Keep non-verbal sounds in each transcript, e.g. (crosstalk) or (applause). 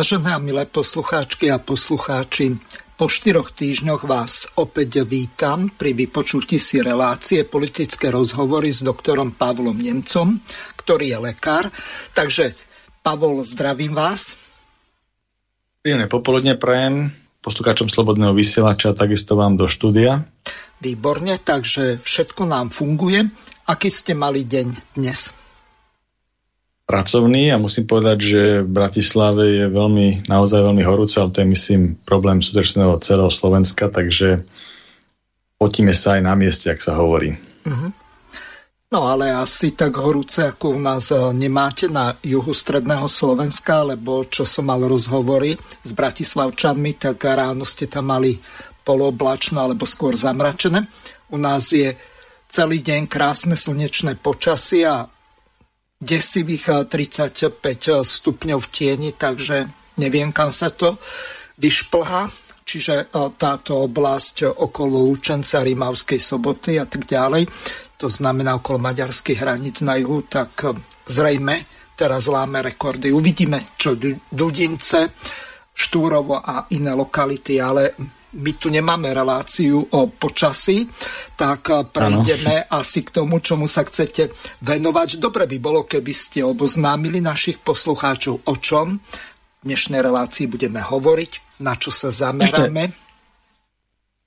Vážené a milé poslucháčky a poslucháči, po štyroch týždňoch vás opäť vítam pri vypočutí si relácie politické rozhovory s doktorom Pavlom Nemcom, ktorý je lekár. Takže, Pavol, zdravím vás. Príjemné popoludne prajem poslucháčom Slobodného vysielača, takisto vám do štúdia. Výborne, takže všetko nám funguje. Aký ste mali deň dnes? Pracovný a musím povedať, že v Bratislave je veľmi, naozaj veľmi horúce, ale to je myslím problém súdržného celého Slovenska, takže potíme sa aj na mieste, ak sa hovorí. Uh-huh. No ale asi tak horúce, ako u nás e, nemáte na juhu stredného Slovenska, lebo čo som mal rozhovory s Bratislavčanmi, tak ráno ste tam mali poloblačno alebo skôr zamračené. U nás je celý deň krásne slnečné počasie a desivých 35 stupňov v tieni, takže neviem, kam sa to vyšplhá. Čiže e, táto oblasť okolo Lučenca, Rímavskej soboty a tak ďalej, to znamená okolo maďarských hraníc na juhu, tak zrejme teraz láme rekordy. Uvidíme, čo Dudince, Štúrovo a iné lokality, ale my tu nemáme reláciu o počasí, tak eh, prejdeme ano. asi k tomu, čomu sa chcete venovať. Dobre by bolo, keby ste oboznámili našich poslucháčov, o čom v dnešnej relácii budeme hovoriť, na čo sa zameráme.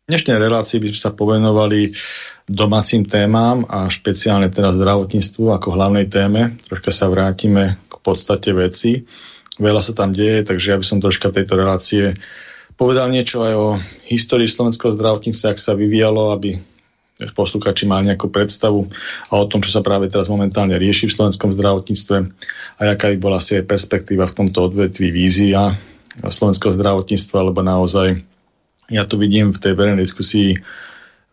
V dnešnej relácii by sme sa povenovali domácim témam a špeciálne teraz zdravotníctvu ako hlavnej téme. Troška sa vrátime k podstate veci. Veľa sa tam deje, takže ja by som troška v tejto relácie povedal niečo aj o histórii slovenského zdravotníctva, ak sa vyvíjalo, aby posluchači mali nejakú predstavu a o tom, čo sa práve teraz momentálne rieši v slovenskom zdravotníctve a aká by bola asi aj perspektíva v tomto odvetví vízia slovenského zdravotníctva, lebo naozaj ja tu vidím v tej verejnej diskusii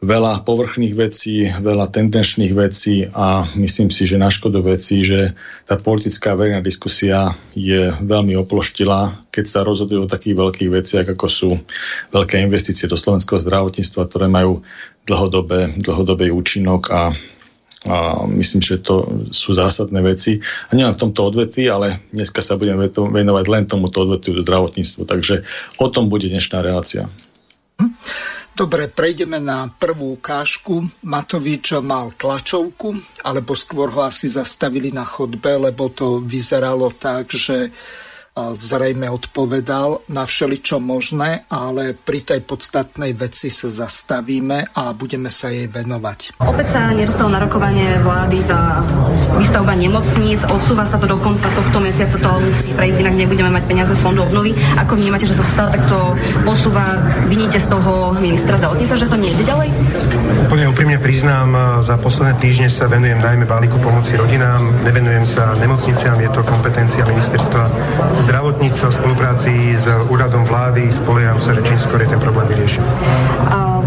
veľa povrchných vecí, veľa tendenčných vecí a myslím si, že na škodu vecí, že tá politická verejná diskusia je veľmi oploštila, keď sa rozhodujú o takých veľkých veciach, ako sú veľké investície do slovenského zdravotníctva, ktoré majú dlhodobé, dlhodobý účinok a a myslím, že to sú zásadné veci. A nielen v tomto odvetvi, ale dneska sa budeme venovať len tomuto odvetviu do zdravotníctvu. Takže o tom bude dnešná relácia. Hm. Dobre, prejdeme na prvú ukážku. Matovič mal tlačovku, alebo skôr ho asi zastavili na chodbe, lebo to vyzeralo tak, že zrejme odpovedal na všeličo možné, ale pri tej podstatnej veci sa zastavíme a budeme sa jej venovať. Opäť sa nedostalo na rokovanie vlády tá výstavba nemocníc, odsúva sa to do konca tohto mesiaca, to ale musí prejsť, inak nebudeme mať peniaze z fondu obnovy. Ako vnímate, že sa to stále takto posúva, viníte z toho ministra zdravotníctva, že to nejde ďalej? Úplne úprimne priznám, za posledné týždne sa venujem najmä balíku pomoci rodinám, nevenujem sa nemocniciam, je to kompetencia ministerstva zdravotníctva v spolupráci s úradom vlády. Spolieham sa, že čím skôr je ten problém vyriešený.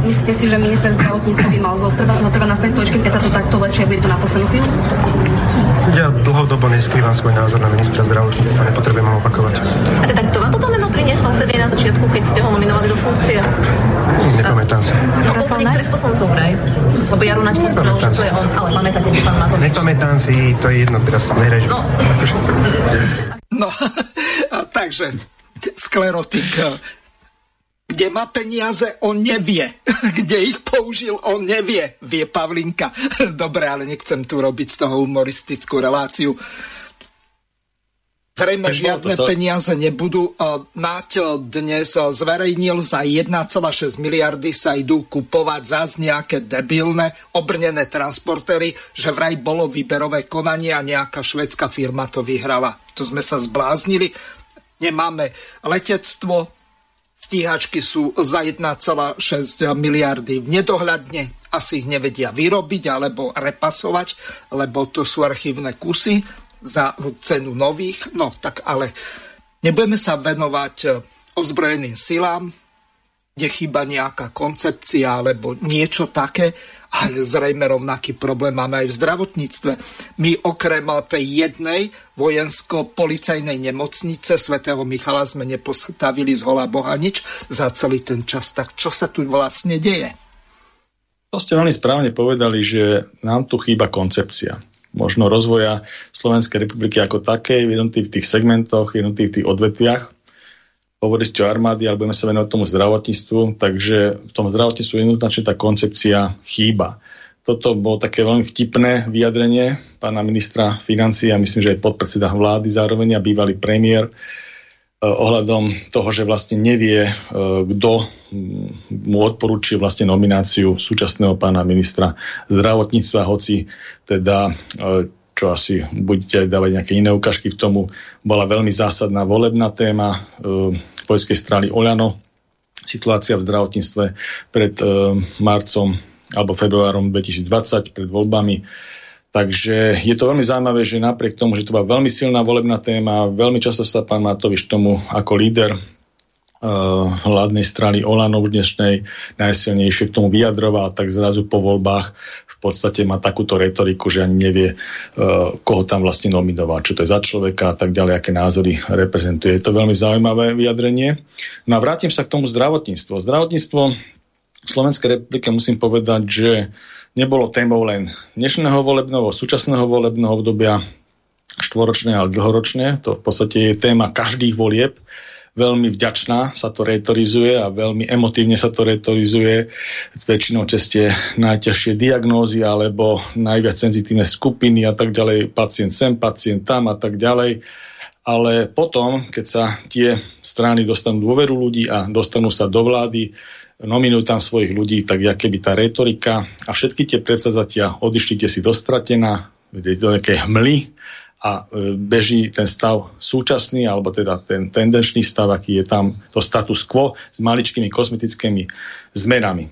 Myslíte si, že minister zdravotníctva by mal zotrvať, zotrvať na svojej stoličke, keď sa to takto lečie, bude to na poslednú chvíľu? Ja dlhodobo neskrývam svoj názor na ministra zdravotníctva, nepotrebujem ho opakovať. A teda kto vám toto meno priniesol vtedy na začiatku, keď ste ho nominovali do funkcie? Nepamätám si. No, bol niektorý z poslancov vraj. Lebo Jaro Naď povedal, že to je on, ale pamätáte si pán Matovič? Nepamätám si, to je jedno, teraz nerež. No. no, (laughs) takže sklerotik kde má peniaze, on nevie. (laughs) Kde ich použil, on nevie, vie Pavlinka. (laughs) Dobre, ale nechcem tu robiť z toho humoristickú reláciu. Zrejme tak žiadne to... peniaze nebudú. Naď dnes zverejnil za 1,6 miliardy sa idú kupovať zás nejaké debilné obrnené transportéry, že vraj bolo výberové konanie a nejaká švedská firma to vyhrala. To sme sa zbláznili. Nemáme letectvo, stíhačky sú za 1,6 miliardy v nedohľadne. Asi ich nevedia vyrobiť alebo repasovať, lebo to sú archívne kusy za cenu nových. No tak ale nebudeme sa venovať e, ozbrojeným silám, kde chýba nejaká koncepcia alebo niečo také, ale zrejme rovnaký problém máme aj v zdravotníctve. My okrem tej jednej vojensko-policajnej nemocnice svätého Michala sme nepostavili z hola Boha nič za celý ten čas. Tak čo sa tu vlastne deje? To ste veľmi správne povedali, že nám tu chýba koncepcia možno rozvoja Slovenskej republiky ako takej v jednotlivých tých segmentoch, jednotlivých tých odvetviach. Hovorili o armády, ale budeme sa venovať tomu zdravotníctvu, takže v tom zdravotníctvu jednoznačne tá koncepcia chýba. Toto bolo také veľmi vtipné vyjadrenie pána ministra financí a myslím, že aj podpredseda vlády zároveň a bývalý premiér, Eh, ohľadom toho, že vlastne nevie, eh, kto mm, mu odporúči vlastne nomináciu súčasného pána ministra zdravotníctva, hoci teda eh, čo asi budete dávať nejaké iné ukážky k tomu, bola veľmi zásadná volebná téma poľskej strany. Oľano, situácia v zdravotníctve pred marcom alebo februárom 2020, pred voľbami. Takže je to veľmi zaujímavé, že napriek tomu, že to bola veľmi silná volebná téma, veľmi často sa pán Matovič tomu ako líder uh, hladnej strany Olano v dnešnej najsilnejšie k tomu vyjadroval, tak zrazu po voľbách podstate má takúto retoriku, že ani nevie, uh, koho tam vlastne nominovať, čo to je za človeka a tak ďalej, aké názory reprezentuje. Je to veľmi zaujímavé vyjadrenie. No a vrátim sa k tomu zdravotníctvu. Zdravotníctvo v Slovenskej republike musím povedať, že nebolo témou len dnešného volebného, súčasného volebného obdobia, štvoročné, ale dlhoročné. To v podstate je téma každých volieb. Veľmi vďačná sa to retorizuje a veľmi emotívne sa to retorizuje. Väčšinou ceste najťažšie diagnózy alebo najviac senzitívne skupiny a tak ďalej. Pacient sem, pacient tam a tak ďalej. Ale potom, keď sa tie strany dostanú dôveru ľudí a dostanú sa do vlády, nominujú tam svojich ľudí, tak ja keby tá retorika a všetky tie predsazatia odišlite si dostratená, do nejakej hmly a e, beží ten stav súčasný, alebo teda ten tendenčný stav, aký je tam, to status quo s maličkými kosmetickými zmenami.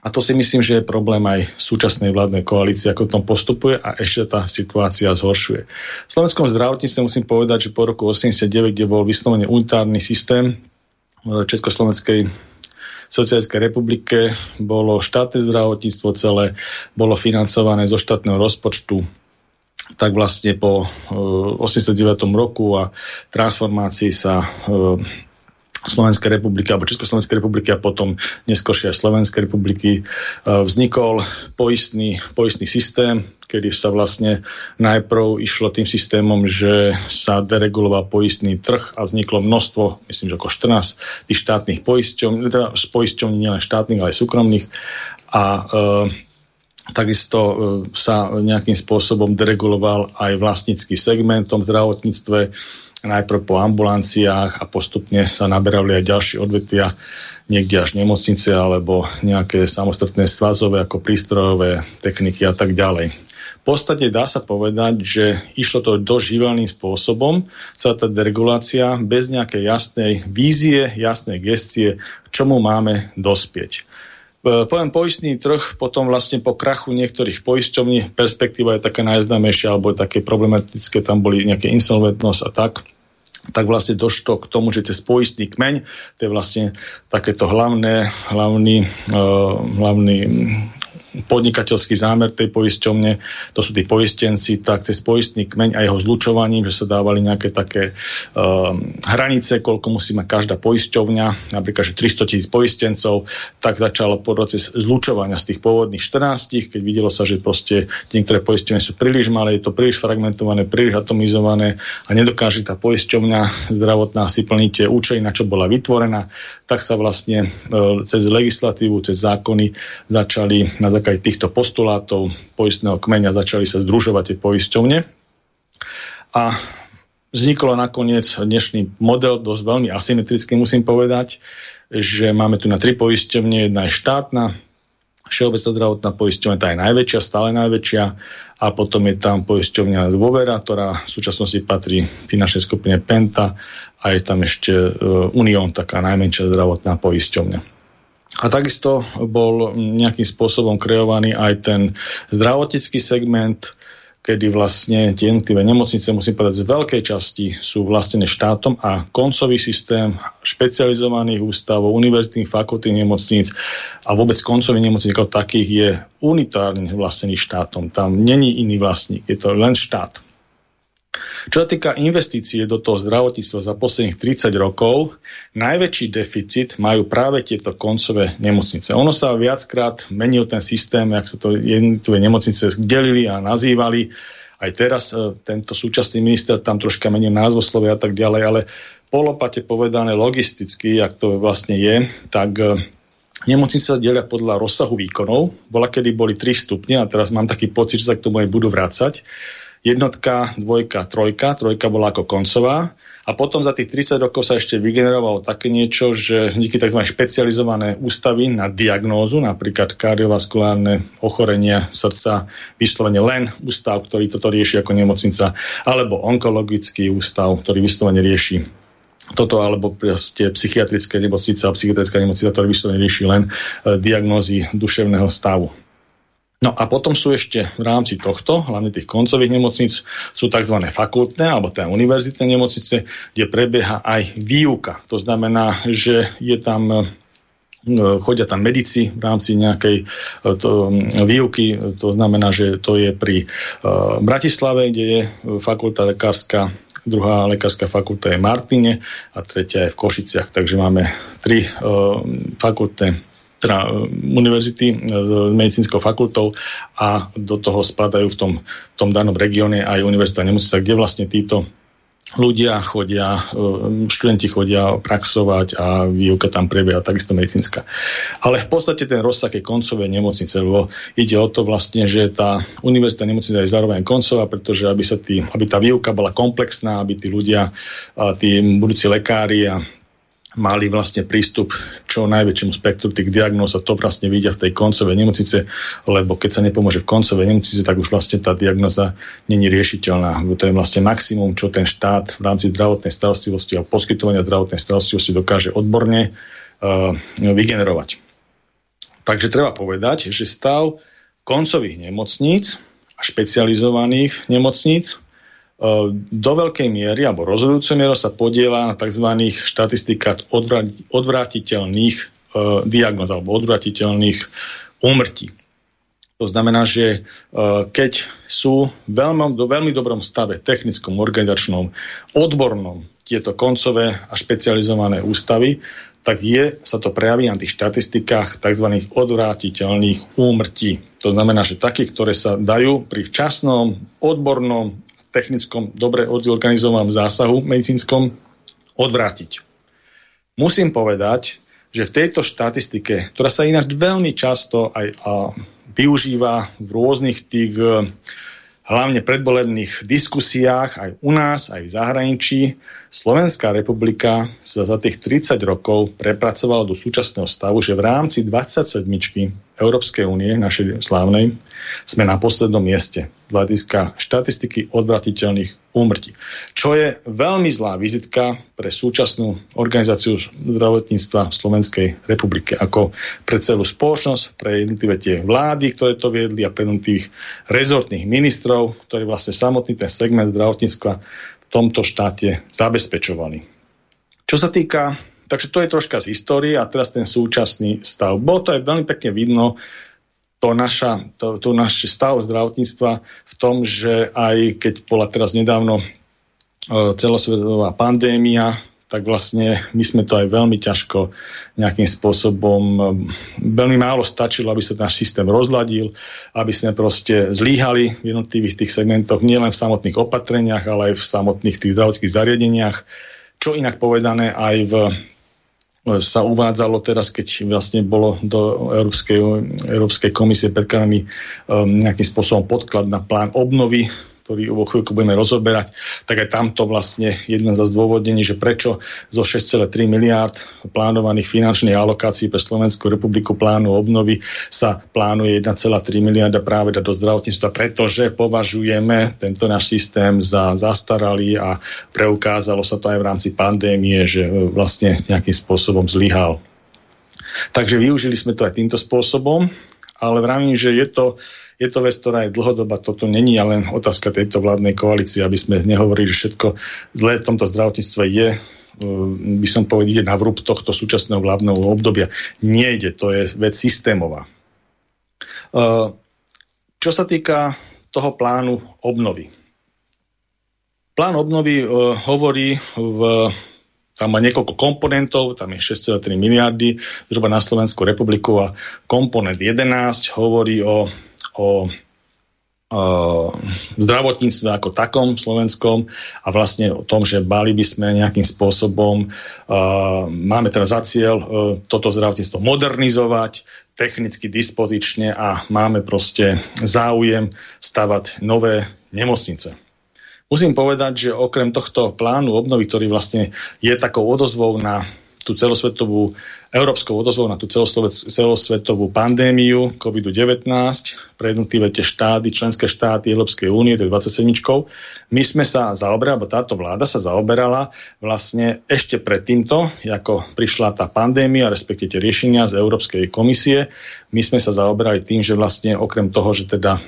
A to si myslím, že je problém aj súčasnej vládnej koalície, ako tom postupuje a ešte tá situácia zhoršuje. V slovenskom zdravotníctve musím povedať, že po roku 89, kde bol vyslovene unitárny systém Československej Sociálskej republike bolo štátne zdravotníctvo celé, bolo financované zo štátneho rozpočtu tak vlastne po 89. E, roku a transformácii sa e, Slovenskej republiky alebo Československej republiky a potom neskôršie Slovenskej republiky e, vznikol poistný, poistný systém, kedy sa vlastne najprv išlo tým systémom, že sa dereguloval poistný trh a vzniklo množstvo, myslím, že ako 14 tých štátnych poisťov, teda z poisťovní nielen štátnych, ale aj súkromných a e, takisto e, sa nejakým spôsobom dereguloval aj vlastnícky segment v tom zdravotníctve, najprv po ambulanciách a postupne sa naberali aj ďalšie odvetvia, niekde až nemocnice alebo nejaké samostatné svazové ako prístrojové techniky a tak ďalej. V podstate dá sa povedať, že išlo to doživelným spôsobom, celá tá deregulácia, bez nejakej jasnej vízie, jasnej gestie, k čomu máme dospieť. E, poviem poistný trh, potom vlastne po krachu niektorých poisťovní, perspektíva je taká najznámejšia, alebo také problematické, tam boli nejaké insolventnosť a tak, tak vlastne došlo k tomu, že cez poistný kmeň, to je vlastne takéto hlavné, hlavný, uh, hlavný podnikateľský zámer tej poisťovne, to sú tí poistenci, tak cez poistný kmeň a jeho zlučovaním, že sa dávali nejaké také uh, hranice, koľko musí mať každá poisťovňa, napríklad, že 300 tisíc poistencov, tak začalo proces zlučovania z tých pôvodných 14, keď videlo sa, že proste niektoré poisťovne sú príliš malé, je to príliš fragmentované, príliš atomizované a nedokáže tá poisťovňa zdravotná si plniť tie účely, na čo bola vytvorená, tak sa vlastne uh, cez legislatívu, cez zákony začali na základe týchto postulátov poistného kmeňa začali sa združovať tie poisťovne. A vzniklo nakoniec dnešný model, dosť veľmi asymetrický musím povedať, že máme tu na tri poisťovne, jedna je štátna, Všeobecná zdravotná poisťovňa, tá je najväčšia, stále najväčšia a potom je tam poisťovňa Dôvera, ktorá v súčasnosti patrí finančnej skupine Penta a je tam ešte uh, Unión, taká najmenšia zdravotná poisťovňa. A takisto bol nejakým spôsobom kreovaný aj ten zdravotnický segment, kedy vlastne tie jednotlivé nemocnice, musím povedať, z veľkej časti sú vlastnené štátom a koncový systém špecializovaných ústavov, univerzitných fakultných nemocníc a vôbec koncových nemocníc ako takých je unitárne vlastnený štátom. Tam není iný vlastník, je to len štát. Čo sa týka investície do toho zdravotníctva za posledných 30 rokov, najväčší deficit majú práve tieto koncové nemocnice. Ono sa viackrát menil ten systém, jak sa to jednotlivé nemocnice delili a nazývali. Aj teraz e, tento súčasný minister tam troška menil názvoslovie a tak ďalej, ale polopate povedané logisticky, jak to vlastne je, tak e, Nemocnice sa delia podľa rozsahu výkonov. Bola, kedy boli 3 stupne a teraz mám taký pocit, že sa k tomu aj budú vrácať jednotka, dvojka, trojka. Trojka bola ako koncová. A potom za tých 30 rokov sa ešte vygenerovalo také niečo, že díky tzv. špecializované ústavy na diagnózu, napríklad kardiovaskulárne ochorenia srdca, vyslovene len ústav, ktorý toto rieši ako nemocnica, alebo onkologický ústav, ktorý vyslovene rieši toto, alebo proste psychiatrické nemocnice a psychiatrická nemocnica, ktorý vyslovene rieši len e, diagnózy duševného stavu. No a potom sú ešte v rámci tohto, hlavne tých koncových nemocnic, sú tzv. fakultné alebo teda univerzitné nemocnice, kde prebieha aj výuka. To znamená, že je tam e, chodia tam medici v rámci nejakej e, to, výuky, to znamená, že to je pri uh, Bratislave, kde je fakulta lekárska, druhá lekárska fakulta je v Martine a tretia je v Košiciach, takže máme tri uh, fakultné teda e, univerzity e, s medicínskou fakultou a do toho spadajú v tom, v tom danom regióne aj univerzita nemocnica, kde vlastne títo ľudia chodia, e, študenti chodia praxovať a výuka tam prebieha takisto medicínska. Ale v podstate ten rozsah je koncové nemocnice, lebo ide o to vlastne, že tá univerzita nemocnica je zároveň koncová, pretože aby, sa tý, aby tá výuka bola komplexná, aby tí ľudia, tí budúci lekári a mali vlastne prístup čo najväčšiemu spektru tých diagnóz a to vlastne vidia v tej koncovej nemocnice, lebo keď sa nepomôže v koncovej nemocnici, tak už vlastne tá diagnoza není riešiteľná. To je vlastne maximum, čo ten štát v rámci zdravotnej starostlivosti a poskytovania zdravotnej starostlivosti dokáže odborne uh, vygenerovať. Takže treba povedať, že stav koncových nemocníc a špecializovaných nemocníc do veľkej miery alebo rozhodujúcej miery sa podiela na tzv. štatistikách odvratiteľných e, diagnóz alebo odvratiteľných úmrtí. To znamená, že e, keď sú veľmi, veľmi dobrom stave, technickom, organizačnom, odbornom, tieto koncové a špecializované ústavy, tak je, sa to prejaví na tých štatistikách tzv. odvrátiteľných úmrtí. To znamená, že takých, ktoré sa dajú pri včasnom, odbornom technickom, dobre odzorganizovanom zásahu medicínskom odvrátiť. Musím povedať, že v tejto štatistike, ktorá sa ináč veľmi často aj a, využíva v rôznych tých e, hlavne predbolebných diskusiách aj u nás, aj v zahraničí, Slovenská republika sa za tých 30 rokov prepracovala do súčasného stavu, že v rámci 27 Európskej únie, našej slávnej, sme na poslednom mieste z hľadiska štatistiky odvratiteľných úmrtí. Čo je veľmi zlá vizitka pre súčasnú organizáciu zdravotníctva Slovenskej republike. Ako pre celú spoločnosť, pre jednotlivé tie vlády, ktoré to viedli a pre jednotlivých rezortných ministrov, ktorí vlastne samotný ten segment zdravotníctva v tomto štáte zabezpečovali. Čo sa týka Takže to je troška z histórie a teraz ten súčasný stav. Bolo to aj veľmi pekne vidno, to, naša, to, to náš stav zdravotníctva v tom, že aj keď bola teraz nedávno e, celosvetová pandémia, tak vlastne my sme to aj veľmi ťažko nejakým spôsobom, e, veľmi málo stačilo, aby sa náš systém rozladil, aby sme proste zlíhali v jednotlivých tých segmentoch, nielen v samotných opatreniach, ale aj v samotných tých zdravotných zariadeniach, čo inak povedané aj v sa uvádzalo teraz, keď vlastne bolo do Európskej, Európskej komisie predkladaný um, nejakým spôsobom podklad na plán obnovy, ktorý vo chvíľku budeme rozoberať, tak aj tamto vlastne jedno za zdôvodnení, že prečo zo 6,3 miliárd plánovaných finančných alokácií pre Slovenskú republiku plánu obnovy sa plánuje 1,3 miliarda práve do zdravotníctva, pretože považujeme tento náš systém za zastaralý a preukázalo sa to aj v rámci pandémie, že vlastne nejakým spôsobom zlyhal. Takže využili sme to aj týmto spôsobom, ale vravím, že je to je to vec, ktorá je dlhodobá. Toto není len otázka tejto vládnej koalície, aby sme nehovorili, že všetko zlé v tomto zdravotníctve je uh, by som povedal, ide na vrúb tohto súčasného vládneho obdobia. Nie ide, to je vec systémová. Uh, čo sa týka toho plánu obnovy. Plán obnovy uh, hovorí v tam má niekoľko komponentov, tam je 6,3 miliardy zhruba na Slovensku republiku a komponent 11 hovorí o o zdravotníctve ako takom slovenskom a vlastne o tom, že mali by sme nejakým spôsobom, uh, máme teraz za cieľ uh, toto zdravotníctvo modernizovať, technicky dispozične a máme proste záujem stavať nové nemocnice. Musím povedať, že okrem tohto plánu obnovy, ktorý vlastne je takou odozvou na tú celosvetovú európskou odozvou na tú celosvetovú pandémiu COVID-19 pre jednotlivé tie štáty, členské štáty Európskej únie, to je 27. My sme sa zaoberali, alebo táto vláda sa zaoberala vlastne ešte pred týmto, ako prišla tá pandémia, respektíve tie riešenia z Európskej komisie. My sme sa zaoberali tým, že vlastne okrem toho, že teda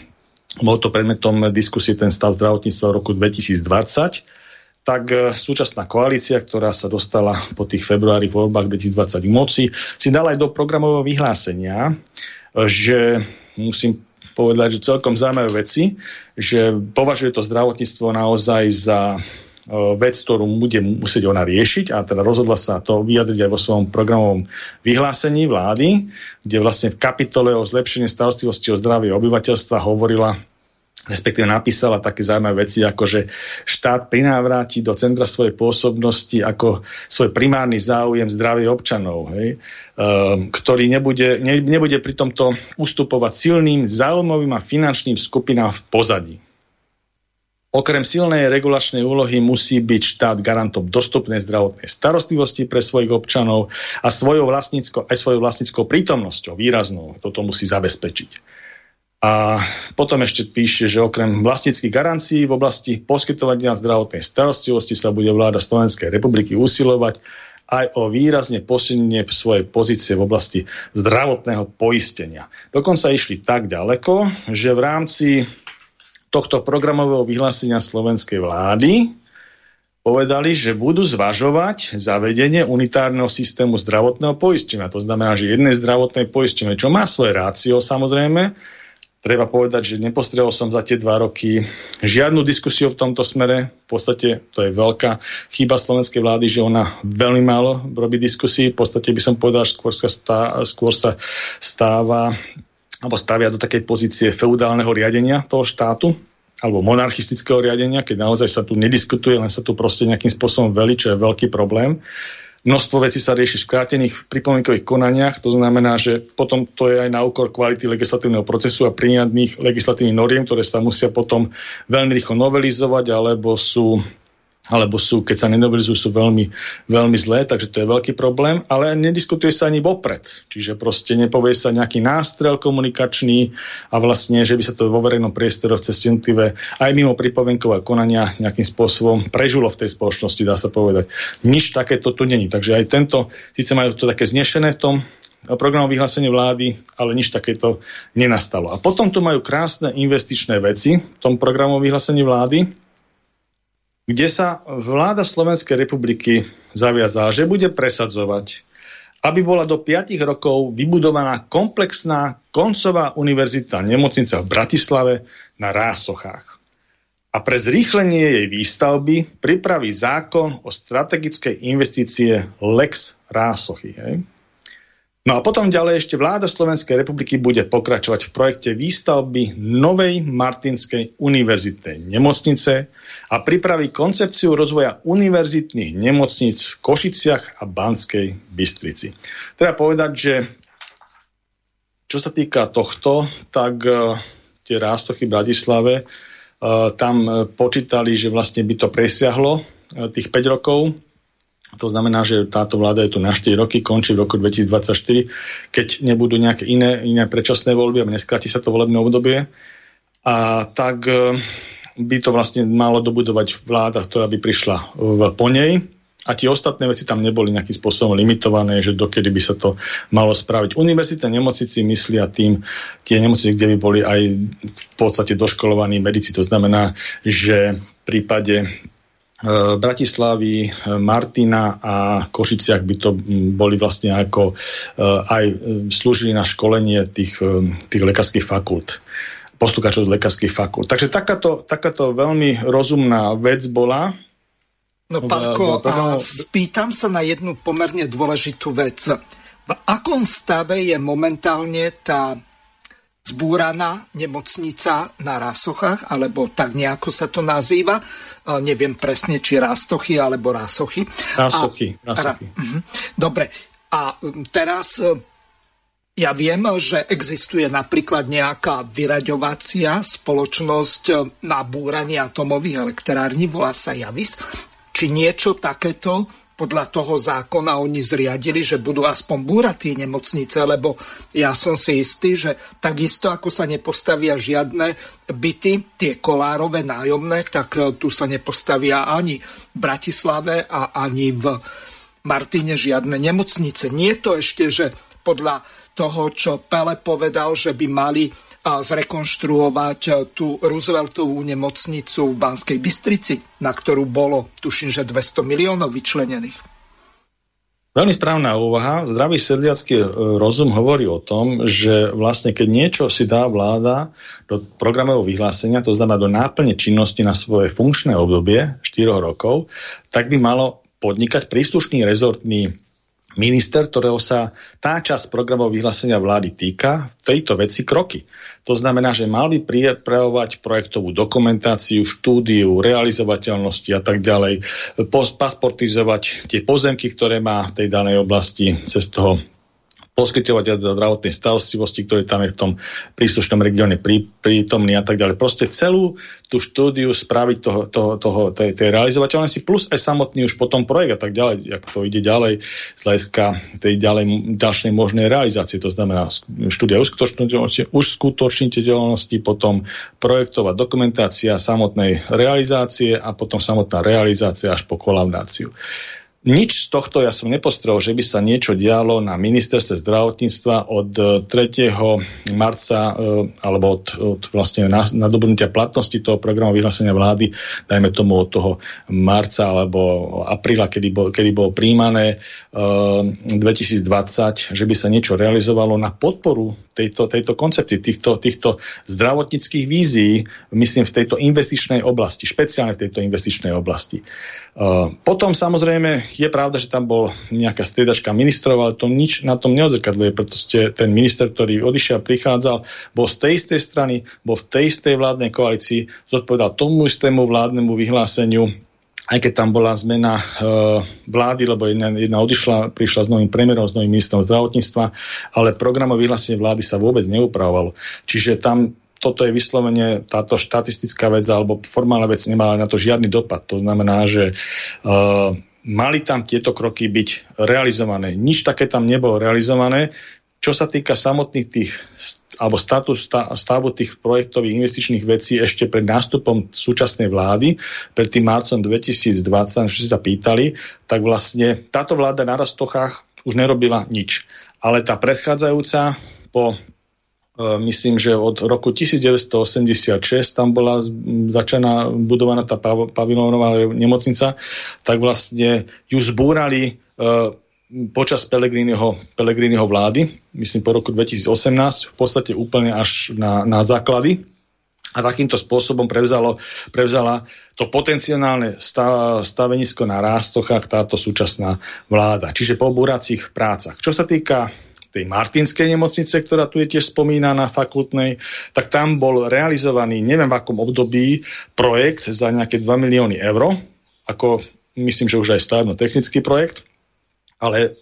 bol to predmetom diskusie ten stav zdravotníctva v roku 2020, tak e, súčasná koalícia, ktorá sa dostala po tých februári voľbách 2020 k moci, si dala aj do programového vyhlásenia, e, že musím povedať, že celkom zaujímavé veci, že považuje to zdravotníctvo naozaj za e, vec, ktorú bude musieť ona riešiť a teda rozhodla sa to vyjadriť aj vo svojom programovom vyhlásení vlády, kde vlastne v kapitole o zlepšení starostlivosti o zdravie obyvateľstva hovorila respektíve napísala také zaujímavé veci, ako že štát prinávráti do centra svojej pôsobnosti ako svoj primárny záujem zdravie občanov, hej, um, ktorý nebude, ne, nebude pri tomto ustupovať silným záujmovým a finančným skupinám v pozadí. Okrem silnej regulačnej úlohy musí byť štát garantom dostupnej zdravotnej starostlivosti pre svojich občanov a svojou vlastníckou, aj svojou vlastníckou prítomnosťou výraznou toto musí zabezpečiť. A potom ešte píše, že okrem vlastníckých garancií v oblasti poskytovania zdravotnej starostlivosti sa bude vláda Slovenskej republiky usilovať aj o výrazne posilnenie svojej pozície v oblasti zdravotného poistenia. Dokonca išli tak ďaleko, že v rámci tohto programového vyhlásenia slovenskej vlády povedali, že budú zvažovať zavedenie unitárneho systému zdravotného poistenia. To znamená, že jedné zdravotné poistenie, čo má svoje rácio samozrejme, treba povedať, že nepostrel som za tie dva roky žiadnu diskusiu v tomto smere. V podstate to je veľká chyba slovenskej vlády, že ona veľmi málo robí diskusí. V podstate by som povedal, že skôr sa, stá, skôr sa stáva alebo stavia do takej pozície feudálneho riadenia toho štátu alebo monarchistického riadenia, keď naozaj sa tu nediskutuje, len sa tu proste nejakým spôsobom veli, čo je veľký problém. Množstvo vecí sa rieši v skrátených pripomienkových konaniach, to znamená, že potom to je aj na úkor kvality legislatívneho procesu a príjadných legislatívnych noriem, ktoré sa musia potom veľmi rýchlo novelizovať, alebo sú alebo sú, keď sa nenovelizujú, sú veľmi, veľmi zlé, takže to je veľký problém, ale nediskutuje sa ani vopred. Čiže proste nepovie sa nejaký nástrel komunikačný a vlastne, že by sa to vo verejnom priestore cez jednotlivé aj mimo pripovenkové konania nejakým spôsobom prežulo v tej spoločnosti, dá sa povedať. Nič takéto tu není. Takže aj tento, síce majú to také znešené v tom programu vyhlásenie vlády, ale nič takéto nenastalo. A potom tu majú krásne investičné veci v tom programu vyhlásení vlády, kde sa vláda Slovenskej republiky zaviazala, že bude presadzovať, aby bola do 5 rokov vybudovaná komplexná koncová univerzita nemocnica v Bratislave na Rásochách. A pre zrýchlenie jej výstavby pripraví zákon o strategickej investície Lex Rásochy. Hej? No a potom ďalej ešte vláda Slovenskej republiky bude pokračovať v projekte výstavby novej Martinskej univerzitnej nemocnice, a pripraví koncepciu rozvoja univerzitných nemocníc v Košiciach a Banskej Bystrici. Treba povedať, že čo sa týka tohto, tak uh, tie rástochy v Bratislave tam počítali, že vlastne by to presiahlo tých 5 rokov. To znamená, že táto vláda je tu na 4 roky, končí v roku 2024, keď nebudú nejaké iné, iné predčasné voľby a neskráti sa to volebné obdobie. A tak by to vlastne malo dobudovať vláda, ktorá by prišla v, po nej a tie ostatné veci tam neboli nejakým spôsobom limitované, že dokedy by sa to malo spraviť. Univerzitné nemocnici myslia tým tie nemocnice, kde by boli aj v podstate doškolovaní medici. To znamená, že v prípade e, Bratislavy, e, Martina a Košiciach by to boli vlastne ako e, aj slúžili na školenie tých, tých lekárskych fakult postúkačov z lekárskych fakult. Takže takáto, takáto veľmi rozumná vec bola, No Pálko, a spýtam sa na jednu pomerne dôležitú vec. V akom stave je momentálne tá zbúraná nemocnica na Rásochách, alebo tak nejako sa to nazýva. Neviem presne, či Rástochy alebo Rásochy. Rásochy. A, Rásochy. Mhm. Dobre. A teraz e, ja viem, že existuje napríklad nejaká vyraďovacia spoločnosť e, na búranie atomových elektrární, volá sa Javis či niečo takéto podľa toho zákona oni zriadili, že budú aspoň búrať tie nemocnice, lebo ja som si istý, že takisto ako sa nepostavia žiadne byty, tie kolárové nájomné, tak e, tu sa nepostavia ani v Bratislave a ani v Martine žiadne nemocnice. Nie je to ešte, že podľa toho, čo Pele povedal, že by mali zrekonštruovať eh, tú Rooseveltovú nemocnicu v Banskej Bystrici, na ktorú bolo, tuším, že 200 miliónov vyčlenených. Veľmi správna úvaha. Zdravý sedliacký eh, rozum hovorí o tom, že vlastne keď niečo si dá vláda do programového vyhlásenia, to znamená do náplne činnosti na svoje funkčné obdobie 4 rokov, tak by malo podnikať príslušný rezortný minister, ktorého sa tá časť programov vyhlásenia vlády týka, v tejto veci kroky. To znamená, že mali pripravovať projektovú dokumentáciu, štúdiu, realizovateľnosti a tak ďalej, pasportizovať tie pozemky, ktoré má v tej danej oblasti cez toho poskytovať zdravotnej starostlivosti, ktorý tam je v tom príslušnom regióne prí, prítomný a tak ďalej. Proste celú tú štúdiu spraviť toho, toho, toho, tej, tej realizovateľnosti plus aj samotný už potom projekt a tak ďalej, ako to ide ďalej z hľadiska tej ďalej, ďalšej možnej realizácie. To znamená štúdia už skutočniteľnosti, potom projektová dokumentácia samotnej realizácie a potom samotná realizácia až po kolaudáciu. Nič z tohto ja som nepostrel, že by sa niečo dialo na ministerstve zdravotníctva od 3. E, marca e, alebo od, od vlastne nadobudnutia platnosti toho programu vyhlásenia vlády, dajme tomu od toho marca alebo apríla, kedy, bol, kedy bolo príjmané 2020, e, že by sa niečo realizovalo na podporu tejto, tejto koncepty, týchto, týchto zdravotníckých vízií, myslím v tejto investičnej oblasti, špeciálne v tejto investičnej oblasti. Potom samozrejme je pravda, že tam bol nejaká striedačka ministrov, ale to nič na tom neodzrkadluje, pretože ten minister, ktorý odišiel, prichádzal, bol z tej istej strany, bol v tej istej vládnej koalícii, zodpovedal tomu istému vládnemu vyhláseniu, aj keď tam bola zmena e, vlády, lebo jedna, jedna odišla, prišla s novým premiérom, s novým ministrom zdravotníctva, ale programové vyhlásenie vlády sa vôbec neupravovalo. Čiže tam toto je vyslovene táto štatistická vec alebo formálna vec nemá na to žiadny dopad. To znamená, že uh, mali tam tieto kroky byť realizované. Nič také tam nebolo realizované. Čo sa týka samotných tých, alebo status, stavu tých projektových investičných vecí ešte pred nástupom súčasnej vlády, pred tým marcom 2020, čo sa pýtali, tak vlastne táto vláda na Rastochách už nerobila nič. Ale tá predchádzajúca po myslím, že od roku 1986 tam bola začaná budovaná tá pavilónová nemocnica, tak vlastne ju zbúrali uh, počas Pelegrínyho vlády, myslím po roku 2018, v podstate úplne až na, na základy. A takýmto spôsobom prevzalo, prevzala to potenciálne stavenisko na rástochách táto súčasná vláda. Čiže po búracích prácach. Čo sa týka tej Martinskej nemocnice, ktorá tu je tiež spomínaná fakultnej, tak tam bol realizovaný, neviem v akom období, projekt za nejaké 2 milióny eur, ako myslím, že už aj stavebno-technický projekt, ale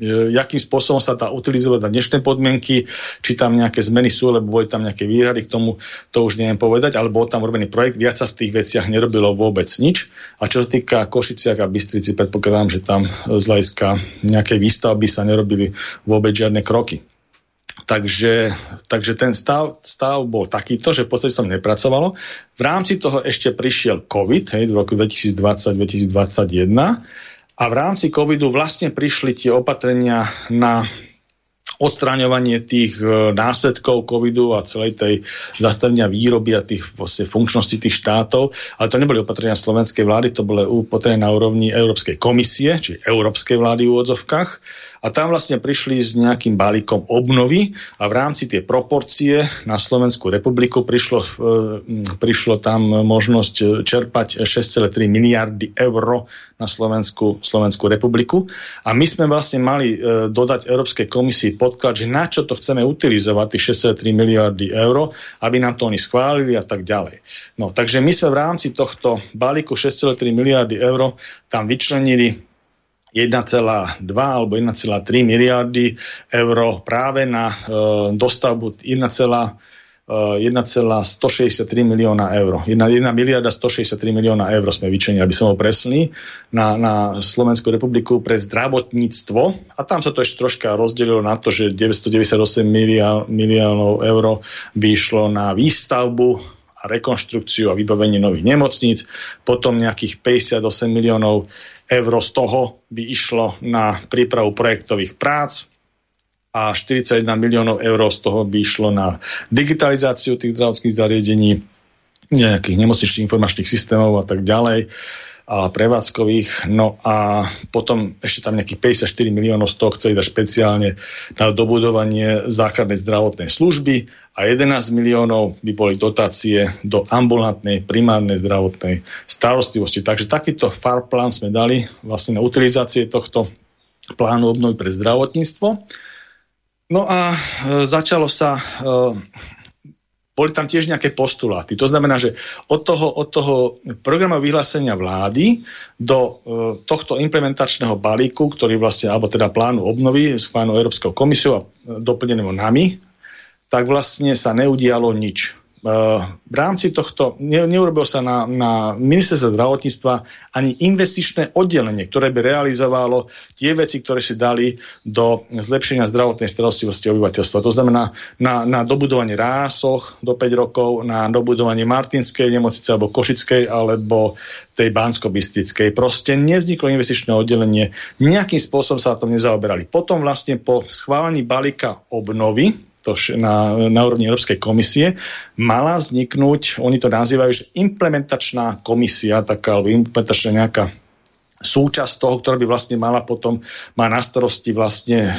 jakým spôsobom sa dá utilizovať na dnešné podmienky, či tam nejaké zmeny sú, lebo boli tam nejaké výhrady, k tomu to už neviem povedať, ale bol tam urobený projekt, viac sa v tých veciach nerobilo vôbec nič. A čo sa týka Košiciak a Bystrici, predpokladám, že tam z hľadiska nejakej výstavby sa nerobili vôbec žiadne kroky. Takže, takže ten stav, stav bol takýto, že v podstate som nepracovalo. V rámci toho ešte prišiel COVID hej, v roku 2020-2021 a v rámci covidu vlastne prišli tie opatrenia na odstraňovanie tých e, následkov covidu a celej tej zastavenia výroby a tých vlastne funkčností tých štátov, ale to neboli opatrenia slovenskej vlády, to boli opatrenia na úrovni Európskej komisie, či Európskej vlády v úvodzovkách a tam vlastne prišli s nejakým balíkom obnovy a v rámci tie proporcie na Slovensku republiku prišlo, e, prišlo tam možnosť čerpať 6,3 miliardy eur na Slovensku, Slovensku republiku a my sme vlastne mali e, dodať Európskej komisii podklad, že na čo to chceme utilizovať, tých 6,3 miliardy eur, aby nám to oni schválili a tak ďalej. No, takže my sme v rámci tohto balíku 6,3 miliardy eur tam vyčlenili 1,2 alebo 1,3 miliardy eur práve na e, dostavbu 1, 1,163 e, milióna eur. 1, 1 miliarda 163 milióna eur sme vyčenili, aby som ho presný, na, na Slovensku republiku pre zdravotníctvo. A tam sa to ešte troška rozdelilo na to, že 998 miliónov eur by išlo na výstavbu a rekonštrukciu a vybavenie nových nemocníc, potom nejakých 58 miliónov eur z toho by išlo na prípravu projektových prác a 41 miliónov eur z toho by išlo na digitalizáciu tých zdravotných zariadení, nejakých nemocničných informačných systémov a tak ďalej a prevádzkových. No a potom ešte tam nejakých 54 miliónov z toho chce dať špeciálne na dobudovanie základnej zdravotnej služby a 11 miliónov by boli dotácie do ambulantnej primárnej zdravotnej starostlivosti. Takže takýto far plán sme dali vlastne na utilizácie tohto plánu obnovy pre zdravotníctvo. No a e, začalo sa e, boli tam tiež nejaké postuláty. To znamená, že od toho, od toho programu vyhlásenia vlády do e, tohto implementačného balíku, ktorý vlastne, alebo teda plánu obnovy s plánu Európskou komisiou a e, doplneného nami, tak vlastne sa neudialo nič. Eh, v rámci tohto ne, neurobil sa na, na ministerstve zdravotníctva ani investičné oddelenie, ktoré by realizovalo tie veci, ktoré si dali do zlepšenia zdravotnej starostlivosti obyvateľstva. To znamená na, na dobudovanie rásoch do 5 rokov, na dobudovanie Martinskej nemocnice alebo Košickej alebo tej bansko Proste nevzniklo investičné oddelenie, nejakým spôsobom sa na tom nezaoberali. Potom vlastne po schválení balíka obnovy, to na, na úrovni Európskej komisie, mala vzniknúť, oni to nazývajú, že implementačná komisia, taká, alebo implementačná nejaká súčasť toho, ktorá by vlastne mala potom, má na starosti vlastne e,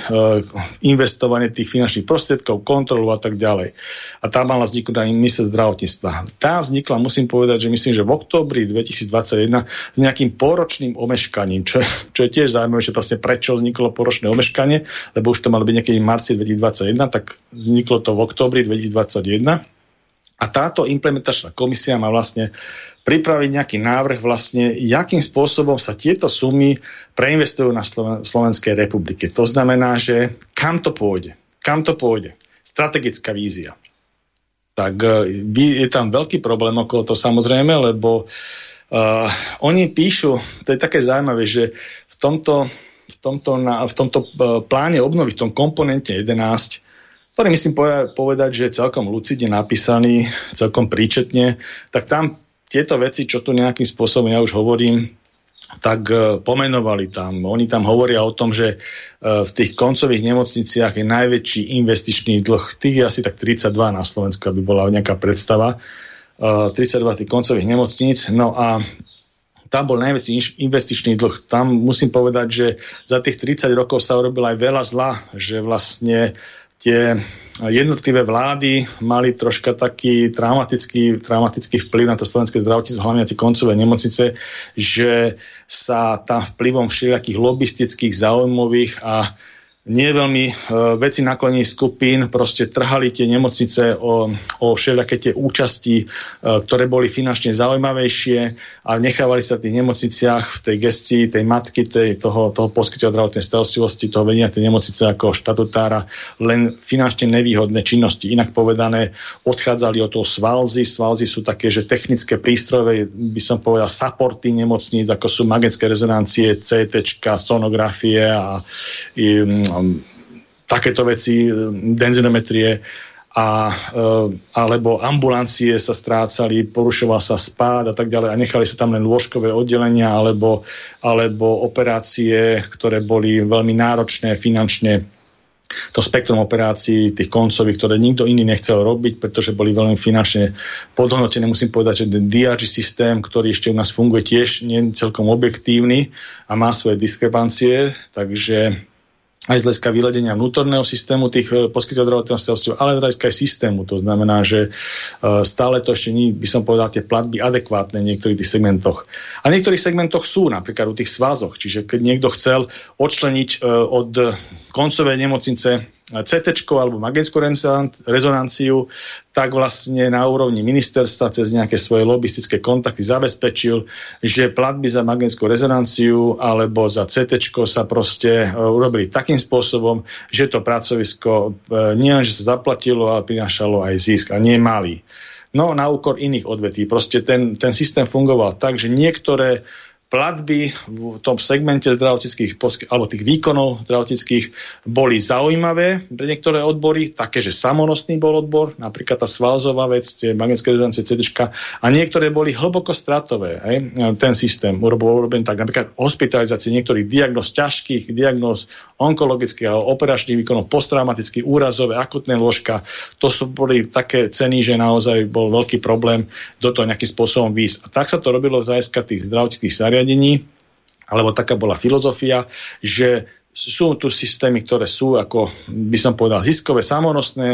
investovanie tých finančných prostriedkov, kontrolu a tak ďalej. A tá mala vzniknúť aj minister zdravotníctva. Tá vznikla, musím povedať, že myslím, že v oktobri 2021 s nejakým poročným omeškaním, čo, čo je tiež zaujímavé, že vlastne prečo vzniklo poročné omeškanie, lebo už to malo byť niekedy v marci 2021, tak vzniklo to v oktobri 2021. A táto implementačná komisia má vlastne pripraviť nejaký návrh vlastne, jakým spôsobom sa tieto sumy preinvestujú na Sloven- Slovenskej republike. To znamená, že kam to pôjde? Kam to pôjde? Strategická vízia. Tak uh, je tam veľký problém okolo to samozrejme, lebo uh, oni píšu, to je také zaujímavé, že v tomto, v tomto, na, v tomto uh, pláne obnovy, v tom komponente 11, ktorý myslím povedať, že je celkom lucidne napísaný, celkom príčetne, tak tam tieto veci, čo tu nejakým spôsobom ja už hovorím, tak uh, pomenovali tam. Oni tam hovoria o tom, že uh, v tých koncových nemocniciach je najväčší investičný dlh. Tých je asi tak 32 na Slovensku, aby bola nejaká predstava. Uh, 32 tých koncových nemocníc. No a tam bol najväčší investičný dlh. Tam musím povedať, že za tých 30 rokov sa urobil aj veľa zla, že vlastne tie jednotlivé vlády mali troška taký traumatický, traumatický vplyv na to slovenské zdravotníctvo, hlavne na tie koncové nemocnice, že sa tam vplyvom všelijakých lobistických, záujmových a nie veľmi uh, veci naklonených skupín proste trhali tie nemocnice o, o všelijaké tie účasti, uh, ktoré boli finančne zaujímavejšie a nechávali sa v tých nemocniciach v tej gestii, tej matky, tej, toho, toho poskytova zdravotnej starostlivosti, toho vedenia tej nemocnice ako štatutára len finančne nevýhodné činnosti. Inak povedané, odchádzali od toho svalzy. Svalzy sú také, že technické prístroje, by som povedal, supporty nemocníc, ako sú magnetické rezonancie, CT, sonografie a i, takéto veci, denzinometrie a, uh, alebo ambulancie sa strácali, porušoval sa spád a tak ďalej a nechali sa tam len lôžkové oddelenia alebo, alebo operácie, ktoré boli veľmi náročné finančne to spektrum operácií, tých koncových, ktoré nikto iný nechcel robiť, pretože boli veľmi finančne podhodnotené. Musím povedať, že ten DRG systém, ktorý ešte u nás funguje, tiež nie celkom objektívny a má svoje diskrepancie, takže aj z hľadiska vyladenia vnútorného systému tých e, poskytovateľov zdravotného ale z hľadiska aj systému. To znamená, že e, stále to ešte nie, by som povedal, tie platby adekvátne v niektorých tých segmentoch. A v niektorých segmentoch sú, napríklad u tých svázoch. Čiže keď niekto chcel odčleniť e, od koncovej nemocnice CT alebo magnetickú rezonanciu, tak vlastne na úrovni ministerstva cez nejaké svoje lobistické kontakty zabezpečil, že platby za magnetickú rezonanciu alebo za CT sa proste uh, urobili takým spôsobom, že to pracovisko uh, nielenže sa zaplatilo, ale prinášalo aj zisk a nie malý. No na úkor iných odvetví. Proste ten, ten systém fungoval tak, že niektoré platby v tom segmente zdravotníckých alebo tých výkonov zdravotníckých boli zaujímavé pre niektoré odbory, také, že samonostný bol odbor, napríklad tá svalzová vec, tie magnetické rezonancie CD, a niektoré boli hlboko stratové. Hej? Ten systém urobil urobený tak, napríklad hospitalizácie niektorých diagnóz ťažkých, diagnóz onkologických a operačných výkonov, posttraumatických, úrazové, akutné ložka. To sú boli také ceny, že naozaj bol veľký problém do toho nejakým spôsobom výsť. A tak sa to robilo z tých zdravotníckých zariadení zariadení, alebo taká bola filozofia, že sú tu systémy, ktoré sú, ako by som povedal, ziskové, samonosné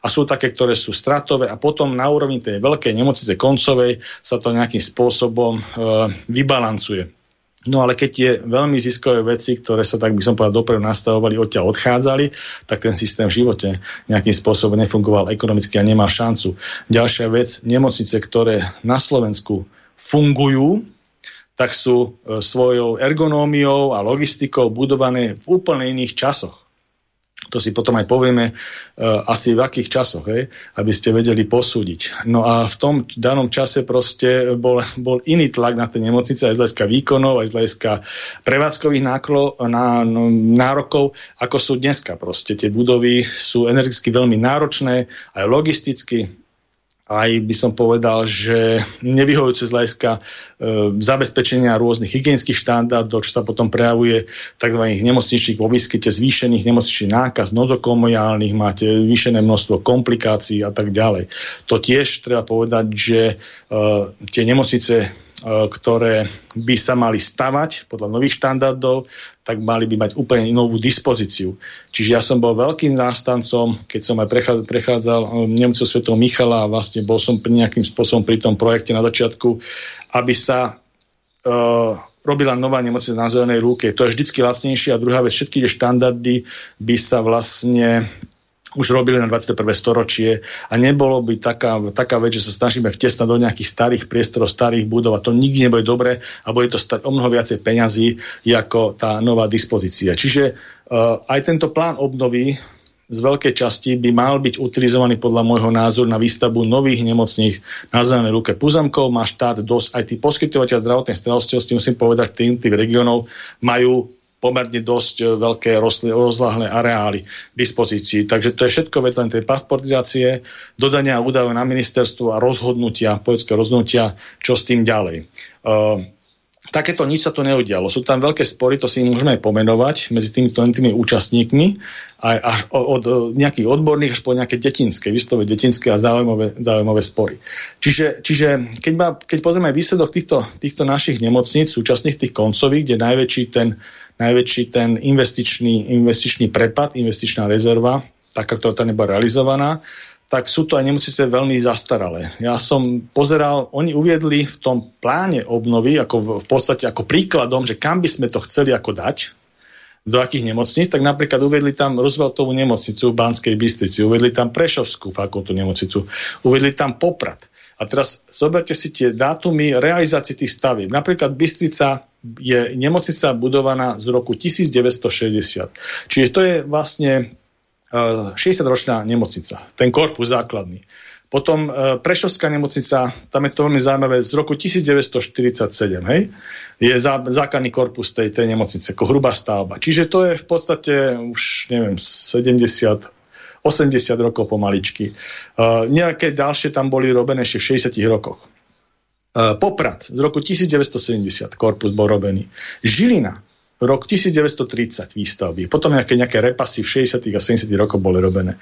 a sú také, ktoré sú stratové a potom na úrovni tej veľkej nemocnice koncovej sa to nejakým spôsobom e, vybalancuje. No ale keď tie veľmi ziskové veci, ktoré sa tak by som povedal dopredu nastavovali, odtiaľ odchádzali, tak ten systém v živote nejakým spôsobom nefungoval ekonomicky a nemá šancu. Ďalšia vec, nemocnice, ktoré na Slovensku fungujú, tak sú e, svojou ergonómiou a logistikou budované v úplne iných časoch. To si potom aj povieme uh, asi v akých časoch, hej, aby ste vedeli posúdiť. No a v tom danom čase proste bol, bol iný tlak na tie nemocnice aj z hľadiska výkonov, aj z hľadiska prevádzkových náklo, na, no, nárokov, ako sú dneska. Proste tie budovy sú energeticky veľmi náročné, aj logisticky, aj by som povedal, že nevyhovujúce z hľadiska e, zabezpečenia rôznych hygienických štandardov, čo sa potom prejavuje v tzv. nemocničných vo výskyte zvýšených nemocničných nákaz, nozokomiálnych, máte zvýšené množstvo komplikácií a tak ďalej. To tiež treba povedať, že e, tie nemocnice E, ktoré by sa mali stavať podľa nových štandardov, tak mali by mať úplne novú dispozíciu. Čiže ja som bol veľkým nástancom, keď som aj prechádzal, prechádzal Nemcov svetov Michala a vlastne bol som pri nejakým spôsobom pri tom projekte na začiatku, aby sa uh, robila nová nemocnica na zelenej rúke. To je vždycky lacnejšie a druhá vec, všetky tie štandardy by sa vlastne už robili na 21. storočie a nebolo by taká, taká vec, že sa snažíme vtesnať do nejakých starých priestorov, starých budov a to nikdy nebude dobre a bude to stať o mnoho viacej peňazí ako tá nová dispozícia. Čiže uh, aj tento plán obnovy z veľkej časti by mal byť utilizovaný podľa môjho názoru na výstavbu nových nemocných na zelenej luke Puzamkov. Má štát dosť, aj tí poskytovateľ zdravotnej starostlivosti, musím povedať, tým tých regionov majú pomerne dosť e, veľké rozláhle areály k dispozícii. Takže to je všetko vec len tej pasportizácie, dodania údajov na ministerstvo a rozhodnutia, politické rozhodnutia, čo s tým ďalej. Uh, takéto nič sa to neudialo. Sú tam veľké spory, to si môžeme aj pomenovať medzi tými, tými účastníkmi, aj až od, od nejakých odborných až po nejaké detinské, vystove detinské a zaujímavé, zaujímavé spory. Čiže, čiže keď, ma, keď pozrieme výsledok týchto, týchto našich nemocníc, súčasných tých koncových, kde najväčší ten najväčší ten investičný, investičný prepad, investičná rezerva, taká, ktorá tam nebola realizovaná, tak sú to aj nemocnice veľmi zastaralé. Ja som pozeral, oni uviedli v tom pláne obnovy, ako v, podstate ako príkladom, že kam by sme to chceli ako dať, do akých nemocníc, tak napríklad uvedli tam Rooseveltovú nemocnicu v Banskej Bystrici, uvedli tam Prešovskú fakultu nemocnicu, uvedli tam Poprad. A teraz zoberte si tie dátumy realizácie tých stavieb. Napríklad Bystrica je nemocnica budovaná z roku 1960. Čiže to je vlastne 60-ročná e, nemocnica, ten korpus základný. Potom e, Prešovská nemocnica, tam je to veľmi zaujímavé, z roku 1947, hej? je zá, základný korpus tej, tej nemocnice, ako hrubá stavba. Čiže to je v podstate už, neviem, 70, 80 rokov pomaličky. Uh, nejaké ďalšie tam boli robené ešte v 60 rokoch. Uh, Poprad z roku 1970 korpus bol robený. Žilina rok 1930 výstavby. Potom nejaké, nejaké repasy v 60. a 70. rokoch boli robené.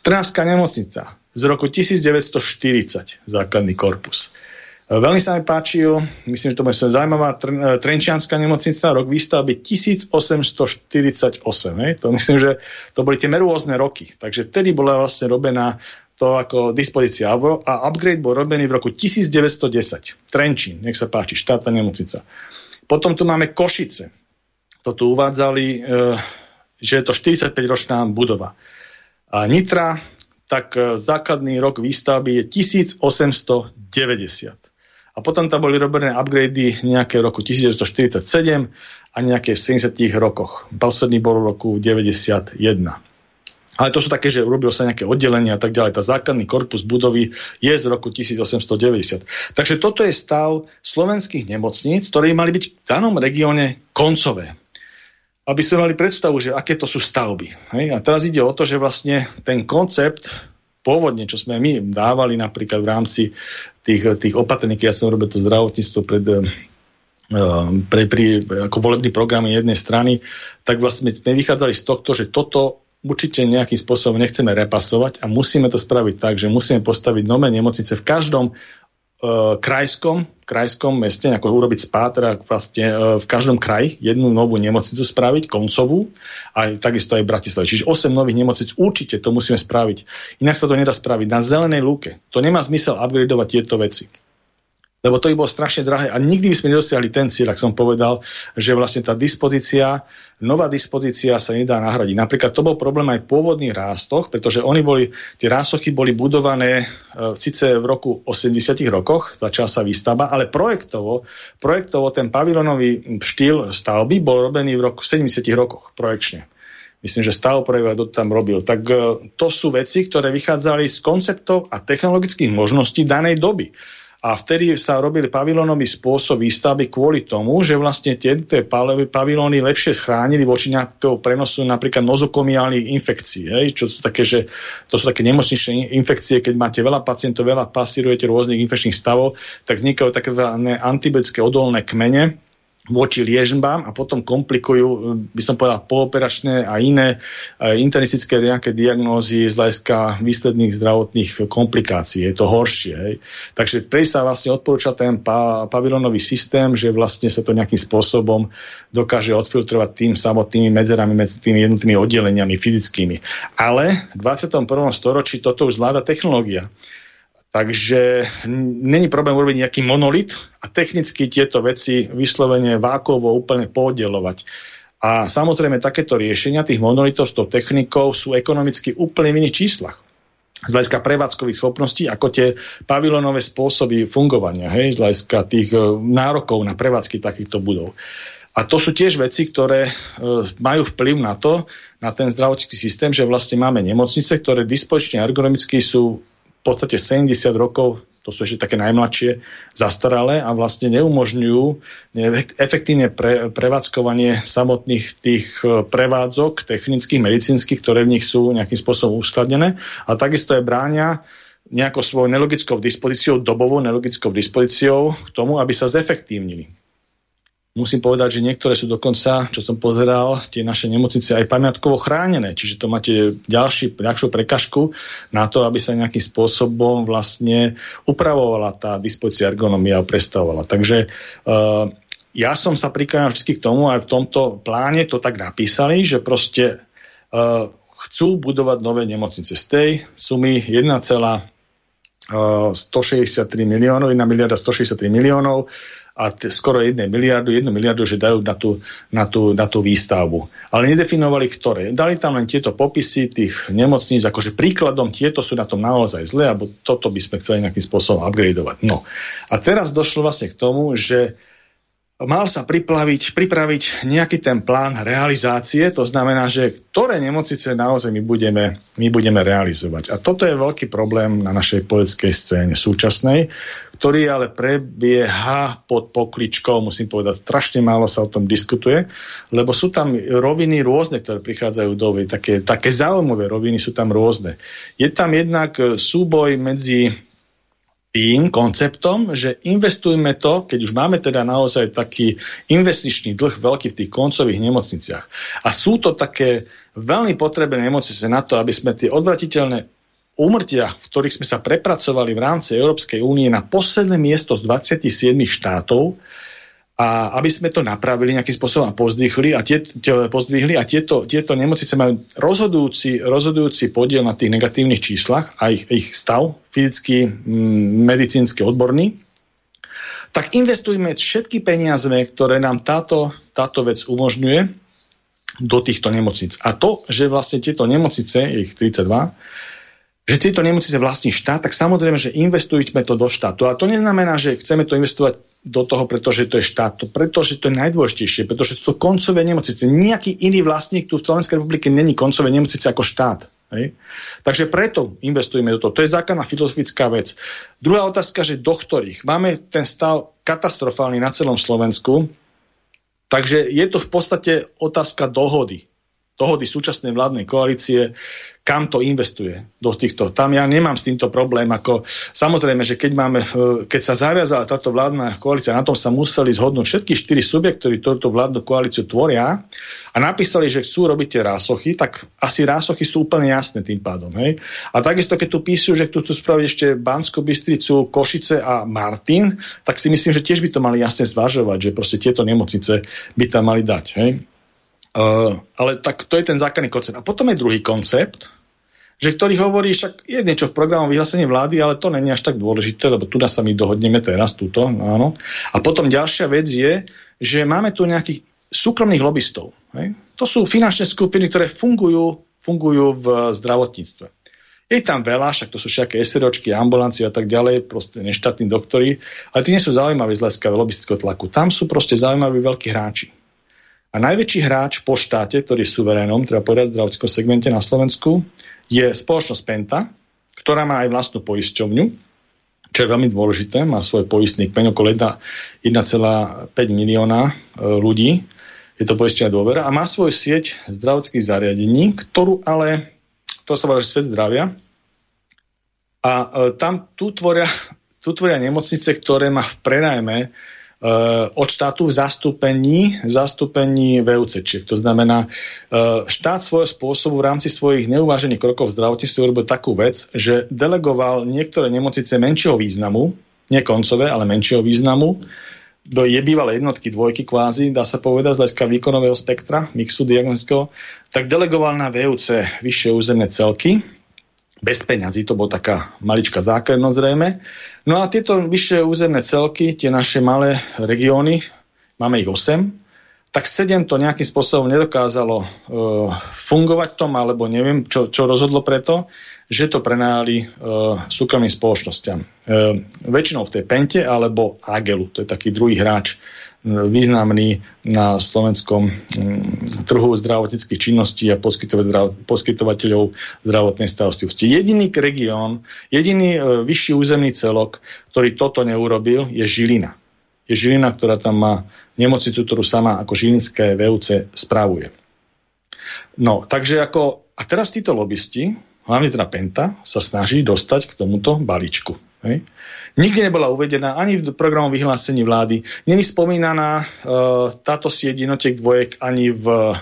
Trnavská nemocnica z roku 1940, základný korpus. E, veľmi sa mi páčil, myslím, že to bude zaujímavá, e, Trenčianská nemocnica, rok výstavby 1848. Hej? To myslím, že to boli tie rôzne roky. Takže vtedy bola vlastne robená to ako dispozícia. A upgrade bol robený v roku 1910. Trenčín, nech sa páči, štátna nemocnica. Potom tu máme Košice. To tu uvádzali, e, že je to 45-ročná budova. A Nitra, tak základný rok výstavby je 1890. A potom tam boli robené upgrady nejaké v roku 1947 a nejaké v 70 rokoch. Posledný bol v roku 91. Ale to sú také, že urobilo sa nejaké oddelenie a tak ďalej. Tá základný korpus budovy je z roku 1890. Takže toto je stav slovenských nemocníc, ktoré mali byť v danom regióne koncové aby sme mali predstavu, že aké to sú stavby. Hej? A teraz ide o to, že vlastne ten koncept pôvodne, čo sme my dávali napríklad v rámci tých, tých opatrení, ja som robil to zdravotníctvo pred eh, pre, pri, ako volebný program jednej strany, tak vlastne sme vychádzali z tohto, že toto určite nejakým spôsobom nechceme repasovať a musíme to spraviť tak, že musíme postaviť nové nemocnice v každom uh, krajskom, krajskom meste, ako urobiť spá, teda vlastne uh, v každom kraji jednu novú nemocnicu spraviť, koncovú, a takisto aj v Bratislave. Čiže 8 nových nemocnic určite to musíme spraviť. Inak sa to nedá spraviť na zelenej lúke. To nemá zmysel upgradovať tieto veci lebo to by bolo strašne drahé a nikdy by sme nedosiahli ten cieľ, ak som povedal, že vlastne tá dispozícia, nová dispozícia sa nedá nahradiť. Napríklad to bol problém aj v pôvodných rástoch, pretože oni boli, tie rásochy boli budované e, síce v roku 80 rokoch, začala sa výstavba, ale projektovo, projektovo ten pavilonový štýl stavby bol robený v roku 70 rokoch projekčne myslím, že stavprojekt to tam robil. Tak e, to sú veci, ktoré vychádzali z konceptov a technologických možností danej doby. A vtedy sa robili pavilónový spôsob výstavby kvôli tomu, že vlastne tie, pavilóny lepšie chránili voči nejakého prenosu napríklad nozokomiálnych infekcií. Hej? Čo sú také, že to sú také nemocničné infekcie, keď máte veľa pacientov, veľa pasírujete rôznych infekčných stavov, tak vznikajú také antibiotické odolné kmene, voči liežbám a potom komplikujú, by som povedal, pooperačné a iné e, internistické nejaké diagnózy z hľadiska výsledných zdravotných komplikácií. Je to horšie. Hej. Takže pre sa vlastne odporúča ten pa, pavilonový systém, že vlastne sa to nejakým spôsobom dokáže odfiltrovať tým samotnými medzerami medzi tými jednotými oddeleniami fyzickými. Ale v 21. storočí toto už zvláda technológia. Takže není problém urobiť nejaký monolit a technicky tieto veci vyslovene vákovo úplne podelovať. A samozrejme takéto riešenia tých monolitov s tou technikou sú ekonomicky úplne v iných číslach z hľadiska prevádzkových schopností, ako tie pavilonové spôsoby fungovania, hej, z hľadiska tých e, nárokov na prevádzky takýchto budov. A to sú tiež veci, ktoré e, majú vplyv na to, na ten zdravotnícky systém, že vlastne máme nemocnice, ktoré dispozične ergonomicky sú podstate 70 rokov, to sú ešte také najmladšie, zastaralé a vlastne neumožňujú efektívne pre, prevádzkovanie samotných tých e, prevádzok technických, medicínskych, ktoré v nich sú nejakým spôsobom uskladnené. A takisto je bránia nejakou svojou nelogickou dispozíciou, dobovou nelogickou dispozíciou k tomu, aby sa zefektívnili musím povedať, že niektoré sú dokonca, čo som pozeral, tie naše nemocnice aj pamiatkovo chránené. Čiže to máte ďalší, ďalšiu prekažku na to, aby sa nejakým spôsobom vlastne upravovala tá dispozícia ergonomia a prestavovala. Takže uh, ja som sa prikladal vždy k tomu, aj v tomto pláne to tak napísali, že proste uh, chcú budovať nové nemocnice z tej sumy 1,7 163 miliónov, 1 miliarda 163 miliónov a t- skoro 1 miliardu, 1 miliardu, že dajú na tú, na, tú, na tú výstavbu. Ale nedefinovali ktoré. Dali tam len tieto popisy tých nemocníc, akože príkladom tieto sú na tom naozaj zle, alebo toto by sme chceli nejakým spôsobom upgradeovať. No. A teraz došlo vlastne k tomu, že mal sa pripraviť, pripraviť nejaký ten plán realizácie, to znamená, že ktoré nemocnice naozaj my budeme, my budeme realizovať. A toto je veľký problém na našej politickej scéne súčasnej, ktorý ale prebieha pod pokličkou, musím povedať, strašne málo sa o tom diskutuje, lebo sú tam roviny rôzne, ktoré prichádzajú do také, také zaujímavé roviny sú tam rôzne. Je tam jednak súboj medzi tým konceptom, že investujme to, keď už máme teda naozaj taký investičný dlh veľký v tých koncových nemocniciach. A sú to také veľmi potrebné nemocnice na to, aby sme tie odvratiteľné úmrtia, v ktorých sme sa prepracovali v rámci Európskej únie na posledné miesto z 27 štátov, a aby sme to napravili nejakým spôsobom a pozdvihli a, tie, tie, pozdvihli a tieto, tieto nemocnice majú rozhodujúci, rozhodujúci podiel na tých negatívnych číslach a ich, ich stav fyzický, medicínsky, odborný, tak investujme všetky peniaze, ktoré nám táto, táto vec umožňuje do týchto nemocnic. A to, že vlastne tieto nemocnice, ich 32, že tieto nemocnice vlastní štát, tak samozrejme, že investujme to do štátu. A to neznamená, že chceme to investovať do toho, pretože to je štát, to, pretože to je najdôležitejšie, pretože sú to koncové nemocnice. Nejaký iný vlastník tu v Slovenskej republike není koncové nemocnice ako štát. Hej? Takže preto investujeme do toho. To je základná filozofická vec. Druhá otázka, že do ktorých. Máme ten stav katastrofálny na celom Slovensku, takže je to v podstate otázka dohody. Dohody súčasnej vládnej koalície, kam to investuje do týchto. Tam ja nemám s týmto problém. Ako, samozrejme, že keď, máme, e, keď sa zaviazala táto vládna koalícia, na tom sa museli zhodnúť všetky štyri subjekty, ktorí túto vládnu koalíciu tvoria a napísali, že chcú robiť tie rásochy, tak asi rásochy sú úplne jasné tým pádom. Hej? A takisto, keď tu píšu, že chcú spraviť ešte Banskú Bystricu, Košice a Martin, tak si myslím, že tiež by to mali jasne zvažovať, že proste tieto nemocnice by tam mali dať. Hej? Uh, ale tak to je ten základný koncept. A potom je druhý koncept, že ktorý hovorí, však je niečo v programu vyhlásenie vlády, ale to není až tak dôležité, lebo tu sa my dohodneme teraz, túto, áno. A potom ďalšia vec je, že máme tu nejakých súkromných lobbystov. Hej? To sú finančné skupiny, ktoré fungujú, fungujú v zdravotníctve. Je tam veľa, však to sú všetké SROčky, ambulancie a tak ďalej, proste neštátni doktori, ale tí nie sú zaujímaví z hľadiska lobistického tlaku. Tam sú proste zaujímaví veľkí hráči. A najväčší hráč po štáte, ktorý je suverénom, treba povedať v zdravotníckom segmente na Slovensku, je spoločnosť Penta, ktorá má aj vlastnú poisťovňu, čo je veľmi dôležité, má svoj poistný kmeň okolo 1,5 milióna e, ľudí, je to poistenia dôvera a má svoj sieť zdravotných zariadení, ktorú ale, to sa volá, že svet zdravia, a e, tam tu tvoria, tu tvoria nemocnice, ktoré má v prenajme od štátu v zastúpení, v zastúpení VUCčiek. To znamená, eh, štát svojho spôsobu v rámci svojich neuvážených krokov v zdravotníctve urobil takú vec, že delegoval niektoré nemocnice menšieho významu, nie koncové, ale menšieho významu, do je bývalé jednotky, dvojky kvázi, dá sa povedať, z hľadiska výkonového spektra, mixu diagnostického, tak delegoval na VUC vyššie územné celky, bez peňazí, to bola taká maličká zákernosť zrejme. No a tieto vyššie územné celky, tie naše malé regióny, máme ich 8, tak 7 to nejakým spôsobom nedokázalo uh, fungovať v tom, alebo neviem, čo, čo rozhodlo preto, že to prenajali uh, súkromným spoločnosťam. Uh, väčšinou v tej Pente alebo Agelu, to je taký druhý hráč významný na slovenskom mm, trhu zdravotníckých činností a poskytovateľov zdravotnej starostlivosti. Jediný región, jediný e, vyšší územný celok, ktorý toto neurobil, je Žilina. Je Žilina, ktorá tam má nemocnicu, ktorú sama ako žilinské VUC spravuje. No, takže ako, a teraz títo lobbysti, hlavne teda Penta, sa snaží dostať k tomuto balíčku. Hej? Nikde nebola uvedená ani v programom vyhlásení vlády, není spomínaná uh, táto sieť jednotiek dvojek ani v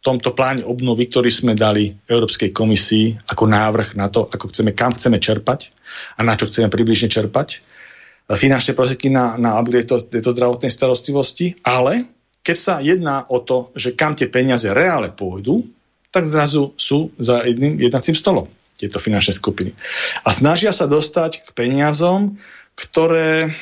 tomto pláne obnovy, ktorý sme dali Európskej komisii ako návrh na to, ako chceme, kam chceme čerpať a na čo chceme približne čerpať uh, finančné prostriedky na, na upgrade tejto zdravotnej starostlivosti, ale keď sa jedná o to, že kam tie peniaze reále pôjdu, tak zrazu sú za jedným jednacím stolom. Tieto finančné skupiny. A snažia sa dostať k peniazom, ktoré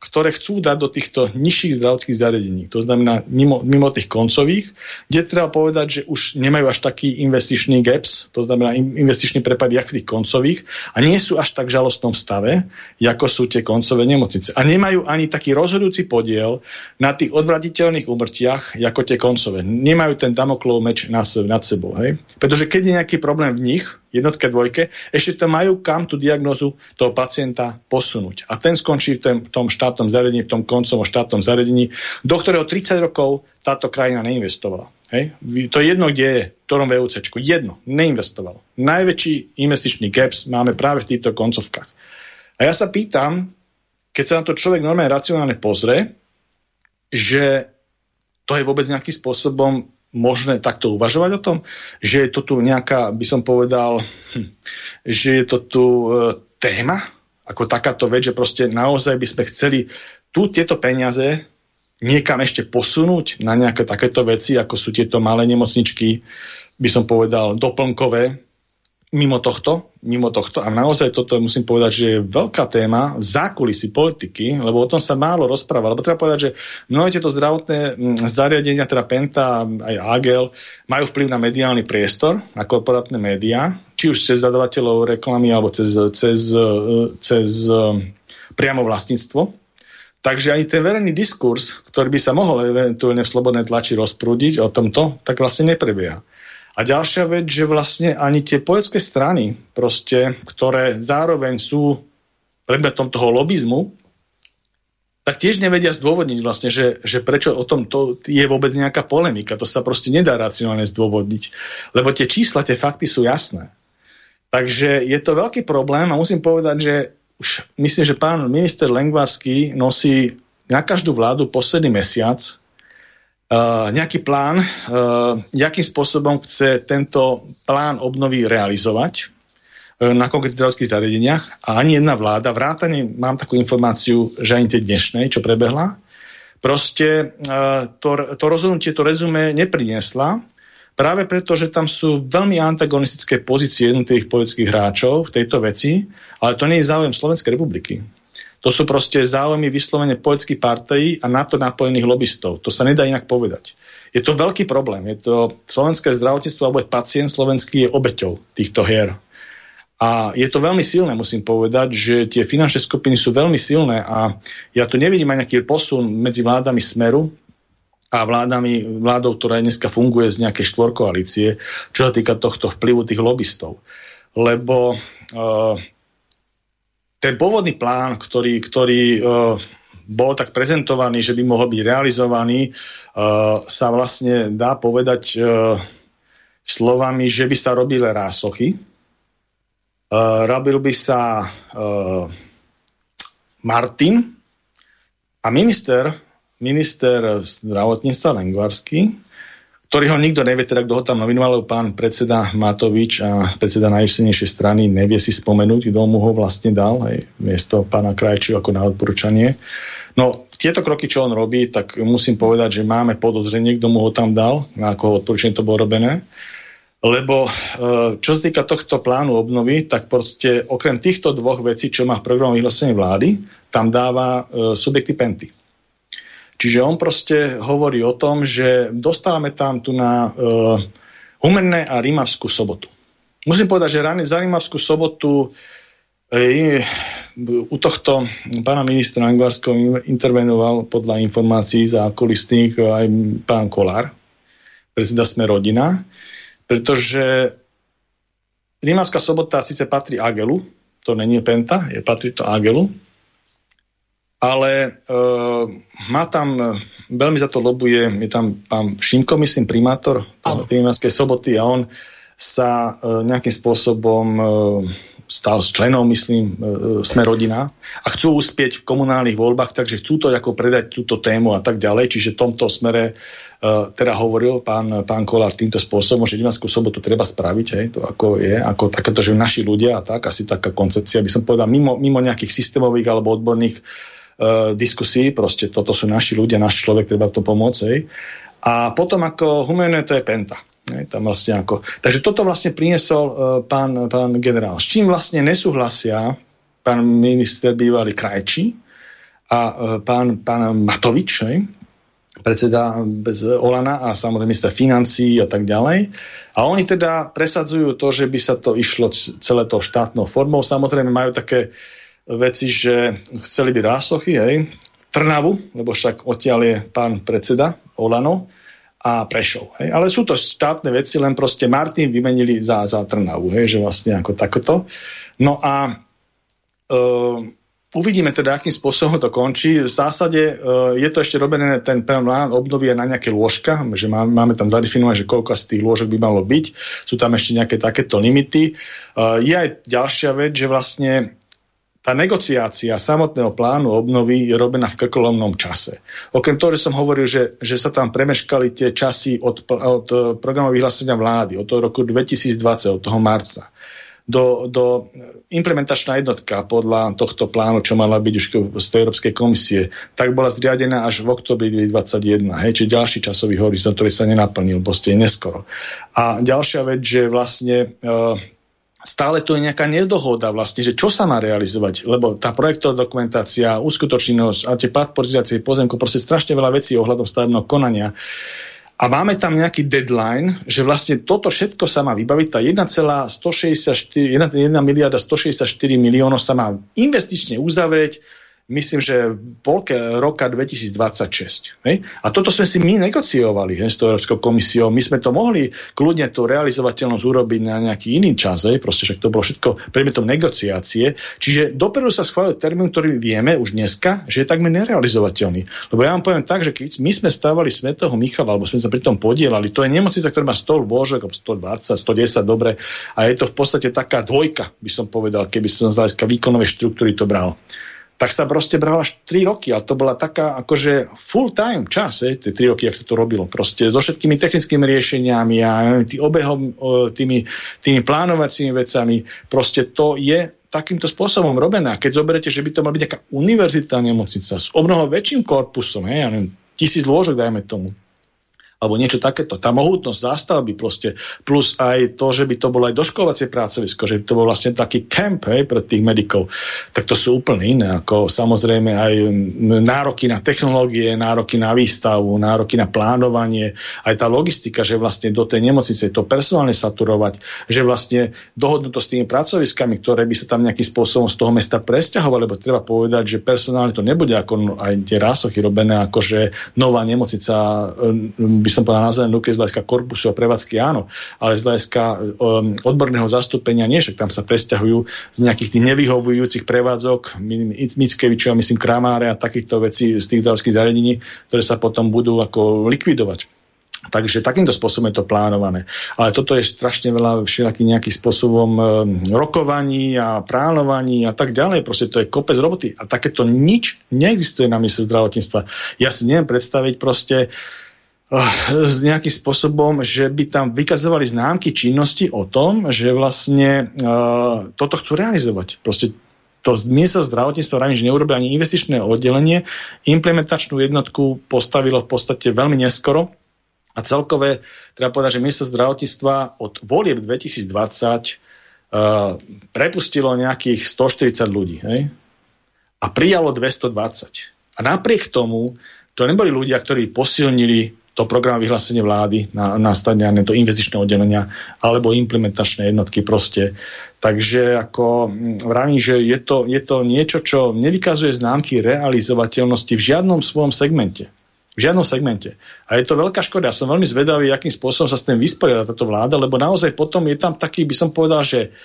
ktoré chcú dať do týchto nižších zdravotných zariadení. To znamená mimo, mimo tých koncových, kde treba povedať, že už nemajú až taký investičný gaps, to znamená investičný prepad jak v tých koncových a nie sú až tak v žalostnom stave, ako sú tie koncové nemocnice. A nemajú ani taký rozhodujúci podiel na tých odvratiteľných umrtiach, ako tie koncové. Nemajú ten damoklov meč nad sebou. Hej? Pretože keď je nejaký problém v nich, jednotke, dvojke, ešte to majú kam tú diagnozu toho pacienta posunúť. A ten skončí v tom, tom štátnom zariadení, v tom koncom štátnom zariadení, do ktorého 30 rokov táto krajina neinvestovala. Hej? To je jedno, kde je, v ktorom VUC. Jedno, neinvestovalo. Najväčší investičný gaps máme práve v týchto koncovkách. A ja sa pýtam, keď sa na to človek normálne racionálne pozrie, že to je vôbec nejakým spôsobom možné takto uvažovať o tom, že je to tu nejaká, by som povedal, hm, že je to tu e, téma, ako takáto vec, že proste naozaj by sme chceli tu tieto peniaze niekam ešte posunúť na nejaké takéto veci, ako sú tieto malé nemocničky, by som povedal, doplnkové, mimo tohto, mimo tohto a naozaj toto musím povedať, že je veľká téma v zákulisí politiky, lebo o tom sa málo rozpráva, lebo treba povedať, že mnohé tieto zdravotné mm, zariadenia, teda Penta aj Agel, majú vplyv na mediálny priestor, na korporátne médiá, či už cez zadavateľov reklamy alebo cez, cez, cez um, priamo vlastníctvo. Takže ani ten verejný diskurs, ktorý by sa mohol eventuálne v slobodnej tlači rozprúdiť o tomto, tak vlastne neprebieha. A ďalšia vec, že vlastne ani tie poetské strany, proste, ktoré zároveň sú predmetom toho lobizmu, tak tiež nevedia zdôvodniť vlastne, že, že prečo o tom to je vôbec nejaká polemika. To sa proste nedá racionálne zdôvodniť. Lebo tie čísla, tie fakty sú jasné. Takže je to veľký problém a musím povedať, že už myslím, že pán minister Lengvarský nosí na každú vládu posledný mesiac Uh, nejaký plán, uh, akým spôsobom chce tento plán obnovy realizovať uh, na konkrétnych zdravotských zariadeniach a ani jedna vláda, vrátane mám takú informáciu, že ani tej dnešnej, čo prebehla, proste to, to rozhodnutie, to rezume nepriniesla, práve preto, že tam sú veľmi antagonistické pozície jednotlivých politických hráčov v tejto veci, ale to nie je záujem Slovenskej republiky. To sú proste záujmy vyslovene politických partejí a na to napojených lobbystov. To sa nedá inak povedať. Je to veľký problém. Je to slovenské zdravotníctvo alebo pacient slovenský je obeťou týchto hier. A je to veľmi silné, musím povedať, že tie finančné skupiny sú veľmi silné a ja tu nevidím aj nejaký posun medzi vládami Smeru a vládami, vládou, ktorá dneska funguje z nejakej štvorkoalície, čo sa týka tohto vplyvu tých lobbystov. Lebo uh, ten pôvodný plán, ktorý, ktorý uh, bol tak prezentovaný, že by mohol byť realizovaný, uh, sa vlastne dá povedať uh, slovami, že by sa robili rásochy. Uh, robil by sa uh, Martin a minister, minister zdravotníctva Lengvarský ktorý ho nikto nevie, teda kto ho tam nominoval, pán predseda Matovič a predseda najsilnejšej strany nevie si spomenúť, kto mu ho vlastne dal, aj miesto pána Krajčiu ako na odporúčanie. No, tieto kroky, čo on robí, tak musím povedať, že máme podozrenie, kto mu ho tam dal, na ako odporúčanie to bolo robené. Lebo e, čo sa týka tohto plánu obnovy, tak proste okrem týchto dvoch vecí, čo má v programu vyhlásenie vlády, tam dáva e, subjekty Penty. Čiže on proste hovorí o tom, že dostávame tam tu na uh, Humenné a Rímavskú sobotu. Musím povedať, že za Rímavskú sobotu e, u tohto pána ministra Angvarského intervenoval podľa informácií za kolistných aj pán Kolár, predseda Sme rodina, pretože Rímavská sobota síce patrí Agelu, to není Penta, je, patrí to Agelu, ale uh, má tam, veľmi za to lobuje, je tam pán Šimko, myslím, primátor Trinárskej soboty a on sa uh, nejakým spôsobom uh, stal s členom, myslím, uh, sme rodina a chcú uspieť v komunálnych voľbách, takže chcú to ako predať túto tému a tak ďalej, čiže v tomto smere uh, teda hovoril pán, pán Kolár týmto spôsobom, že Divanskú sobotu treba spraviť, hej, to ako je, ako takéto, že naši ľudia a tak, asi taká koncepcia, by som povedal, mimo, mimo nejakých systémových alebo odborných uh, diskusí, proste toto sú naši ľudia, náš človek, treba to pomôcť. Hej. A potom ako humené to je Penta. Hej, tam vlastne ako. Takže toto vlastne priniesol uh, pán, pán generál. S čím vlastne nesúhlasia pán minister bývalý Krajčí a uh, pán, pán Matovič, hej, predseda bez Olana a samozrejme minister financí a tak ďalej. A oni teda presadzujú to, že by sa to išlo celé to štátnou formou. Samozrejme majú také veci, že chceli by rásochy, hej, Trnavu, lebo však odtiaľ je pán predseda Olano a Prešov. Hej. Ale sú to štátne veci, len proste Martin vymenili za, za Trnavu, hej, že vlastne ako takoto. No a uh, uvidíme teda, akým spôsobom to končí. V zásade uh, je to ešte robené, ten plán obnovy na nejaké lôžka, že má, máme tam zadefinovať, že koľko z tých lôžok by malo byť. Sú tam ešte nejaké takéto limity. Uh, je aj ďalšia vec, že vlastne tá negociácia samotného plánu obnovy je robená v krkolomnom čase. Okrem toho, že som hovoril, že, že sa tam premeškali tie časy od, od programu vyhlásenia vlády, od toho roku 2020, od toho marca, do, do implementačná jednotka podľa tohto plánu, čo mala byť už z tej Európskej komisie, tak bola zriadená až v oktobri 2021, hej, čiže ďalší časový horizont, ktorý sa nenaplnil, proste neskoro. A ďalšia vec, že vlastne uh, stále tu je nejaká nedohoda vlastne, že čo sa má realizovať, lebo tá projektová dokumentácia, uskutočnosť a tie padporizácie pozemku, proste strašne veľa vecí ohľadom stavebného konania. A máme tam nejaký deadline, že vlastne toto všetko sa má vybaviť, tá 1,164 1, 1 miliarda 164 miliónov sa má investične uzavrieť myslím, že polke roka 2026. Hej? A toto sme si my negociovali hej, s tou Európskou komisiou. My sme to mohli kľudne tú realizovateľnosť urobiť na nejaký iný čas. Hej? Proste však to bolo všetko predmetom negociácie. Čiže dopredu sa schválil termín, ktorý vieme už dneska, že je takmer nerealizovateľný. Lebo ja vám poviem tak, že keď my sme stávali Svetého Michala, alebo sme sa pri tom podielali, to je nemocnica, ktorá má 100 lôžok, 120, 110, dobre, a je to v podstate taká dvojka, by som povedal, keby som z hľadiska výkonovej štruktúry to bral tak sa proste brala až 3 roky, ale to bola taká akože full time čas, je, tie 3 roky, ak sa to robilo. Proste so všetkými technickými riešeniami a tý obehom, tými, tými plánovacími vecami. Proste to je takýmto spôsobom robené. A keď zoberete, že by to mala byť nejaká univerzitná nemocnica s obnoho väčším korpusom, hej, ja neviem, tisíc lôžok, dajme tomu, alebo niečo takéto. Tá mohutnosť zástavby proste, plus aj to, že by to bolo aj doškolovacie pracovisko, že by to bol vlastne taký camp hej, pre tých medikov, tak to sú úplne iné, ako samozrejme aj nároky na technológie, nároky na výstavu, nároky na plánovanie, aj tá logistika, že vlastne do tej nemocnice to personálne saturovať, že vlastne dohodnúť to s tými pracoviskami, ktoré by sa tam nejakým spôsobom z toho mesta presťahovali, lebo treba povedať, že personálne to nebude ako aj tie rásochy robené, ako že nová nemocnica by by som povedal na zelené z hľadiska korpusu a prevádzky áno, ale z hľadiska um, odborného zastúpenia nie, však tam sa presťahujú z nejakých tých nevyhovujúcich prevádzok, Mickevičov, myslím Kramáre a takýchto vecí z tých zdravotských zariadení, ktoré sa potom budú ako likvidovať. Takže takýmto spôsobom je to plánované. Ale toto je strašne veľa všelakých nejakým spôsobom e, rokovaní a plánovaní a tak ďalej. Proste to je kopec roboty. A takéto nič neexistuje na mysle zdravotníctva. Ja si neviem predstaviť proste s nejakým spôsobom, že by tam vykazovali známky činnosti o tom, že vlastne uh, toto chcú realizovať. Proste to ministerstvo zdravotníctva ráni, že neurobili ani investičné oddelenie, implementačnú jednotku postavilo v podstate veľmi neskoro a celkové treba povedať, že ministerstvo zdravotníctva od volieb 2020 uh, prepustilo nejakých 140 ľudí hej? a prijalo 220. A napriek tomu to neboli ľudia, ktorí posilnili to program vyhlásenie vlády na, na stadiane do investičného oddelenia alebo implementačné jednotky proste. Takže ako mm, vravím, že je to, je to niečo, čo nevykazuje známky realizovateľnosti v žiadnom svojom segmente. V žiadnom segmente. A je to veľká škoda. Ja som veľmi zvedavý, akým spôsobom sa s tým vysporiada táto vláda, lebo naozaj potom je tam taký, by som povedal, že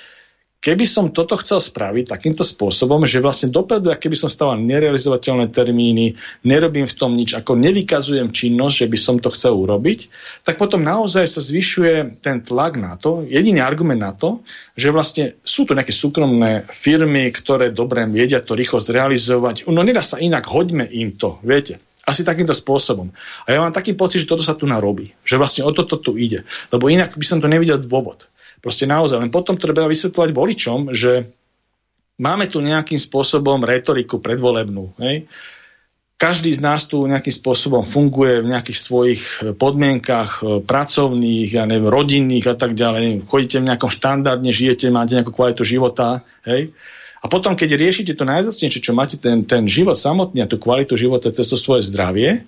Keby som toto chcel spraviť takýmto spôsobom, že vlastne dopredu, keby som stával nerealizovateľné termíny, nerobím v tom nič, ako nevykazujem činnosť, že by som to chcel urobiť, tak potom naozaj sa zvyšuje ten tlak na to, jediný argument na to, že vlastne sú tu nejaké súkromné firmy, ktoré dobre vedia to rýchlo zrealizovať. No nedá sa inak, hoďme im to, viete. Asi takýmto spôsobom. A ja mám taký pocit, že toto sa tu narobí. Že vlastne o toto tu ide. Lebo inak by som to nevidel dôvod. Proste naozaj. Len potom treba vysvetľovať voličom, že máme tu nejakým spôsobom retoriku predvolebnú. Hej? každý z nás tu nejakým spôsobom funguje v nejakých svojich e, podmienkach e, pracovných, ja neviem, rodinných a tak ďalej. Chodíte v nejakom štandardne, žijete, máte nejakú kvalitu života, hej? A potom, keď riešite to najzacnejšie, čo máte ten, ten život samotný a tú kvalitu života cez to svoje zdravie,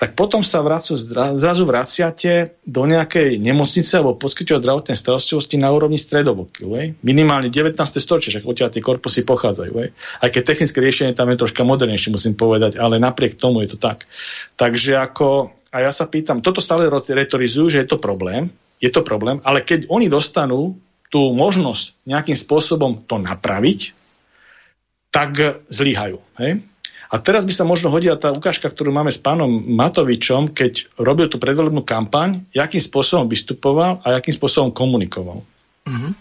tak potom sa vracu, zrazu vraciate do nejakej nemocnice alebo poskytuje zdravotnej starostlivosti na úrovni stredovoky. Minimálne 19. storočie, však odtiaľ tie korpusy pochádzajú. Ej? Aj keď technické riešenie tam je troška modernejšie, musím povedať, ale napriek tomu je to tak. Takže ako, a ja sa pýtam, toto stále retorizujú, že je to problém, je to problém, ale keď oni dostanú tú možnosť nejakým spôsobom to napraviť, tak zlyhajú. Hej? A teraz by sa možno hodila tá ukážka, ktorú máme s pánom Matovičom, keď robil tú predvolebnú kampaň, akým spôsobom vystupoval a akým spôsobom komunikoval. Mm-hmm.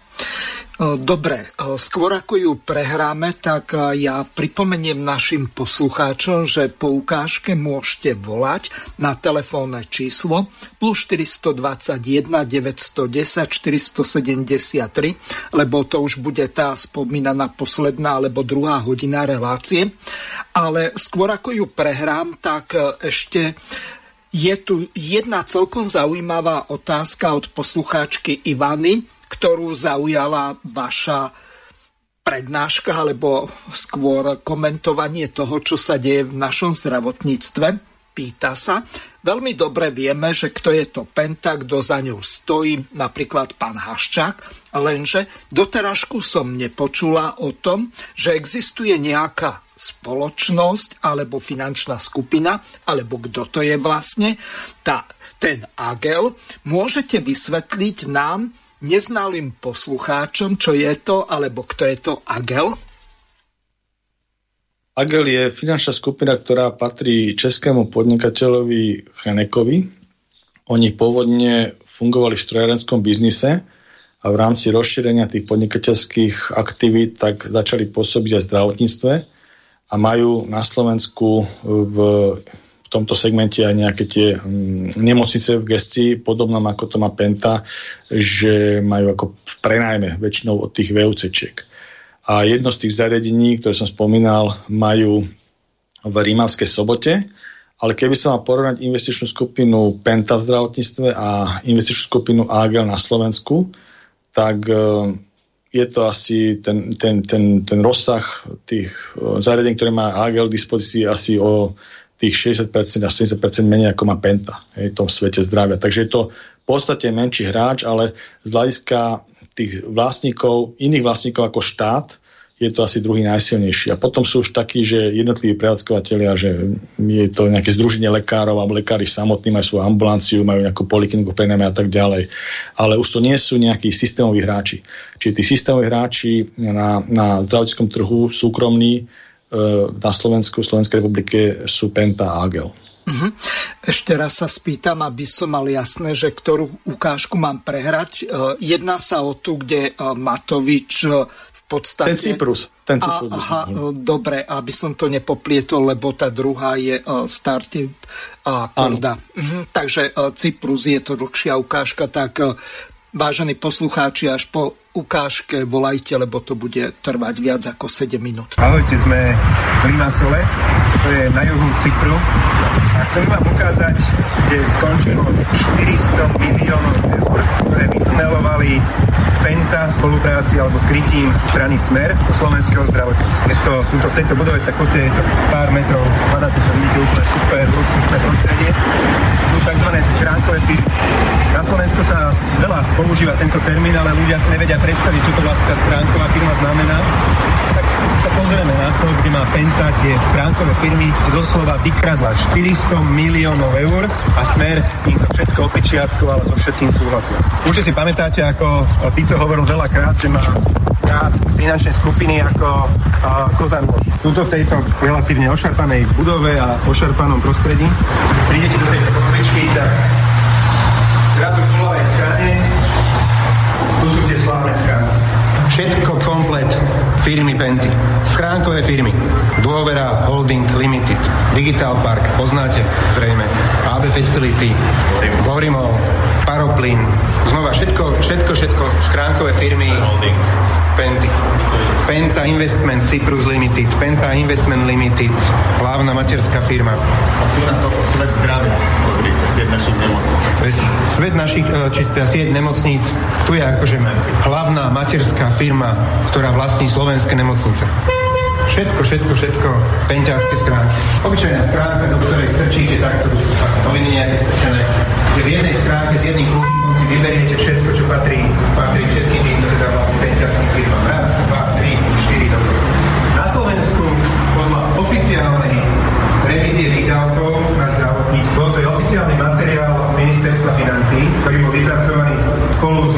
Dobre, skôr ako ju prehráme, tak ja pripomeniem našim poslucháčom, že po ukážke môžete volať na telefónne číslo plus 421 910 473, lebo to už bude tá spomínaná posledná alebo druhá hodina relácie. Ale skôr ako ju prehrám, tak ešte je tu jedna celkom zaujímavá otázka od poslucháčky Ivany, ktorú zaujala vaša prednáška alebo skôr komentovanie toho, čo sa deje v našom zdravotníctve. Pýta sa, veľmi dobre vieme, že kto je to Penta, kto za ňou stojí, napríklad pán Haščák, lenže doteražku som nepočula o tom, že existuje nejaká spoločnosť alebo finančná skupina, alebo kto to je vlastne, tá, ten Agel. Môžete vysvetliť nám, neznalým poslucháčom, čo je to, alebo kto je to Agel? Agel je finančná skupina, ktorá patrí českému podnikateľovi Chenekovi. Oni pôvodne fungovali v strojárenskom biznise a v rámci rozšírenia tých podnikateľských aktivít tak začali pôsobiť aj v zdravotníctve a majú na Slovensku v v tomto segmente aj nejaké tie mm, nemocnice v gestii, podobnom ako to má Penta, že majú ako prenajme väčšinou od tých VUCčiek. A jedno z tých zariadení, ktoré som spomínal, majú v Rímavskej sobote, ale keby som mal porovnať investičnú skupinu Penta v zdravotníctve a investičnú skupinu AGL na Slovensku, tak e, je to asi ten, ten, ten, ten rozsah tých e, zariadení, ktoré má AGL v dispozícii asi o tých 60% a 70% menej ako má Penta v tom svete zdravia. Takže je to v podstate menší hráč, ale z hľadiska tých vlastníkov, iných vlastníkov ako štát, je to asi druhý najsilnejší. A potom sú už takí, že jednotliví prevádzkovateľia, že je to nejaké združenie lekárov alebo lekári samotní majú svoju ambulanciu, majú nejakú polikliniku prenajme a tak ďalej. Ale už to nie sú nejakí systémoví hráči. Čiže tí systémoví hráči na, na zdravotníckom trhu súkromní na Slovensku, Slovenskej republike sú Penta a Agel. Uh-huh. Ešte raz sa spýtam, aby som mal jasné, že ktorú ukážku mám prehrať. Uh, jedná sa o tu, kde uh, Matovič v podstate... Ten Cyprus. Ten Cyprus aha, dobre, aby som to nepoplietol, lebo tá druhá je Startup a Korda. Uh-huh. Takže Cyprus je to dlhšia ukážka, tak vážení poslucháči, až po ukážke volajte, lebo to bude trvať viac ako 7 minút. Ahojte, sme v Limassole, to je na juhu Cypru a chcem vám ukázať, kde skončilo 400 miliónov eur, ktoré vytunelovali Penta v spolupráci alebo skrytím strany Smer do slovenského zdravotníctva. Je to, tuto, v tejto budove tak je to pár metrov, hľadáte to vidíte úplne super, super prostredie. Sú tzv. skránkové firmy. Na Slovensku sa veľa používa tento termín, ale ľudia si nevedia predstaviť, čo to vlastne tá schránková firma znamená. Tak sa pozrieme na to, kde má Penta tie schránkové firmy, doslova vykradla 400 miliónov eur a Smer im to všetko opečiatkoval so všetkým súhlasil. Určite si pamätáte, ako Fico hovoril veľakrát, že má rád finančné skupiny ako uh, Kozan Tuto v tejto relatívne ošarpanej budove a ošarpanom prostredí prídete do tejto konovičky, tak zrazu v ľavej strane tu sú tie slávne skránky. Všetko komplet firmy Penty. Schránkové firmy. Dôvera Holding Limited. Digital Park, poznáte zrejme. AB Facility. Govorimo Paroplyn. Znova všetko, všetko, všetko. Schránkové firmy Penty. Penta Investment Cyprus Limited, Penta Investment Limited, hlavná materská firma. A tu na to svet zdravia, pozrite, sieť našich nemocníc. Svet našich, e, či teda sieť nemocníc, tu je akože hlavná materská firma, ktorá vlastní slovenské nemocnice. Všetko, všetko, všetko, penťácké schránky. Obyčajná schránka, do ktorej strčíte takto, asi noviny nejaké strčené, kde v jednej schránke s jedným kľúčikom vyberiete všetko, čo patrí, patrí všetkým týmto teda vlastne penťackým firmám. Raz, dva, tri, štyri, dobro. Na Slovensku podľa oficiálnej revízie výdavkov na zdravotníctvo, to je oficiálny materiál ministerstva financí, ktorý bol vypracovaný spolu s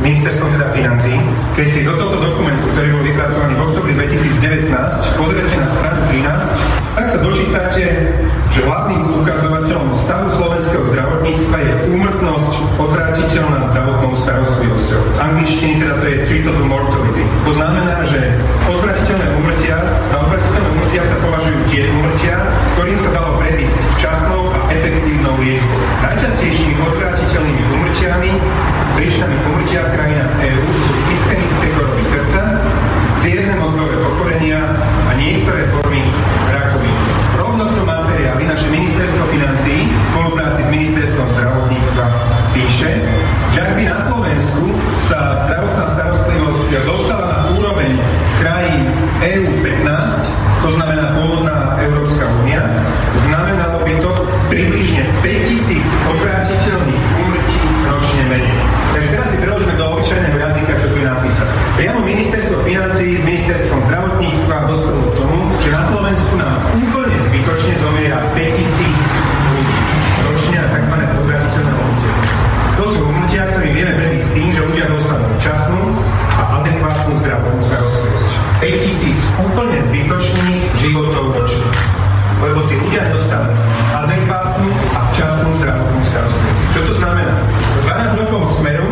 ministerstvom teda financí. Keď si do tohto dokumentu, ktorý bol vypracovaný v oktobri 2019, pozriete na stranu 13, tak sa dočítate, že hlavným ukazovateľom stavu slovenského zdravotníctva je úmrtnosť odvrátiteľná zdravotnou starostlivosťou. Z angličtiny teda to je treatable mortality. To znamená, že odvratiteľné úmrtia, za odvratiteľné úmrtia sa považujú tie úmrtia, ktorým sa dalo predísť včasnou a efektívnou liečbou. Najčastejšími odvratiteľnými úmrtiami príčinami umrtia v krajinách EÚ sú ischemické choroby srdca, cievne mozgové ochorenia a niektoré formy naše ministerstvo financí v spolupráci s ministerstvom zdravotníctva píše, že ak by na Slovensku sa zdravotná starostlivosť dostala na úroveň krajín EU 15, to znamená pôvodná Európska únia, znamenalo by to približne 5000 obrátiteľných úmrtí ročne menej. Takže teraz si preložíme do obyčajného jazyka, čo tu je napísané. Priamo ministerstvo financí s ministerstvom zdravotníctva dospelo k tomu, že na Slovensku nám úplne zbytočne zomiera 5000 ľudí ročne na tzv. podvratiteľné umrtia. To sú umrtia, ktoré vieme predísť tým, že ľudia dostanú včasnú a adekvátnu zdravotnú starostlivosť. 5000 úplne zbytočných životov ročne. Lebo tí ľudia nedostanú adekvátnu a včasnú zdravotnú starostlivosť. Čo to znamená? 12 rokov smeru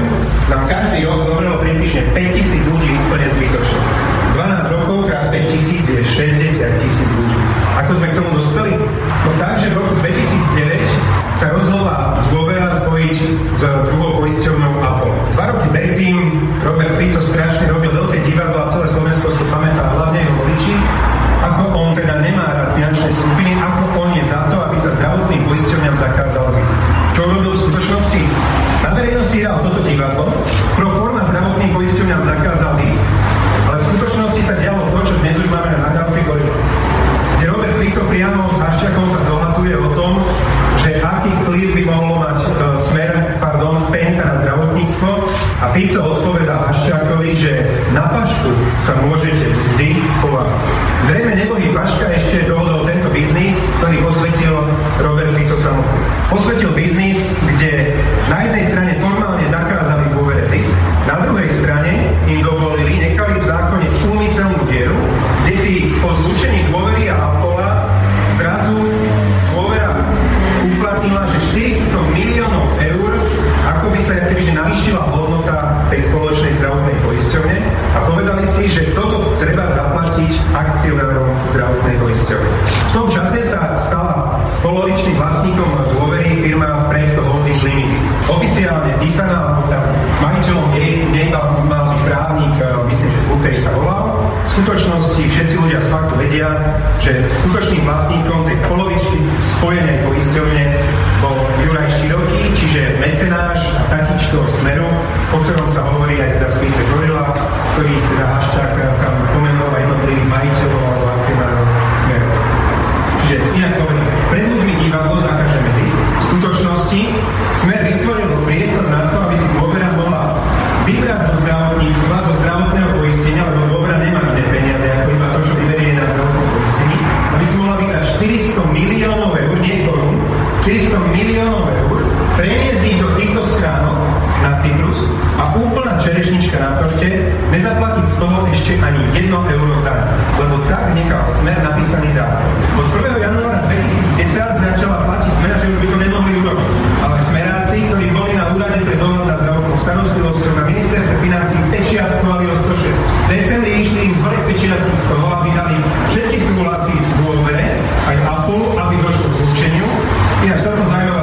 nám každý rok zomrelo približne 5000 ľudí úplne zbytočne. 12 rokov krát 5000 je 60 tisíc ľudí. Ako sme k tomu dospeli? No tak, v roku 2009 sa rozhodla dôvera spojiť s druhou poisťovnou Apple. Dva roky predtým Robert Fico strašne robil veľké divadlo a celé Slovensko si pamätá, hlavne jeho voliči, ako on teda nemá rád finančné skupiny, ako on je za to, aby sa zdravotným poisťovňam zakázal zisk. Čo robil v skutočnosti? Na verejnosti hral toto divadlo, pro forma zdravotným poisťovňam zakázal zisk, ale v skutočnosti sa dialo to, čo dnes už máme na nahrávke Gorila. Kde Robert Fico priamo s Haščakom sa dohaduje o tom, že aký vplyv by mohlo mať pardon, Penta na zdravotníctvo a Fico odpoveda Haščákovi, že na Pašku sa môžete vždy schovať. Zrejme nebohý Paška ešte dohodol tento biznis, ktorý posvetil Robert Fico samotný. Posvetil biznis, kde na jednej strane formálne zakázali dôvere zisk, na druhej strane im dovolili, nechali v zákone úmyselnú dieru, kde si po zlúčení ako by sa kebyže navýšila hodnota tej spoločnej zdravotnej poisťovne a povedali si, že toto treba zaplatiť akcionárom zdravotnej poisťovne. V tom čase sa stala polovičným vlastníkom dôvery firma Prechto Holding Limited. Oficiálne písaná, tam majiteľom jej, nej mal byť právnik, myslím, že Futej sa volal. V skutočnosti všetci ľudia z faktu vedia, že skutočným vlastníkom tej polovičky spojenej poisťovne bol Juraj Široký, čiže mecenáš a tatičko Smeru, o ktorom sa hovorí aj teda v spise Gorila, ktorý teda Haščák tam pomenoval jednotlivých majiteľov alebo akcionárov Smeru. Čiže inak hovorím, pred ľuďmi divadlo zakážeme zisk. V skutočnosti Smer vytvoril priestor na to, aby si dôvera mohla vybrať zo zdravotníctva, zo zdravotného poistenia, lebo dôvera nemá iné peniaze, ako iba to, čo vyberie na zdravotnom poistení, aby si mohla vybrať 400 miliónov eur, nie korun, 400 miliónov eur, preniesť ich do schránok na Cyprus a úplná čerešnička na torte nezaplatiť z toho ešte ani 1 euro daň. Lebo tak nechal smer napísaný zákon. Od 1. januára 2010 začala platiť smera, že by to nemohli urobiť. Ale smeráci, ktorí boli na úrade pre dohľad na zdravotnou starostlivosťou na ministerstve financí pečiatkovali o 106. V decembri išli im z hore pečiatky z toho, aby dali všetky súhlasy v dôvere, aj Apple, aby došlo k zlučeniu. Ináč celkom zaujímavá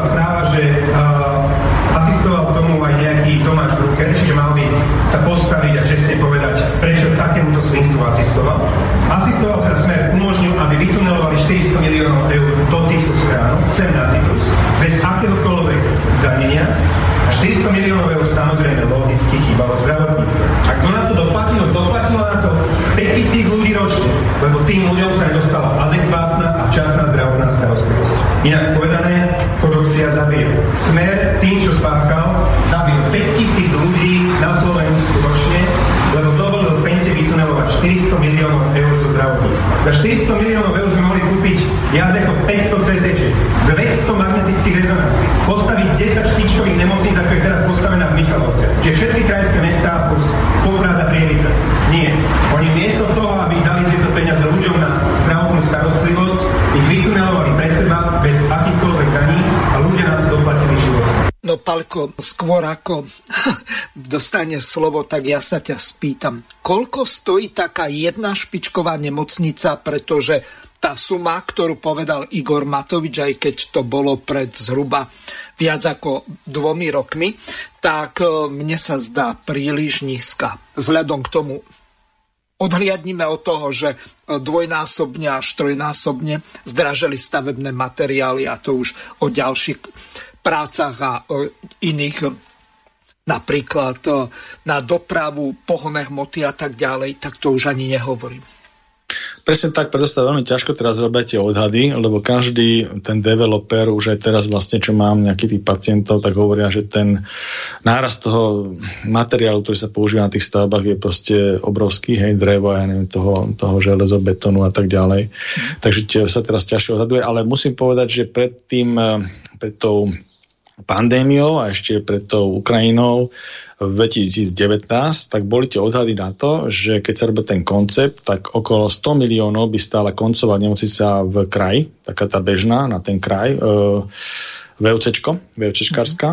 asistoval tomu aj nejaký Tomáš Drucker, čiže mal by sa postaviť a čestne povedať, prečo takémuto svinstvu asistoval. Asistoval sa smer umožnil, aby vytunelovali 400 miliónov eur do týchto strán, sem na Cyprus, bez akéhokoľvek zdanenia. A 400 miliónov eur samozrejme logicky chýbalo zdravotníctvo. A kto na to doplatil? Doplatilo na to 5000 ľudí ročne, lebo tým ľuďom sa nedostala adekvátna a včasná zdravotná starostlivosť. Inak povedané, korupcia zabije. Smer tým, čo spáchal, zabil 5000 ľudí na Slovensku ročne, lebo dovolil Pente vytunelovať 400 miliónov eur zo zdravotníctva. Za 400 miliónov eur sme mohli kúpiť viac ako 500 CT, 200 magnetických rezonancií, postaviť 10 špičkových nemocníc, ako je teraz postavená v Michalovce. Čiže všetky krajské mestá plus Poprad a. Nie. Oni miesto toho, aby dali tieto peniaze ľuďom na zdravotnú starostlivosť, ich vytunelovali pre seba bez akýchkoľvek daní a ľudia na to doplatili život. No Palko, skôr ako dostane slovo, tak ja sa ťa spýtam, koľko stojí taká jedna špičková nemocnica, pretože tá suma, ktorú povedal Igor Matovič, aj keď to bolo pred zhruba viac ako dvomi rokmi, tak e, mne sa zdá príliš nízka. Vzhľadom k tomu odhliadnime od toho, že dvojnásobne až trojnásobne zdražili stavebné materiály a to už o ďalších prácach a iných napríklad na dopravu, pohonné hmoty a tak ďalej, tak to už ani nehovorím. Presne tak, preto sa veľmi ťažko teraz robia tie odhady, lebo každý ten developer, už aj teraz vlastne, čo mám nejakých tých pacientov, tak hovoria, že ten nárast toho materiálu, ktorý sa používa na tých stavbách je proste obrovský, hej, drevo, ja neviem, toho, toho železobetonu a tak ďalej. Mm. Takže sa teraz ťažšie odhaduje, ale musím povedať, že pred tým, eh, pred tou pandémiou a ešte pred tou Ukrajinou v 2019, tak boli tie odhady na to, že keď sa robil ten koncept, tak okolo 100 miliónov by stála koncová nemocnica v kraji, taká tá bežná na ten kraj, e, VUCčko, VUCčkarská,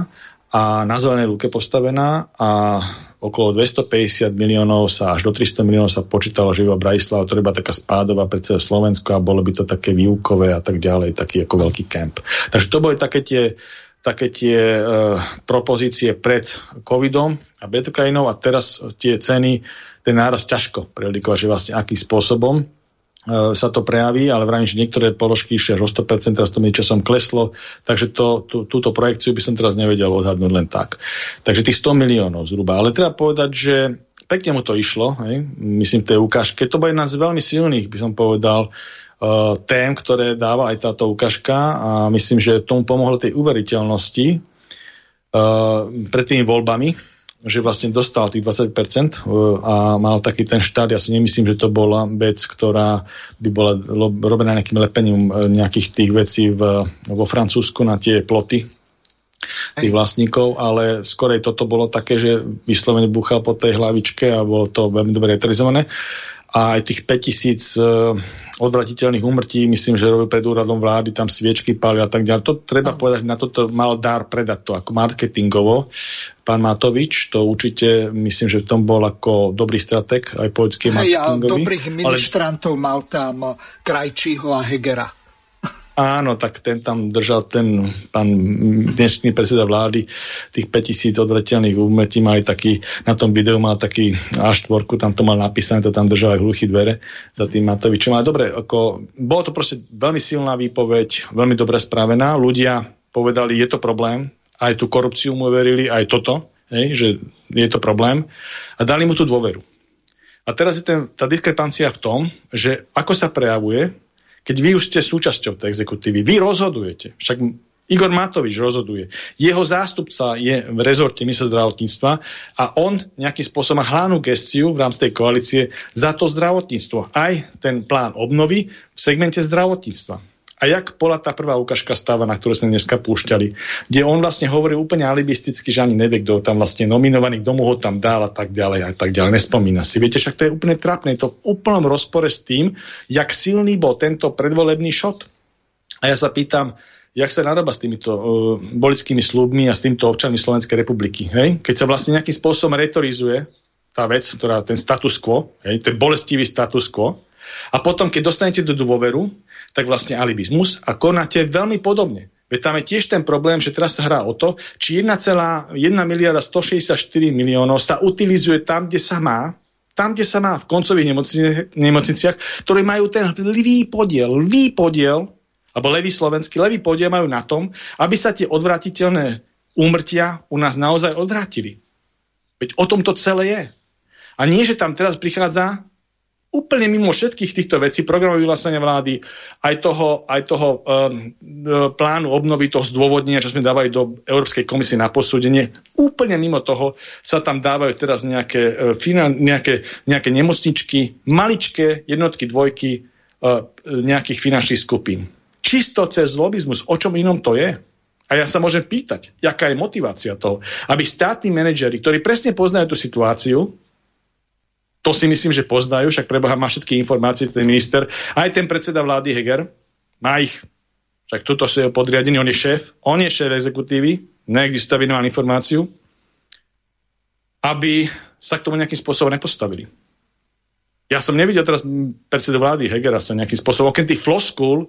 a na zelenej lúke postavená a okolo 250 miliónov sa až do 300 miliónov sa počítalo, že iba Bratislava, to iba taká spádová pre celé Slovensko a bolo by to také výukové a tak ďalej, taký ako veľký kemp. Takže to boli také tie také tie uh, propozície pred covidom a betokainou a teraz tie ceny, ten náraz ťažko predikovať, že vlastne akým spôsobom uh, sa to prejaví, ale vravím, že niektoré položky išli až o 100%, teraz to mi časom kleslo, takže to, tú, túto projekciu by som teraz nevedel odhadnúť len tak. Takže tých 100 miliónov zhruba. Ale treba povedať, že pekne mu to išlo, hej? myslím, tej ukážke. To bol jedna z veľmi silných, by som povedal, tém, ktoré dáva aj táto ukážka a myslím, že tomu pomohlo tej uveriteľnosti uh, pred tými voľbami, že vlastne dostal tých 20% a mal taký ten štát. Ja si nemyslím, že to bola vec, ktorá by bola robená nejakým lepením nejakých tých vecí v, vo Francúzsku na tie ploty tých vlastníkov, ale skorej toto bolo také, že vyslovene buchal po tej hlavičke a bolo to veľmi dobre retorizované. A aj tých 5000 odvratiteľných úmrtí, myslím, že robil pred úradom vlády, tam sviečky pali a tak ďalej. To treba no. povedať, na toto mal dar predať to ako marketingovo. Pán Matovič, to určite, myslím, že v tom bol ako dobrý strateg, aj politický marketingový. dobrých ministrantov ale... mal tam Krajčího a Hegera. Áno, tak ten tam držal ten pán dnešný predseda vlády, tých 5000 odvretelných úmetí mali taký, na tom videu mal taký A4, tam to mal napísané, to tam držal aj hluchý dvere za tým Matovičom. Ale dobre, ako, bolo to proste veľmi silná výpoveď, veľmi dobre spravená. Ľudia povedali, je to problém, aj tú korupciu mu verili, aj toto, hej, že je to problém a dali mu tú dôveru. A teraz je ten, tá diskrepancia v tom, že ako sa prejavuje, keď vy už ste súčasťou tej exekutívy, vy rozhodujete. Však Igor Matovič rozhoduje. Jeho zástupca je v rezorte ministra zdravotníctva a on nejakým spôsobom má hlavnú gestiu v rámci tej koalície za to zdravotníctvo. Aj ten plán obnovy v segmente zdravotníctva. A jak bola tá prvá ukážka stava, na ktorú sme dneska púšťali, kde on vlastne hovorí úplne alibisticky, že ani nevie, kto tam vlastne nominovaný, kto mu ho tam dal a tak ďalej a tak ďalej. Nespomína si. Viete, však to je úplne trápne. Je to v úplnom rozpore s tým, jak silný bol tento predvolebný šot. A ja sa pýtam, jak sa narába s týmito uh, bolickými slúbmi a s týmto občanmi Slovenskej republiky. Hej? Keď sa vlastne nejakým spôsobom retorizuje tá vec, ktorá ten status quo, hej, ten bolestivý status quo, a potom, keď dostanete do dôveru, tak vlastne alibizmus a konáte veľmi podobne. Veď tam je tiež ten problém, že teraz sa hrá o to, či 1,1 miliarda 164 miliónov sa utilizuje tam, kde sa má, tam, kde sa má v koncových nemocniciach, ktoré majú ten lvý podiel, lvý podiel, alebo levý slovenský, levý podiel majú na tom, aby sa tie odvratiteľné úmrtia u nás naozaj odvrátili. Veď o tom to celé je. A nie, že tam teraz prichádza úplne mimo všetkých týchto vecí, programov vyhlásenia vlády, aj toho, aj toho um, plánu obnovy, toho zdôvodnenia, čo sme dávali do Európskej komisie na posúdenie, úplne mimo toho sa tam dávajú teraz nejaké, uh, nejaké, nejaké nemocničky, maličké jednotky, dvojky uh, nejakých finančných skupín. Čisto cez lobizmus, o čom inom to je? A ja sa môžem pýtať, jaká je motivácia toho, aby státni manažeri, ktorí presne poznajú tú situáciu, to si myslím, že poznajú, však preboha má všetky informácie, ten minister. Aj ten predseda vlády Heger má ich. Však tuto je podriadený, on je šéf, on je šéf exekutívy, neexistuje venoval informáciu, aby sa k tomu nejakým spôsobom nepostavili. Ja som nevidel teraz predsedu vlády Hegera sa nejakým spôsobom, okrem tých floskul,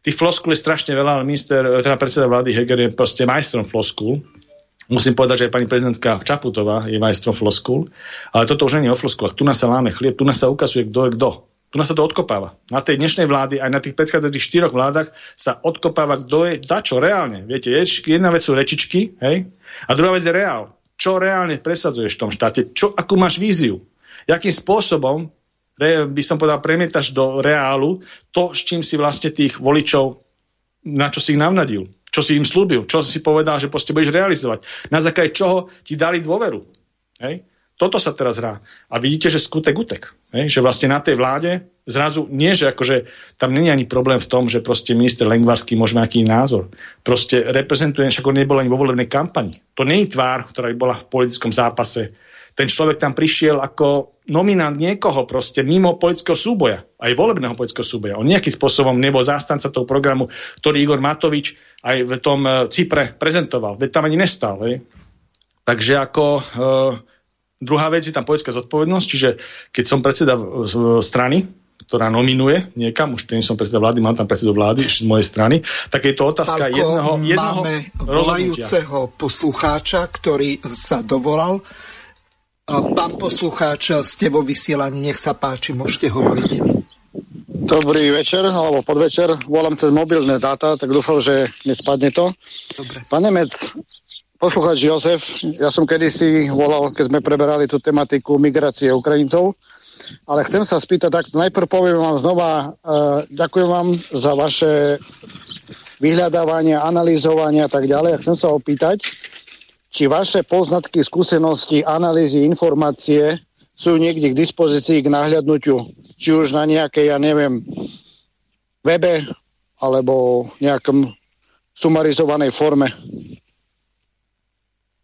tých floskul je strašne veľa, ale minister, teda predseda vlády Heger je proste majstrom floskul, Musím povedať, že aj pani prezidentka Čaputová je majstrom floskul, ale toto už nie je o floskulách. Tu nás sa láme chlieb, tu nás sa ukazuje, kto je kto. Tu nás sa to odkopáva. Na tej dnešnej vlády, aj na tých predchádzajúcich štyroch vládach sa odkopáva, kto je za čo reálne. Viete, jedna vec sú rečičky, hej? A druhá vec je reál. Čo reálne presadzuješ v tom štáte? Čo, akú máš víziu? Jakým spôsobom by som povedal, premietaš do reálu to, s čím si vlastne tých voličov, na čo si ich navnadil čo si im slúbil, čo si povedal, že proste budeš realizovať. Na základe čoho ti dali dôveru. Hej? Toto sa teraz hrá. A vidíte, že skutek utek. Hej? Že vlastne na tej vláde zrazu nie, že akože tam není ani problém v tom, že proste minister Lengvarský môže mať aký názor. Proste reprezentuje, však on nebol ani vo volebnej kampani. To nie je tvár, ktorá by bola v politickom zápase ten človek tam prišiel ako nominant niekoho proste mimo politického súboja, aj volebného politického súboja. On nejakým spôsobom nebol zástanca toho programu, ktorý Igor Matovič aj v tom uh, Cypre prezentoval. Veď tam ani nestal. Hej. Takže ako uh, druhá vec je tam politická zodpovednosť, čiže keď som predseda uh, strany, ktorá nominuje niekam, už ten som predseda vlády, mám tam predsedu vlády z mojej strany, tak je to otázka Pálko, jedného, jedného máme volajúceho poslucháča, ktorý sa dovolal. Pán poslucháč, ste vo vysielaní, nech sa páči, môžete hovoriť. Dobrý večer, alebo podvečer. Volám cez mobilné dáta, tak dúfam, že nespadne to. Dobre. Pán Nemec, poslucháč Jozef, ja som kedysi volal, keď sme preberali tú tematiku migrácie Ukrajincov, ale chcem sa spýtať, tak najprv poviem vám znova, uh, ďakujem vám za vaše vyhľadávanie, analyzovanie a tak ďalej. Chcem sa opýtať, či vaše poznatky, skúsenosti, analýzy, informácie sú niekde k dispozícii k nahľadnutiu, či už na nejakej, ja neviem, webe alebo nejakom sumarizovanej forme.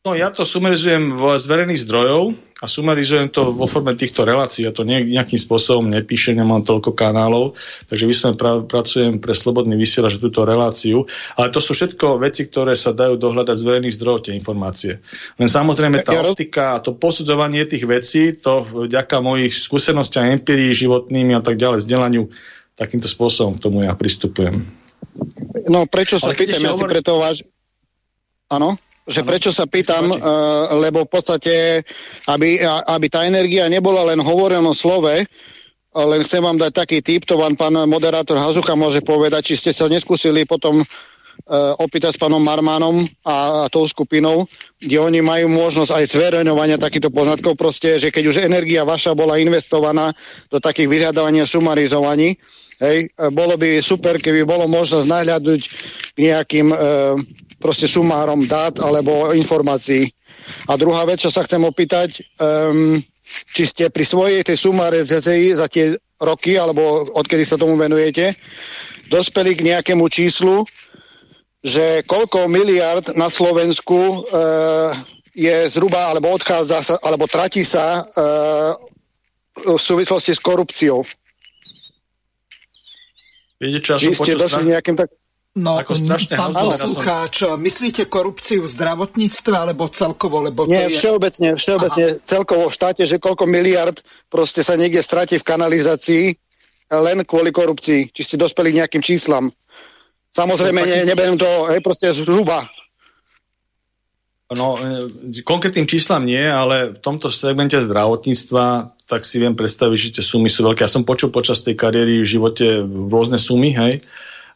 No ja to sumarizujem z verejných zdrojov a sumarizujem to vo forme týchto relácií. Ja to nejakým spôsobom nepíšem, nemám toľko kanálov, takže vyslovene pra, pracujem pre Slobodný vysielač túto reláciu. Ale to sú všetko veci, ktoré sa dajú dohľadať z verejných zdrojov, tie informácie. Len samozrejme tá optika, to posudzovanie tých vecí, to vďaka mojich skúsenostiam, empirii životnými a tak ďalej, vzdelaniu, takýmto spôsobom k tomu ja pristupujem. No prečo sa pýtam, ja si preto váž... Áno? Že prečo sa pýtam, uh, lebo v podstate, aby, aby tá energia nebola len hovorenom slove, len chcem vám dať taký tip, to vám pán moderátor Hazucha môže povedať, či ste sa neskúsili potom uh, opýtať s pánom Marmanom a, a tou skupinou, kde oni majú možnosť aj zverejňovania takýchto poznatkov, proste, že keď už energia vaša bola investovaná do takých vyhľadávania sumarizovaní, Hej, bolo by super, keby bolo možnosť nahľadnúť k nejakým e, proste sumárom dát alebo informácií. A druhá vec, čo sa chcem opýtať, um, či ste pri svojej tej sumáre za tie roky, alebo odkedy sa tomu venujete, dospeli k nejakému číslu, že koľko miliard na Slovensku uh, je zhruba, alebo odchádza sa, alebo tratí sa uh, v súvislosti s korupciou. Viete, čo ja ste došli nejakým tak... No, ako strašne pán poslucháč, som... myslíte korupciu v zdravotníctve alebo celkovo? Lebo Nie, to je... všeobecne, všeobecne celkovo v štáte, že koľko miliard proste sa niekde stratí v kanalizácii len kvôli korupcii. Či ste dospeli k nejakým číslam? Samozrejme, ne, neberiem to hej, proste zhruba. No, e, konkrétnym číslam nie, ale v tomto segmente zdravotníctva tak si viem predstaviť, že tie sumy sú veľké. Ja som počul počas tej kariéry v živote rôzne sumy, hej,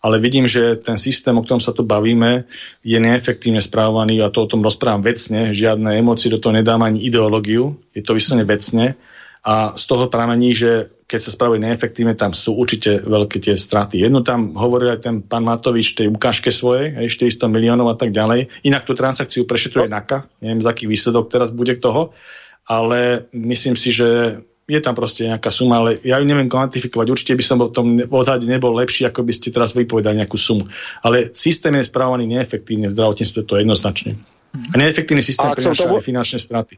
ale vidím, že ten systém, o ktorom sa tu bavíme, je neefektívne správaný a to o tom rozprávam vecne, žiadne emócie do toho nedám ani ideológiu, je to vyslovene vecne a z toho pramení, že keď sa spravuje neefektívne, tam sú určite veľké tie straty. Jedno tam hovoril aj ten pán Matovič tej ukážke svojej, 400 miliónov a tak ďalej. Inak tú transakciu prešetruje no. NAKA, neviem, z aký výsledok teraz bude k toho, ale myslím si, že je tam proste nejaká suma, ale ja ju neviem kvantifikovať. Určite by som v tom odhade nebol lepší, ako by ste teraz vypovedali nejakú sumu. Ale systém je správaný neefektívne v zdravotníctve, to je jednoznačne. A neefektívny systém prináša aj finančné straty.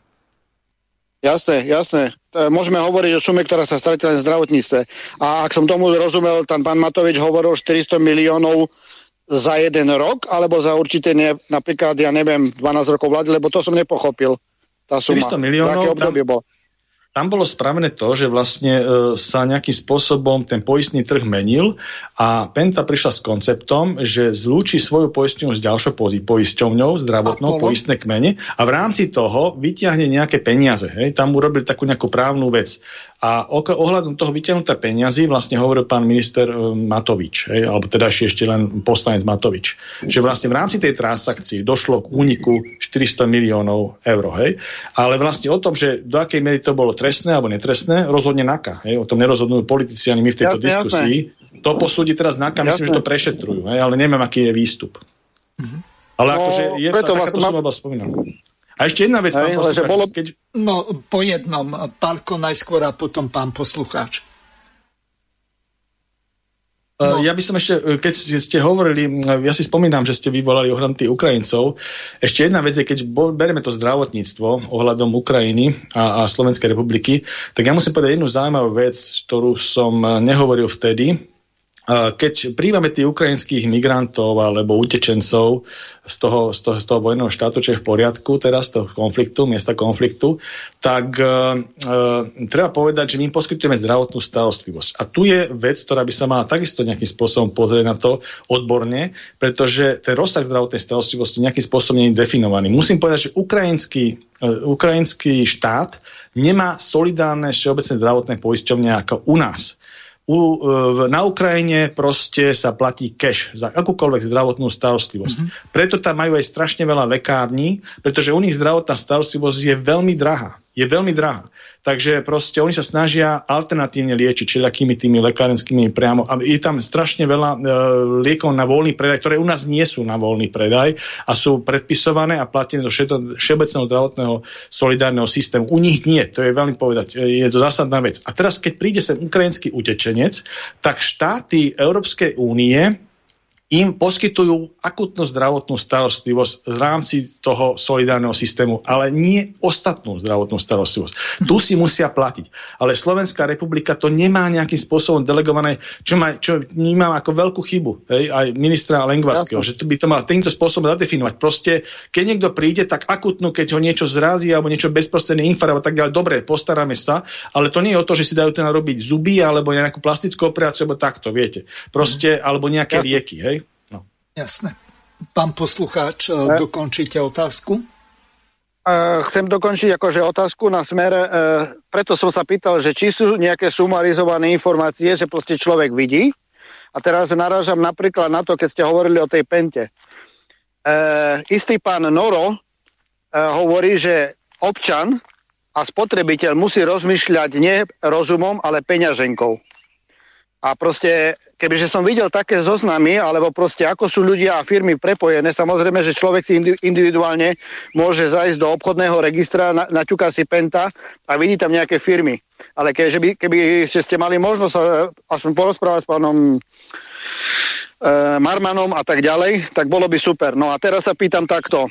Jasné, jasné. Môžeme hovoriť o sume, ktorá sa stratila v zdravotníctve. A ak som tomu rozumel, tam pán Matovič hovoril 400 miliónov za jeden rok, alebo za určite ne, napríklad, ja neviem, 12 rokov vlády, lebo to som nepochopil. Tá suma. 400 miliónov, tam, bolo? Tam bolo spravené to, že vlastne e, sa nejakým spôsobom ten poistný trh menil a Penta prišla s konceptom, že zlúči svoju poistňu s ďalšou poisťovňou, zdravotnou, poistné kmene a v rámci toho vyťahne nejaké peniaze. Hej? Tam urobili takú nejakú právnu vec. A ohľadom toho vyťahnuté peniazy vlastne hovoril pán minister e, Matovič, hej? alebo teda ešte len poslanec Matovič, že vlastne v rámci tej transakcii došlo k úniku 400 miliónov eur. Hej? Ale vlastne o tom, že do akej miery to bolo trestné alebo netrestné, rozhodne NAKA. Hej? O tom nerozhodnú politici ani my v tejto jasne, diskusii. Jasne. To posúdi teraz NAKA, jasne. myslím, že to prešetrujú, hej? ale neviem, aký je výstup. Mhm. Ale no, akože je preto tá, takáto suma bola spomínaná. A ešte jedna vec, pán poslucháč, bolo... keď... No, po jednom. Pálko najskôr a potom pán poslucháč. No. Ja by som ešte, e, keď ste hovorili, ja si spomínam, že ste vyvolali ohľadom tých Ukrajincov. Ešte jedna vec je, keď bereme to zdravotníctvo ohľadom Ukrajiny a, a Slovenskej republiky, tak ja musím povedať jednu zaujímavú vec, ktorú som e, nehovoril vtedy, keď príjmame tých ukrajinských migrantov alebo utečencov z toho, z toho, z toho vojného štátu, čo je v poriadku teraz, toho konfliktu, miesta konfliktu, tak e, e, treba povedať, že my im poskytujeme zdravotnú starostlivosť. A tu je vec, ktorá by sa mala takisto nejakým spôsobom pozrieť na to odborne, pretože ten rozsah zdravotnej starostlivosti nejakým spôsobom nie je definovaný. Musím povedať, že ukrajinský, e, ukrajinský štát nemá solidárne všeobecné zdravotné poisťovne ako u nás u, e, na Ukrajine proste sa platí cash za akúkoľvek zdravotnú starostlivosť. Mm-hmm. Preto tam majú aj strašne veľa lekární, pretože u nich zdravotná starostlivosť je veľmi drahá. Je veľmi drahá. Takže proste oni sa snažia alternatívne liečiť všelijakými tými lekárenskými priamo. A je tam strašne veľa e, liekov na voľný predaj, ktoré u nás nie sú na voľný predaj a sú predpisované a platené do všeobecného zdravotného solidárneho systému. U nich nie, to je veľmi povedať, e, je to zásadná vec. A teraz, keď príde sem ukrajinský utečenec, tak štáty Európskej únie im poskytujú akutnú zdravotnú starostlivosť v rámci toho solidárneho systému, ale nie ostatnú zdravotnú starostlivosť. Tu si musia platiť. Ale Slovenská republika to nemá nejakým spôsobom delegované, čo, má, čo vnímam ako veľkú chybu, hej, aj ministra Lengvarského, že by to mal týmto spôsobom zadefinovať. Proste, keď niekto príde, tak akutnú, keď ho niečo zrazí alebo niečo bezprostredný infarkt a tak ďalej, dobre, postaráme sa, ale to nie je o to, že si dajú ten robiť zuby alebo nejakú plastickú operáciu alebo takto, viete. Proste, alebo nejaké ja. lieky, hej. Jasné. Pán poslucháč, ne? dokončíte otázku? Chcem dokončiť akože otázku na smer, e, preto som sa pýtal, že či sú nejaké sumarizované informácie, že proste človek vidí. A teraz narážam napríklad na to, keď ste hovorili o tej pente. E, istý pán Noro e, hovorí, že občan a spotrebiteľ musí rozmýšľať nie rozumom, ale peňaženkou. A proste kebyže som videl také zoznamy, alebo proste ako sú ľudia a firmy prepojené, samozrejme, že človek si individuálne môže zajsť do obchodného registra, na, naťuká si penta a vidí tam nejaké firmy. Ale kebyže by, keby ste mali možnosť sa aspoň porozprávať s pánom e, Marmanom a tak ďalej, tak bolo by super. No a teraz sa pýtam takto. E,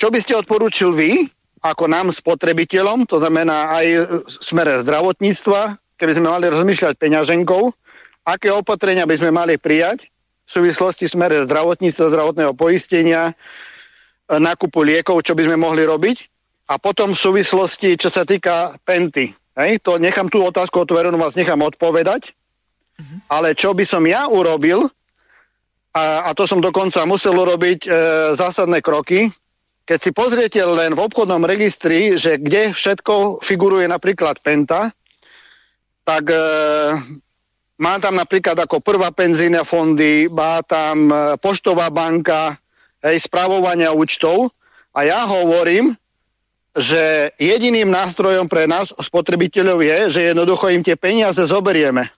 čo by ste odporúčil vy, ako nám spotrebiteľom, to znamená aj smere zdravotníctva, keby sme mali rozmýšľať peňaženkou, aké opatrenia by sme mali prijať v súvislosti smere zdravotníctva, zdravotného poistenia, e, nákupu liekov, čo by sme mohli robiť. A potom v súvislosti, čo sa týka penty. Hej, to nechám tú otázku otvorenú, vás nechám odpovedať. Ale čo by som ja urobil, a, a to som dokonca musel urobiť e, zásadné kroky, keď si pozriete len v obchodnom registri, že kde všetko figuruje napríklad Penta, tak e, má tam napríklad ako prvá penzína fondy, má tam e, poštová banka, hej, spravovania účtov a ja hovorím, že jediným nástrojom pre nás spotrebiteľov je, že jednoducho im tie peniaze zoberieme.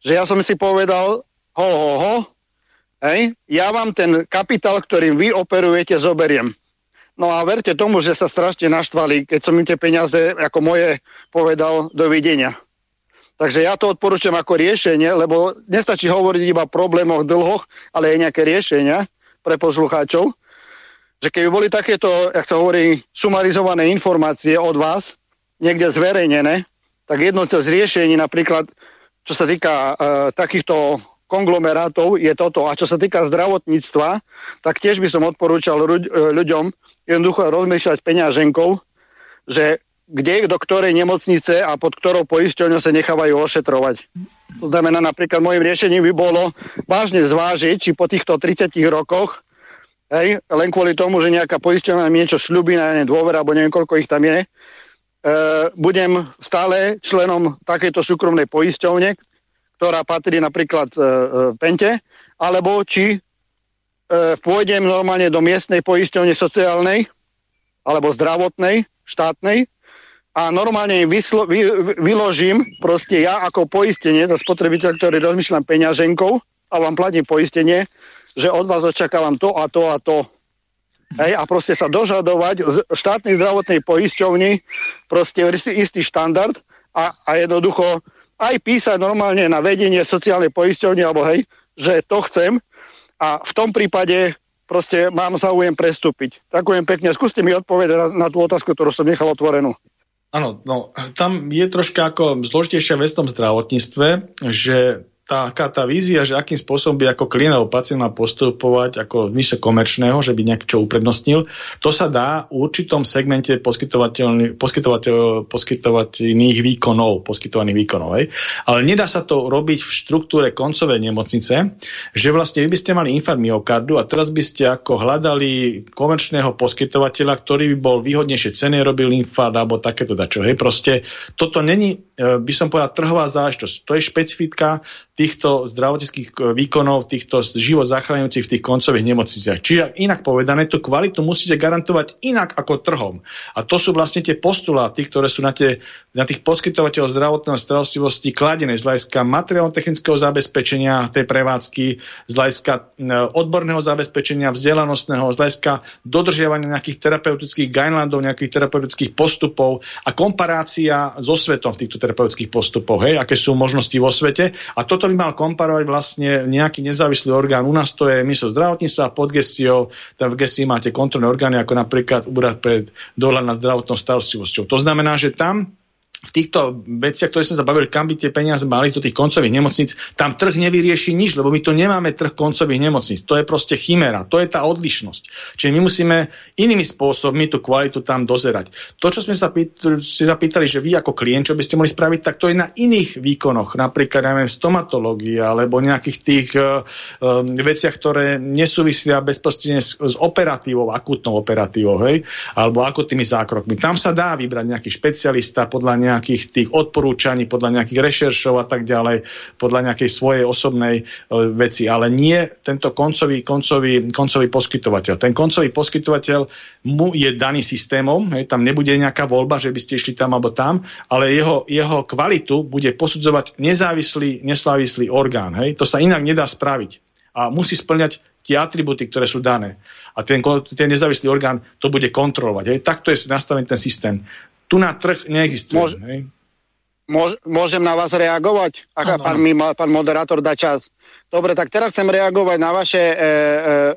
Že ja som si povedal, ho, ho, ho, hej, ja vám ten kapitál, ktorým vy operujete, zoberiem. No a verte tomu, že sa strašne naštvali, keď som im tie peniaze ako moje povedal dovidenia. Takže ja to odporúčam ako riešenie, lebo nestačí hovoriť iba o problémoch, dlhoch, ale aj nejaké riešenia pre poslucháčov. Že keby boli takéto, jak sa hovorí, sumarizované informácie od vás, niekde zverejnené, tak jedno z riešení napríklad, čo sa týka uh, takýchto konglomerátov, je toto. A čo sa týka zdravotníctva, tak tiež by som odporúčal ľuďom, jednoducho rozmýšľať peňaženkou, že kde, do ktorej nemocnice a pod ktorou poisťovňou sa nechávajú ošetrovať. To znamená, napríklad môjim riešením by bolo vážne zvážiť, či po týchto 30 rokoch, hej, len kvôli tomu, že nejaká poisťovňa mi niečo slúbi na dôvera, alebo neviem, koľko ich tam je, e, budem stále členom takejto súkromnej poisťovne, ktorá patrí napríklad e, e, Pente, alebo či e, pôjdem normálne do miestnej poisťovne sociálnej alebo zdravotnej, štátnej a normálne vyslo, vy, vyložím proste ja ako poistenie za spotrebiteľ, ktorý rozmýšľam peňaženkou a vám platím poistenie, že od vás očakávam to a to a to. Hej, a proste sa dožadovať z štátnej zdravotnej poisťovni proste istý štandard a, a jednoducho aj písať normálne na vedenie sociálnej poisťovne alebo hej, že to chcem a v tom prípade proste mám záujem prestúpiť. Ďakujem pekne. Skúste mi odpovedať na, na tú otázku, ktorú som nechal otvorenú. Áno, no, tam je troška ako zložitejšia vec v tom zdravotníctve, že taká tá vízia, že akým spôsobom by ako klient alebo pacient mal postupovať ako v komerčného, že by nejak čo uprednostnil, to sa dá v určitom segmente poskytovateľ, poskytovateľ, poskytovateľných výkonov, poskytovaných výkonov. Hej. Ale nedá sa to robiť v štruktúre koncovej nemocnice, že vlastne vy by ste mali infarkt myokardu a teraz by ste ako hľadali komerčného poskytovateľa, ktorý by bol výhodnejšie ceny, robil infarkt alebo takéto dačo. Hej. Proste toto není, e, by som povedal, trhová záležitosť. To je špecifika týchto zdravotníckých eh, výkonov, týchto život zachraňujúcich v tých koncových nemocniciach. Čiže inak povedané, tú kvalitu musíte garantovať inak ako trhom. A to sú vlastne tie postuláty, ktoré sú na, tie, na tých poskytovateľov zdravotného starostlivosti kladené z hľadiska materiálno-technického zabezpečenia tej prevádzky, z hľadiska odborného zabezpečenia, vzdelanostného, z hľadiska dodržiavania nejakých terapeutických guidelandov, nejakých terapeutických postupov a komparácia so svetom v týchto terapeutických postupoch, hej, aké sú možnosti vo svete. A toto to by mal komparovať vlastne nejaký nezávislý orgán. U nás to je mysl zdravotníctva pod gestiou, tam v gestii máte kontrolné orgány, ako napríklad úrad pred dohľad nad zdravotnou starostlivosťou. To znamená, že tam v týchto veciach, ktoré sme sa bavili, kam by tie peniaze mali do tých koncových nemocníc, tam trh nevyrieši nič, lebo my tu nemáme trh koncových nemocníc. To je proste chimera, to je tá odlišnosť. Čiže my musíme inými spôsobmi tú kvalitu tam dozerať. To, čo sme sa pýtali, si zapýtali, že vy ako klient, čo by ste mohli spraviť, tak to je na iných výkonoch, napríklad neviem, stomatológia alebo nejakých tých uh, um, veciach, ktoré nesúvisia bezprostredne s, s operatívou, akutnou operatívou, hej, alebo akutnými zákrokmi. Tam sa dá vybrať nejaký špecialista podľa nejakých tých odporúčaní, podľa nejakých rešeršov a tak ďalej, podľa nejakej svojej osobnej e, veci, ale nie tento koncový, koncový, koncový poskytovateľ. Ten koncový poskytovateľ mu je daný systémom, hej, tam nebude nejaká voľba, že by ste išli tam alebo tam, ale jeho, jeho kvalitu bude posudzovať nezávislý, nezávislý orgán. Hej. To sa inak nedá spraviť. A musí splňať tie atributy, ktoré sú dané. A ten, ten nezávislý orgán to bude kontrolovať. Hej. Takto je nastavený ten systém. Tu na trh neexistuje. Môž, hej? Môž, môžem na vás reagovať? Ak pán, mi, pán moderátor dá čas. Dobre, tak teraz chcem reagovať na vaše e, e,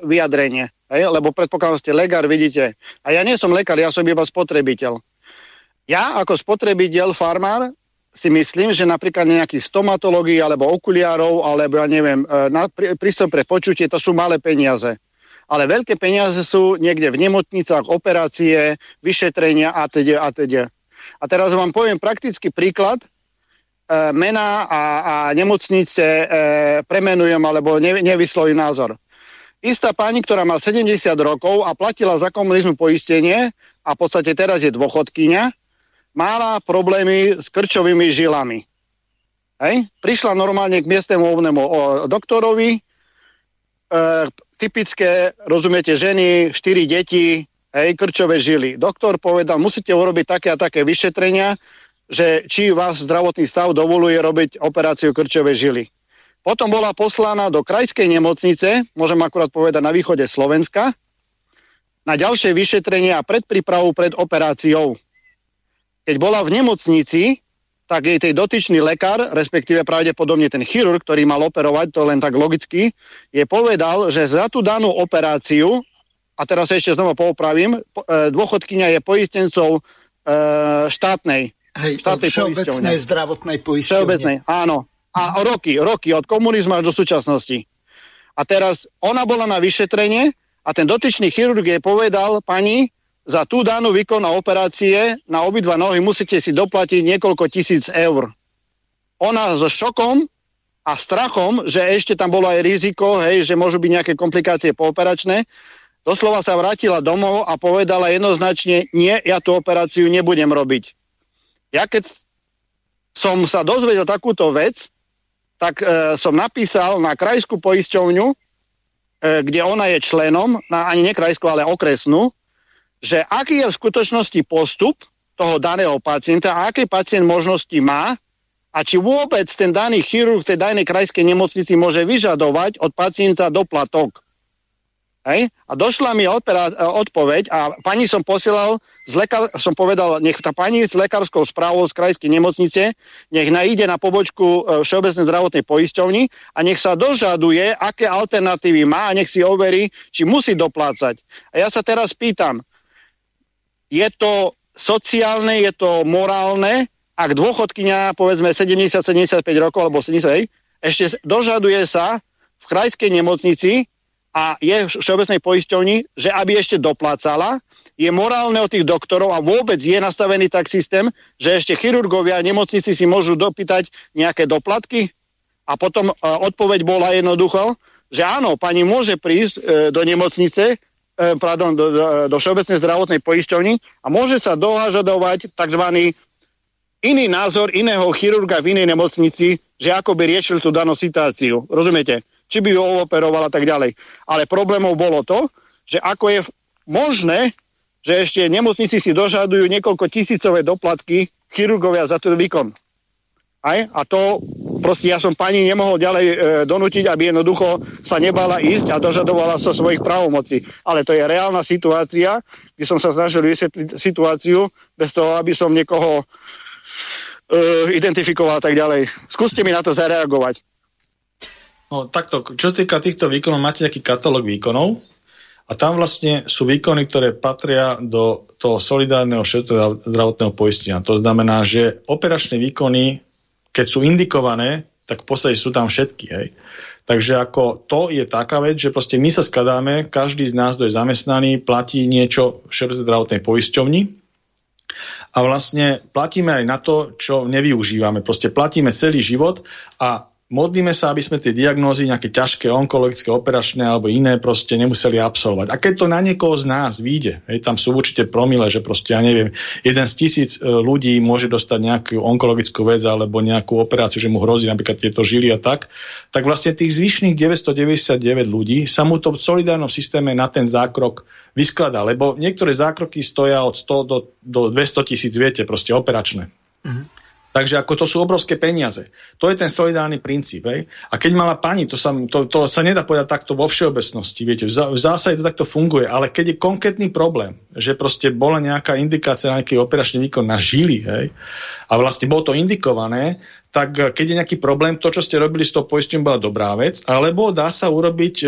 vyjadrenie. Hej? Lebo predpokladám, ste lekár, vidíte. A ja nie som lekár, ja som iba spotrebiteľ. Ja ako spotrebiteľ, farmár, si myslím, že napríklad nejaký stomatológii alebo okuliárov, alebo ja neviem, e, na, prístroj pre počutie, to sú malé peniaze ale veľké peniaze sú niekde v nemocnicách, operácie, vyšetrenia a teda a teda. A teraz vám poviem praktický príklad. mená a, a nemocnice e, premenujem alebo ne, nevysloví názor. Istá pani, ktorá má 70 rokov a platila za komunizmu poistenie a v podstate teraz je dôchodkynia, mala problémy s krčovými žilami. Hej? Prišla normálne k miestnemu ovnému doktorovi, e, typické, rozumiete, ženy, štyri deti, hej, krčové žily. Doktor povedal, musíte urobiť také a také vyšetrenia, že či vás zdravotný stav dovoluje robiť operáciu krčové žily. Potom bola poslaná do krajskej nemocnice, môžem akurát povedať na východe Slovenska, na ďalšie vyšetrenie a predprípravu pred operáciou. Keď bola v nemocnici, tak jej tej dotyčný lekár, respektíve pravdepodobne ten chirurg, ktorý mal operovať, to len tak logicky, je povedal, že za tú danú operáciu, a teraz ešte znova poupravím, e, dôchodkynia je poistencov e, štátnej. Hej, štátnej všeobecnej zdravotnej poisťovne. Všeobecnej, áno. A roky, roky, od komunizmu až do súčasnosti. A teraz ona bola na vyšetrenie a ten dotyčný chirurg jej povedal, pani, za tú danú výkon operácie na obidva nohy musíte si doplatiť niekoľko tisíc eur. Ona so šokom a strachom, že ešte tam bolo aj riziko, hej, že môžu byť nejaké komplikácie pooperačné, doslova sa vrátila domov a povedala jednoznačne, nie, ja tú operáciu nebudem robiť. Ja keď som sa dozvedel takúto vec, tak e, som napísal na krajskú poisťovňu, e, kde ona je členom, na, ani nie krajskú, ale okresnú, že aký je v skutočnosti postup toho daného pacienta a aké pacient možnosti má a či vôbec ten daný chirurg tej danej krajskej nemocnici môže vyžadovať od pacienta doplatok. Hej? A došla mi e, odpoveď a pani som posielal, z lekár- som povedal, nech tá pani s lekárskou správou z krajskej nemocnice, nech najde na pobočku e, Všeobecnej zdravotnej poisťovni a nech sa dožaduje, aké alternatívy má a nech si overí, či musí doplácať. A ja sa teraz pýtam, je to sociálne, je to morálne, ak dôchodkynia, povedzme 70-75 rokov alebo 70, ešte dožaduje sa v krajskej nemocnici a je v všeobecnej poisťovni, že aby ešte doplácala, je morálne od tých doktorov a vôbec je nastavený tak systém, že ešte chirurgovia a nemocnici si môžu dopýtať nejaké doplatky? A potom uh, odpoveď bola jednoducho, že áno, pani môže prísť uh, do nemocnice, pardon, do, do, do všeobecnej zdravotnej poisťovni a môže sa dohažadovať tzv. iný názor iného chirurga v inej nemocnici, že ako by riešil tú danú situáciu. Rozumiete? či by ho operoval a tak ďalej. Ale problémov bolo to, že ako je možné, že ešte nemocnici si dožadujú niekoľko tisícové doplatky chirurgovia za ten výkon. Aj? A to proste ja som pani nemohol ďalej e, donútiť, aby jednoducho sa nebala ísť a dožadovala sa svojich právomocí. Ale to je reálna situácia, kde som sa snažil vysvetliť situáciu bez toho, aby som niekoho e, identifikoval a tak ďalej. Skúste mi na to zareagovať. No takto, čo sa týka týchto výkonov, máte nejaký katalóg výkonov a tam vlastne sú výkony, ktoré patria do toho solidárneho zdravotného poistenia. To znamená, že operačné výkony, keď sú indikované, tak v podstate sú tam všetky. Hej. Takže ako to je taká vec, že proste my sa skladáme, každý z nás, kto je zamestnaný, platí niečo v zdravotnej poisťovni a vlastne platíme aj na to, čo nevyužívame. Proste platíme celý život a modlíme sa, aby sme tie diagnózy, nejaké ťažké onkologické, operačné alebo iné proste nemuseli absolvovať. A keď to na niekoho z nás vyjde, hej, tam sú určite promile, že proste, ja neviem, jeden z tisíc e, ľudí môže dostať nejakú onkologickú vec alebo nejakú operáciu, že mu hrozí napríklad tieto žily a tak, tak vlastne tých zvyšných 999 ľudí sa mu to v solidárnom systéme na ten zákrok vyskladá, lebo niektoré zákroky stoja od 100 do, do 200 tisíc, viete, proste operačné. Mm-hmm. Takže ako to sú obrovské peniaze. To je ten solidárny princíp. Hej? A keď mala pani, to sa, to, to sa nedá povedať takto vo všeobecnosti. Viete, v, zá, v zásade to takto funguje. Ale keď je konkrétny problém, že proste bola nejaká indikácia na nejaký operačný výkon na žily, hej, a vlastne bolo to indikované, tak eh, keď je nejaký problém, to, čo ste robili s tou poistím, bola dobrá vec, alebo dá sa urobiť e,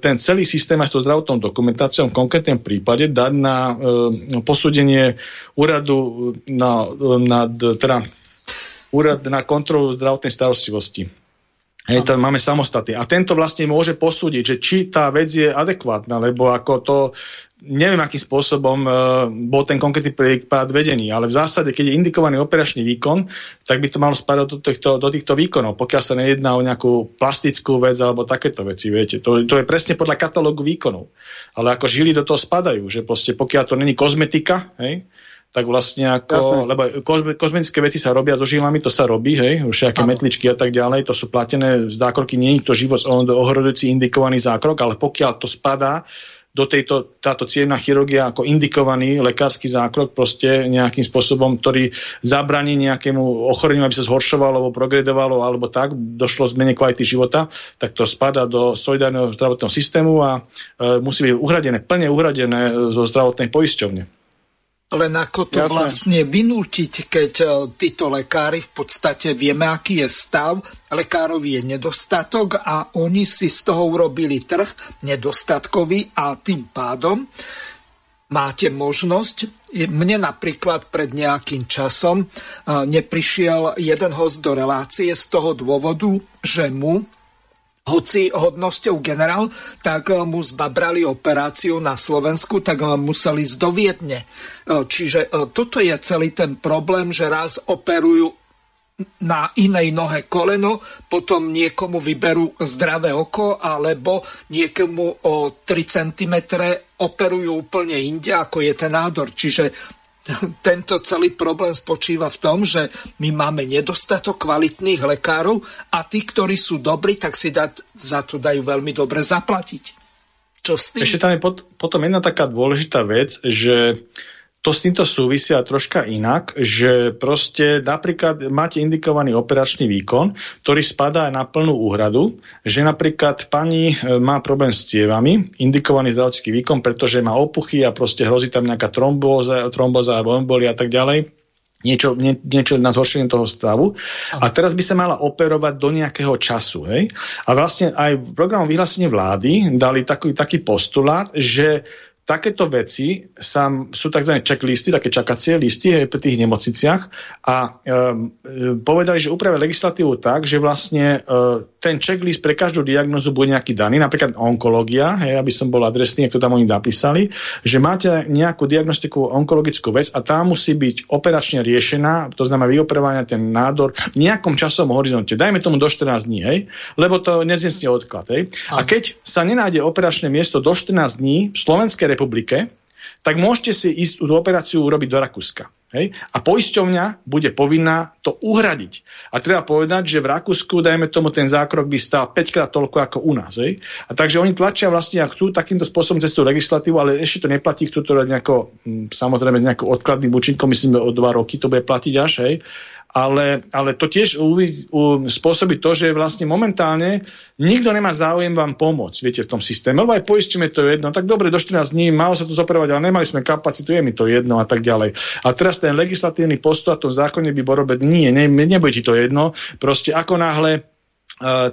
ten celý systém aj s tou zdravotnou dokumentáciou v konkrétnom prípade dať na e, posúdenie úradu na, na, teda, úrad na kontrolu zdravotnej starostlivosti. Hej, to máme samostatný. A tento vlastne môže posúdiť, že či tá vec je adekvátna, lebo ako to, neviem, akým spôsobom uh, bol ten konkrétny prípad vedený, ale v zásade, keď je indikovaný operačný výkon, tak by to malo spadať do týchto, do týchto výkonov, pokiaľ sa nejedná o nejakú plastickú vec alebo takéto veci, viete. To, to je presne podľa katalógu výkonov. Ale ako žily do toho spadajú, že proste pokiaľ to není kozmetika, hej, tak vlastne ako, Jasne. lebo kozmetické veci sa robia so žilami, to sa robí, hej, všaké metličky a tak ďalej, to sú platené zákroky, nie je to život ohrodujúci indikovaný zákrok, ale pokiaľ to spadá do tejto, táto cievná chirurgia ako indikovaný lekársky zákrok proste nejakým spôsobom, ktorý zabraní nejakému ochoreniu, aby sa zhoršovalo alebo progredovalo alebo tak, došlo zmene kvality života, tak to spada do solidárneho zdravotného systému a e, musí byť uhradené, plne uhradené zo zdravotnej poisťovne. Len ako to Jasne. vlastne vynútiť, keď e, títo lekári v podstate vieme, aký je stav, lekárov je nedostatok a oni si z toho urobili trh nedostatkový a tým pádom máte možnosť. Mne napríklad pred nejakým časom e, neprišiel jeden host do relácie z toho dôvodu, že mu hoci hodnosťou generál, tak eh, mu zbabrali operáciu na Slovensku, tak eh, museli ísť do Viedne. Eh, čiže toto je celý ten problém, že raz operujú na inej nohe koleno, potom niekomu vyberú zdravé oko, alebo niekomu o 3 cm operujú úplne inde, ako je ten nádor. Čiže tento celý problém spočíva v tom, že my máme nedostatok kvalitných lekárov a tí, ktorí sú dobrí, tak si da, za to dajú veľmi dobre zaplatiť. Čo s tým? Ešte tam je pot, potom jedna taká dôležitá vec, že to s týmto súvisia troška inak, že proste napríklad máte indikovaný operačný výkon, ktorý spadá na plnú úhradu, že napríklad pani e, má problém s cievami, indikovaný zdravotnícky výkon, pretože má opuchy a proste hrozí tam nejaká trombóza, tromboza alebo embolia a tak ďalej niečo, nie, niečo na zhoršenie toho stavu. A teraz by sa mala operovať do nejakého času. Hej? A vlastne aj v programu vyhlásenie vlády dali taký, taký postulát, že takéto veci sa, sú tzv. checklisty, také čakacie listy hej, pri tých nemocniciach a um, povedali, že upravia legislatívu tak, že vlastne uh, ten checklist pre každú diagnozu bude nejaký daný, napríklad onkológia, hej, aby som bol adresný, ako tam oni napísali, že máte nejakú diagnostiku onkologickú vec a tá musí byť operačne riešená, to znamená vyoperovania ten nádor v nejakom časovom horizonte, dajme tomu do 14 dní, hej, lebo to neznesne odklad. Hej. A keď sa nenájde operačné miesto do 14 dní v Slovenskej republike, tak môžete si ísť tú operáciu urobiť do Rakúska. Hej? A poisťovňa bude povinná to uhradiť. A treba povedať, že v Rakúsku, dajme tomu, ten zákrok by stál 5 krát toľko ako u nás. Hej? A takže oni tlačia vlastne a chcú takýmto spôsobom cez tú legislatívu, ale ešte to neplatí, chcú to nejako, hm, samozrejme s nejakým odkladným účinkom, myslím, o dva roky to bude platiť až. Hej? Ale, ale to tiež spôsobí to, že vlastne momentálne nikto nemá záujem vám pomôcť, viete, v tom systéme, lebo aj poistíme to jedno, tak dobre, do 14 dní, malo sa to zoperovať, ale nemali sme kapacitu, je mi to jedno a tak ďalej. A teraz ten legislatívny postup v tom zákone by bol robiť, nie, ne, nebude ti to jedno, proste ako náhle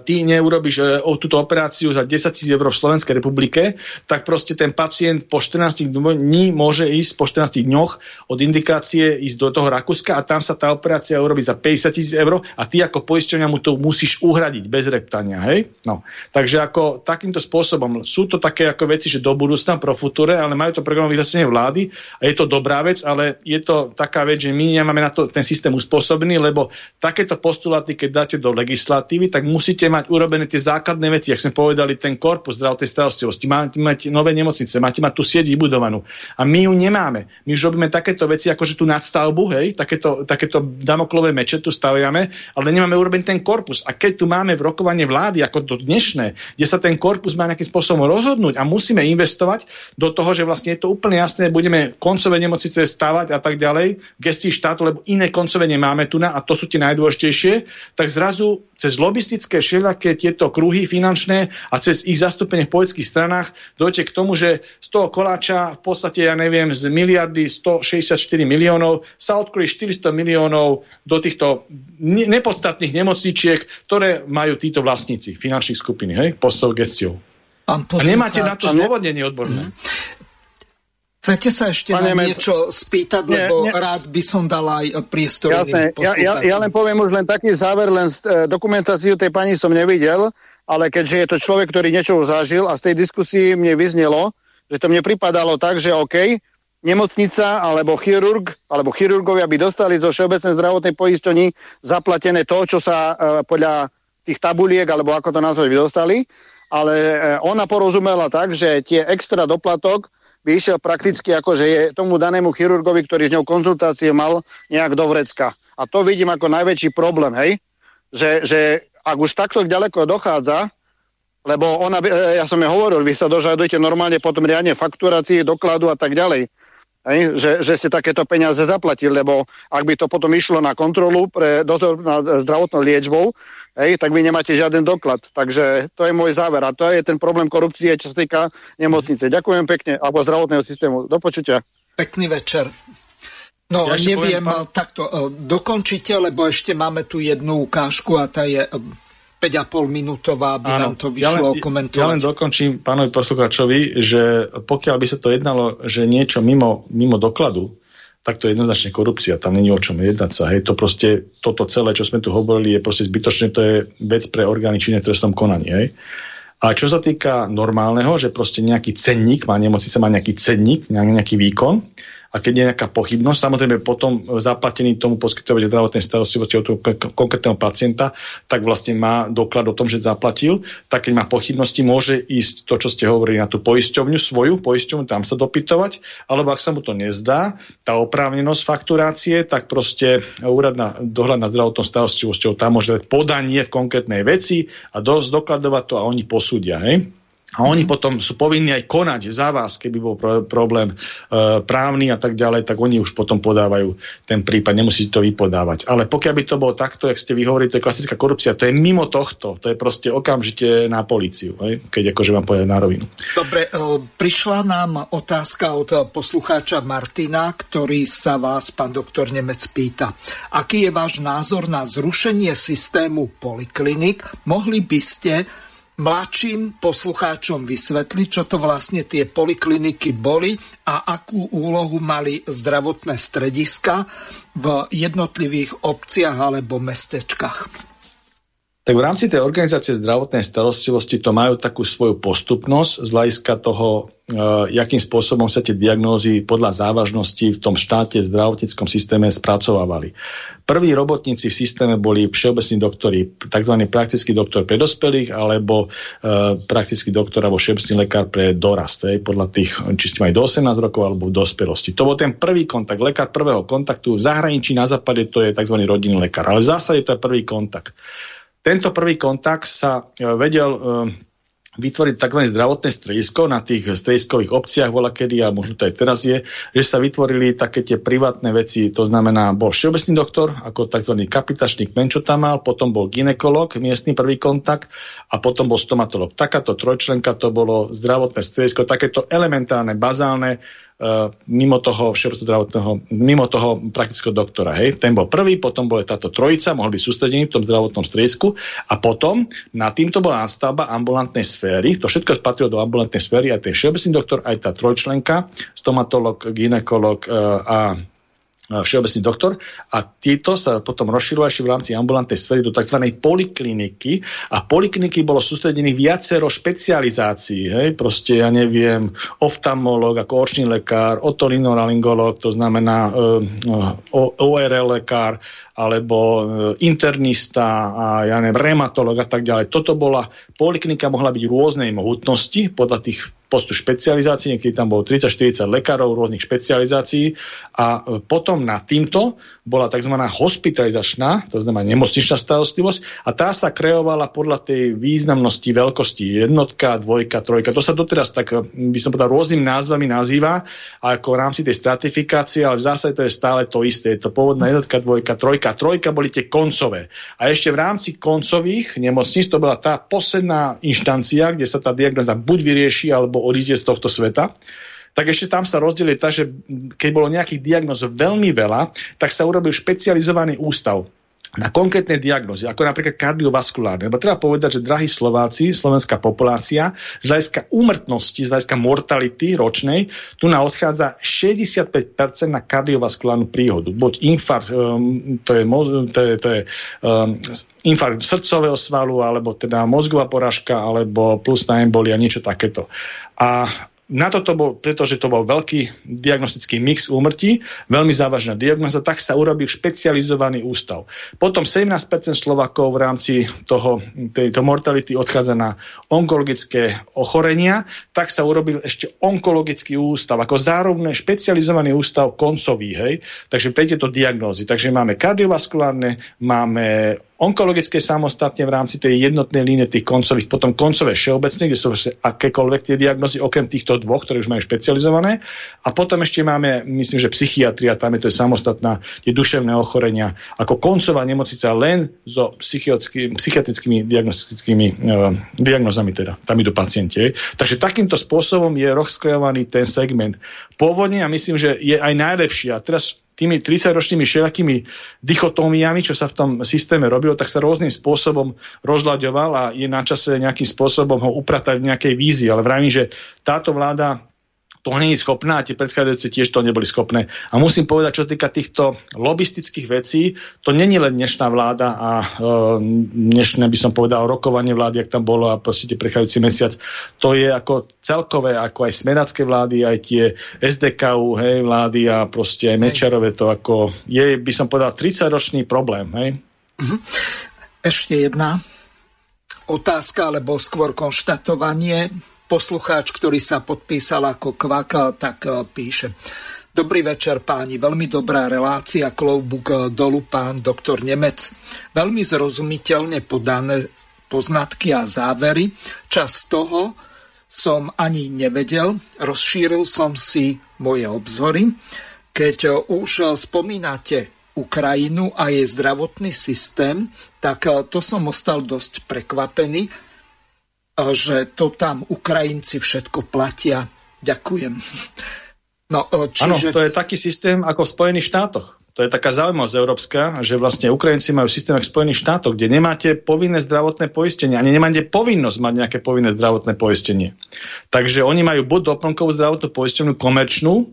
ty neurobiš e, túto operáciu za 10 000 eur v Slovenskej republike, tak proste ten pacient po 14 dní môže ísť po 14 dňoch od indikácie ísť do toho Rakúska a tam sa tá operácia urobí za 50 tisíc eur a ty ako poisťovňa mu to musíš uhradiť bez reptania. Hej? No. Takže ako takýmto spôsobom sú to také ako veci, že do budúcna pro future, ale majú to program vyhlásenie vlády a je to dobrá vec, ale je to taká vec, že my nemáme na to ten systém uspôsobený, lebo takéto postuláty, keď dáte do legislatívy, tak musíte mať urobené tie základné veci, ak sme povedali, ten korpus zdravotnej starostlivosti, máte mať nové nemocnice, máte mať tú sieť vybudovanú. A my ju nemáme. My už robíme takéto veci, ako že tú nadstavbu, hej, takéto, takéto damoklové meče tu staviame, ale nemáme urobený ten korpus. A keď tu máme rokovanie vlády, ako to dnešné, kde sa ten korpus má nejakým spôsobom rozhodnúť a musíme investovať do toho, že vlastne je to úplne jasné, budeme koncové nemocnice stavať a tak ďalej, gestii štátu, lebo iné koncové nemáme tu na, a to sú tie najdôležitejšie, tak zrazu cez lobistické všelijaké tieto kruhy finančné a cez ich zastúpenie v politických stranách dojde k tomu, že z toho koláča v podstate, ja neviem, z miliardy 164 miliónov sa odkrojí 400 miliónov do týchto nepodstatných nemocničiek, ktoré majú títo vlastníci finančných skupiny, hej, postov gestiou. A nemáte na to zdôvodnenie odborné. Chcete sa ešte Pane na niečo spýtať, nie, lebo nie. rád by som dal aj priestor Jasné, ja, ja, ja len poviem už len taký záver, len e, dokumentáciu tej pani som nevidel, ale keďže je to človek, ktorý niečo zažil a z tej diskusii mne vyznelo, že to mne pripadalo tak, že OK, nemocnica alebo chirurg alebo chirurgovia by dostali zo Všeobecnej zdravotnej poisťovny zaplatené to, čo sa e, podľa tých tabuliek, alebo ako to nazvať, by dostali, ale e, ona porozumela tak, že tie extra doplatok by išiel prakticky ako, že je tomu danému chirurgovi, ktorý s ňou konzultácie mal nejak do vrecka. A to vidím ako najväčší problém, hej? Že, že ak už takto ďaleko dochádza, lebo ona, e, ja som jej hovoril, vy sa dožadujete normálne potom riadne fakturácie, dokladu a tak ďalej. Hej, že, že ste takéto peniaze zaplatili, lebo ak by to potom išlo na kontrolu pre dozor nad zdravotnou liečbou, hej, tak vy nemáte žiaden doklad. Takže to je môj záver. A to je ten problém korupcie, čo sa týka nemocnice. Ďakujem pekne, alebo zdravotného systému. Do počutia. Pekný večer. No, ja neviem, poviem, pán... takto e, dokončite, lebo ešte máme tu jednu ukážku a tá je 5,5 e, minútová, aby Áno, nám to vyšlo ja len, komentovať. Ja len dokončím pánovi poslucháčovi, že pokiaľ by sa to jednalo, že niečo mimo, mimo dokladu, tak to je jednoznačne korupcia, tam není o čom jednať sa. Hej, to proste, toto celé, čo sme tu hovorili, je proste zbytočné, to je vec pre orgány činné trestnom konaní. Hej. A čo sa týka normálneho, že proste nejaký cenník, má nemocnica má nejaký cenník, nejaký výkon, a keď je nejaká pochybnosť, samozrejme potom zaplatený tomu poskytovateľ zdravotnej starostlivosti od toho konkrétneho pacienta, tak vlastne má doklad o tom, že zaplatil, tak keď má pochybnosti, môže ísť to, čo ste hovorili, na tú poisťovňu, svoju poisťovňu, tam sa dopytovať, alebo ak sa mu to nezdá, tá oprávnenosť fakturácie, tak proste úrad na dohľad na zdravotnou starostlivosťou tam môže podanie v konkrétnej veci a dosť dokladovať to a oni posúdia. Hej? A oni potom sú povinní aj konať za vás, keby bol pro- problém e, právny a tak ďalej, tak oni už potom podávajú ten prípad, nemusíte to vypodávať. Ale pokiaľ by to bolo takto, jak ste vyhovorili, to je klasická korupcia, to je mimo tohto, to je proste okamžite na políciu, hej? keď akože vám povedať na rovinu. Dobre, e, prišla nám otázka od poslucháča Martina, ktorý sa vás, pán doktor Nemec, pýta. Aký je váš názor na zrušenie systému poliklinik? Mohli by ste mladším poslucháčom vysvetliť, čo to vlastne tie polikliniky boli a akú úlohu mali zdravotné strediska v jednotlivých obciach alebo mestečkách. Tak v rámci tej organizácie zdravotnej starostlivosti to majú takú svoju postupnosť z hľadiska toho, e, jakým spôsobom sa tie diagnózy podľa závažnosti v tom štáte v zdravotníckom systéme spracovávali. Prví robotníci v systéme boli všeobecní doktori, tzv. praktický doktor pre dospelých alebo e, praktický doktor alebo všeobecný lekár pre dorast, aj, podľa tých, či ste mali do 18 rokov alebo v dospelosti. To bol ten prvý kontakt, lekár prvého kontaktu. V zahraničí na západe to je tzv. rodinný lekár, ale v zásade to je prvý kontakt. Tento prvý kontakt sa e, vedel e, vytvoriť tzv. zdravotné stredisko na tých strediskových obciach, bola kedy a možno to aj teraz je, že sa vytvorili také tie privátne veci, to znamená, bol všeobecný doktor, ako tzv. kapitačný kmen, čo tam mal, potom bol ginekolog, miestny prvý kontakt a potom bol stomatolog. Takáto trojčlenka to bolo zdravotné stredisko, takéto elementárne, bazálne mimo toho zdravotného, mimo toho praktického doktora. Hej. Ten bol prvý, potom bola táto trojica, mohol byť sústredený v tom zdravotnom stredisku a potom na týmto bola nastavba ambulantnej sféry. To všetko spatrilo do ambulantnej sféry, aj ten všeobecný doktor, aj tá trojčlenka, stomatolog, ginekolog uh, a všeobecný doktor. A títo sa potom rozširovali v rámci ambulantnej sféry do tzv. polikliniky. A polikliniky bolo sústredených viacero špecializácií, hej, proste ja neviem, oftalmolog ako očný lekár, otorinolaryngolog, to znamená uh, ORL lekár, alebo e, internista a ja neviem, rematolog a tak ďalej. Toto bola, poliklinika mohla byť rôznej mohutnosti podľa tých postu špecializácií, niekedy tam bolo 30-40 lekárov rôznych špecializácií a e, potom na týmto bola tzv. hospitalizačná, to znamená nemocničná starostlivosť a tá sa kreovala podľa tej významnosti veľkosti jednotka, dvojka, trojka. To sa doteraz tak, by som povedal, rôznym názvami nazýva ako v rámci tej stratifikácie, ale v zásade to je stále to isté. Je to pôvodná jednotka, dvojka, trojka. Trojka boli tie koncové. A ešte v rámci koncových nemocníc to bola tá posledná inštancia, kde sa tá diagnoza buď vyrieši, alebo odíde z tohto sveta, tak ešte tam sa rozdelí tak, že keď bolo nejakých diagnóz veľmi veľa, tak sa urobil špecializovaný ústav. na konkrétne diagnózy, ako napríklad kardiovaskulárne. Lebo treba povedať, že drahí Slováci, slovenská populácia, z hľadiska úmrtnosti, z hľadiska mortality ročnej, tu na odchádza 65% na kardiovaskulárnu príhodu. Buď infarkt, um, to je, to je, to je um, infarkt srdcového svalu, alebo teda mozgová porážka, alebo plusná embolia, niečo takéto. A na toto bol, pretože to bol veľký diagnostický mix úmrtí, veľmi závažná diagnoza, tak sa urobil špecializovaný ústav. Potom 17% Slovakov v rámci toho, tejto mortality odchádza na onkologické ochorenia, tak sa urobil ešte onkologický ústav, ako zároveň špecializovaný ústav koncový, hej? takže pre tieto diagnózy. Takže máme kardiovaskulárne, máme onkologické samostatne v rámci tej jednotnej línie tých koncových, potom koncové všeobecne, kde sú akékoľvek tie diagnozy, okrem týchto dvoch, ktoré už majú špecializované. A potom ešte máme, myslím, že psychiatria, tam je to je samostatná, tie duševné ochorenia, ako koncová nemocnica len so psychiatrickými diagnostickými uh, diagnozami teda. Tam idú pacienti. Takže takýmto spôsobom je rozkrajovaný ten segment. Pôvodne a myslím, že je aj najlepší. A teraz tými 30-ročnými všelakými dichotómiami, čo sa v tom systéme robilo, tak sa rôznym spôsobom rozľaďoval a je na čase nejakým spôsobom ho upratať v nejakej vízii. Ale vravím, že táto vláda to nie je schopná a tie predchádzajúce tiež to neboli schopné. A musím povedať, čo týka týchto lobistických vecí, to není len dnešná vláda a e, dnešné by som povedal rokovanie vlády, ak tam bolo a proste prechádzajúci mesiac. To je ako celkové, ako aj smeracké vlády, aj tie SDKU, hej, vlády a proste aj Mečarové, to ako je, by som povedal, 30-ročný problém, hej. Mhm. Ešte jedna otázka, alebo skôr konštatovanie poslucháč, ktorý sa podpísal ako kvaka, tak e, píše. Dobrý večer páni, veľmi dobrá relácia, kloubuk e, dolu pán doktor Nemec. Veľmi zrozumiteľne podané poznatky a závery. Čas toho som ani nevedel, rozšíril som si moje obzory. Keď e, už spomínate Ukrajinu a jej zdravotný systém, tak to som ostal dosť prekvapený že to tam Ukrajinci všetko platia. Ďakujem. No, čiže... Áno, to je taký systém ako v Spojených štátoch. To je taká zaujímavosť európska, že vlastne Ukrajinci majú systém v Spojených štátoch, kde nemáte povinné zdravotné poistenie, ani nemáte povinnosť mať nejaké povinné zdravotné poistenie. Takže oni majú buď doplnkovú zdravotnú poistenú komerčnú,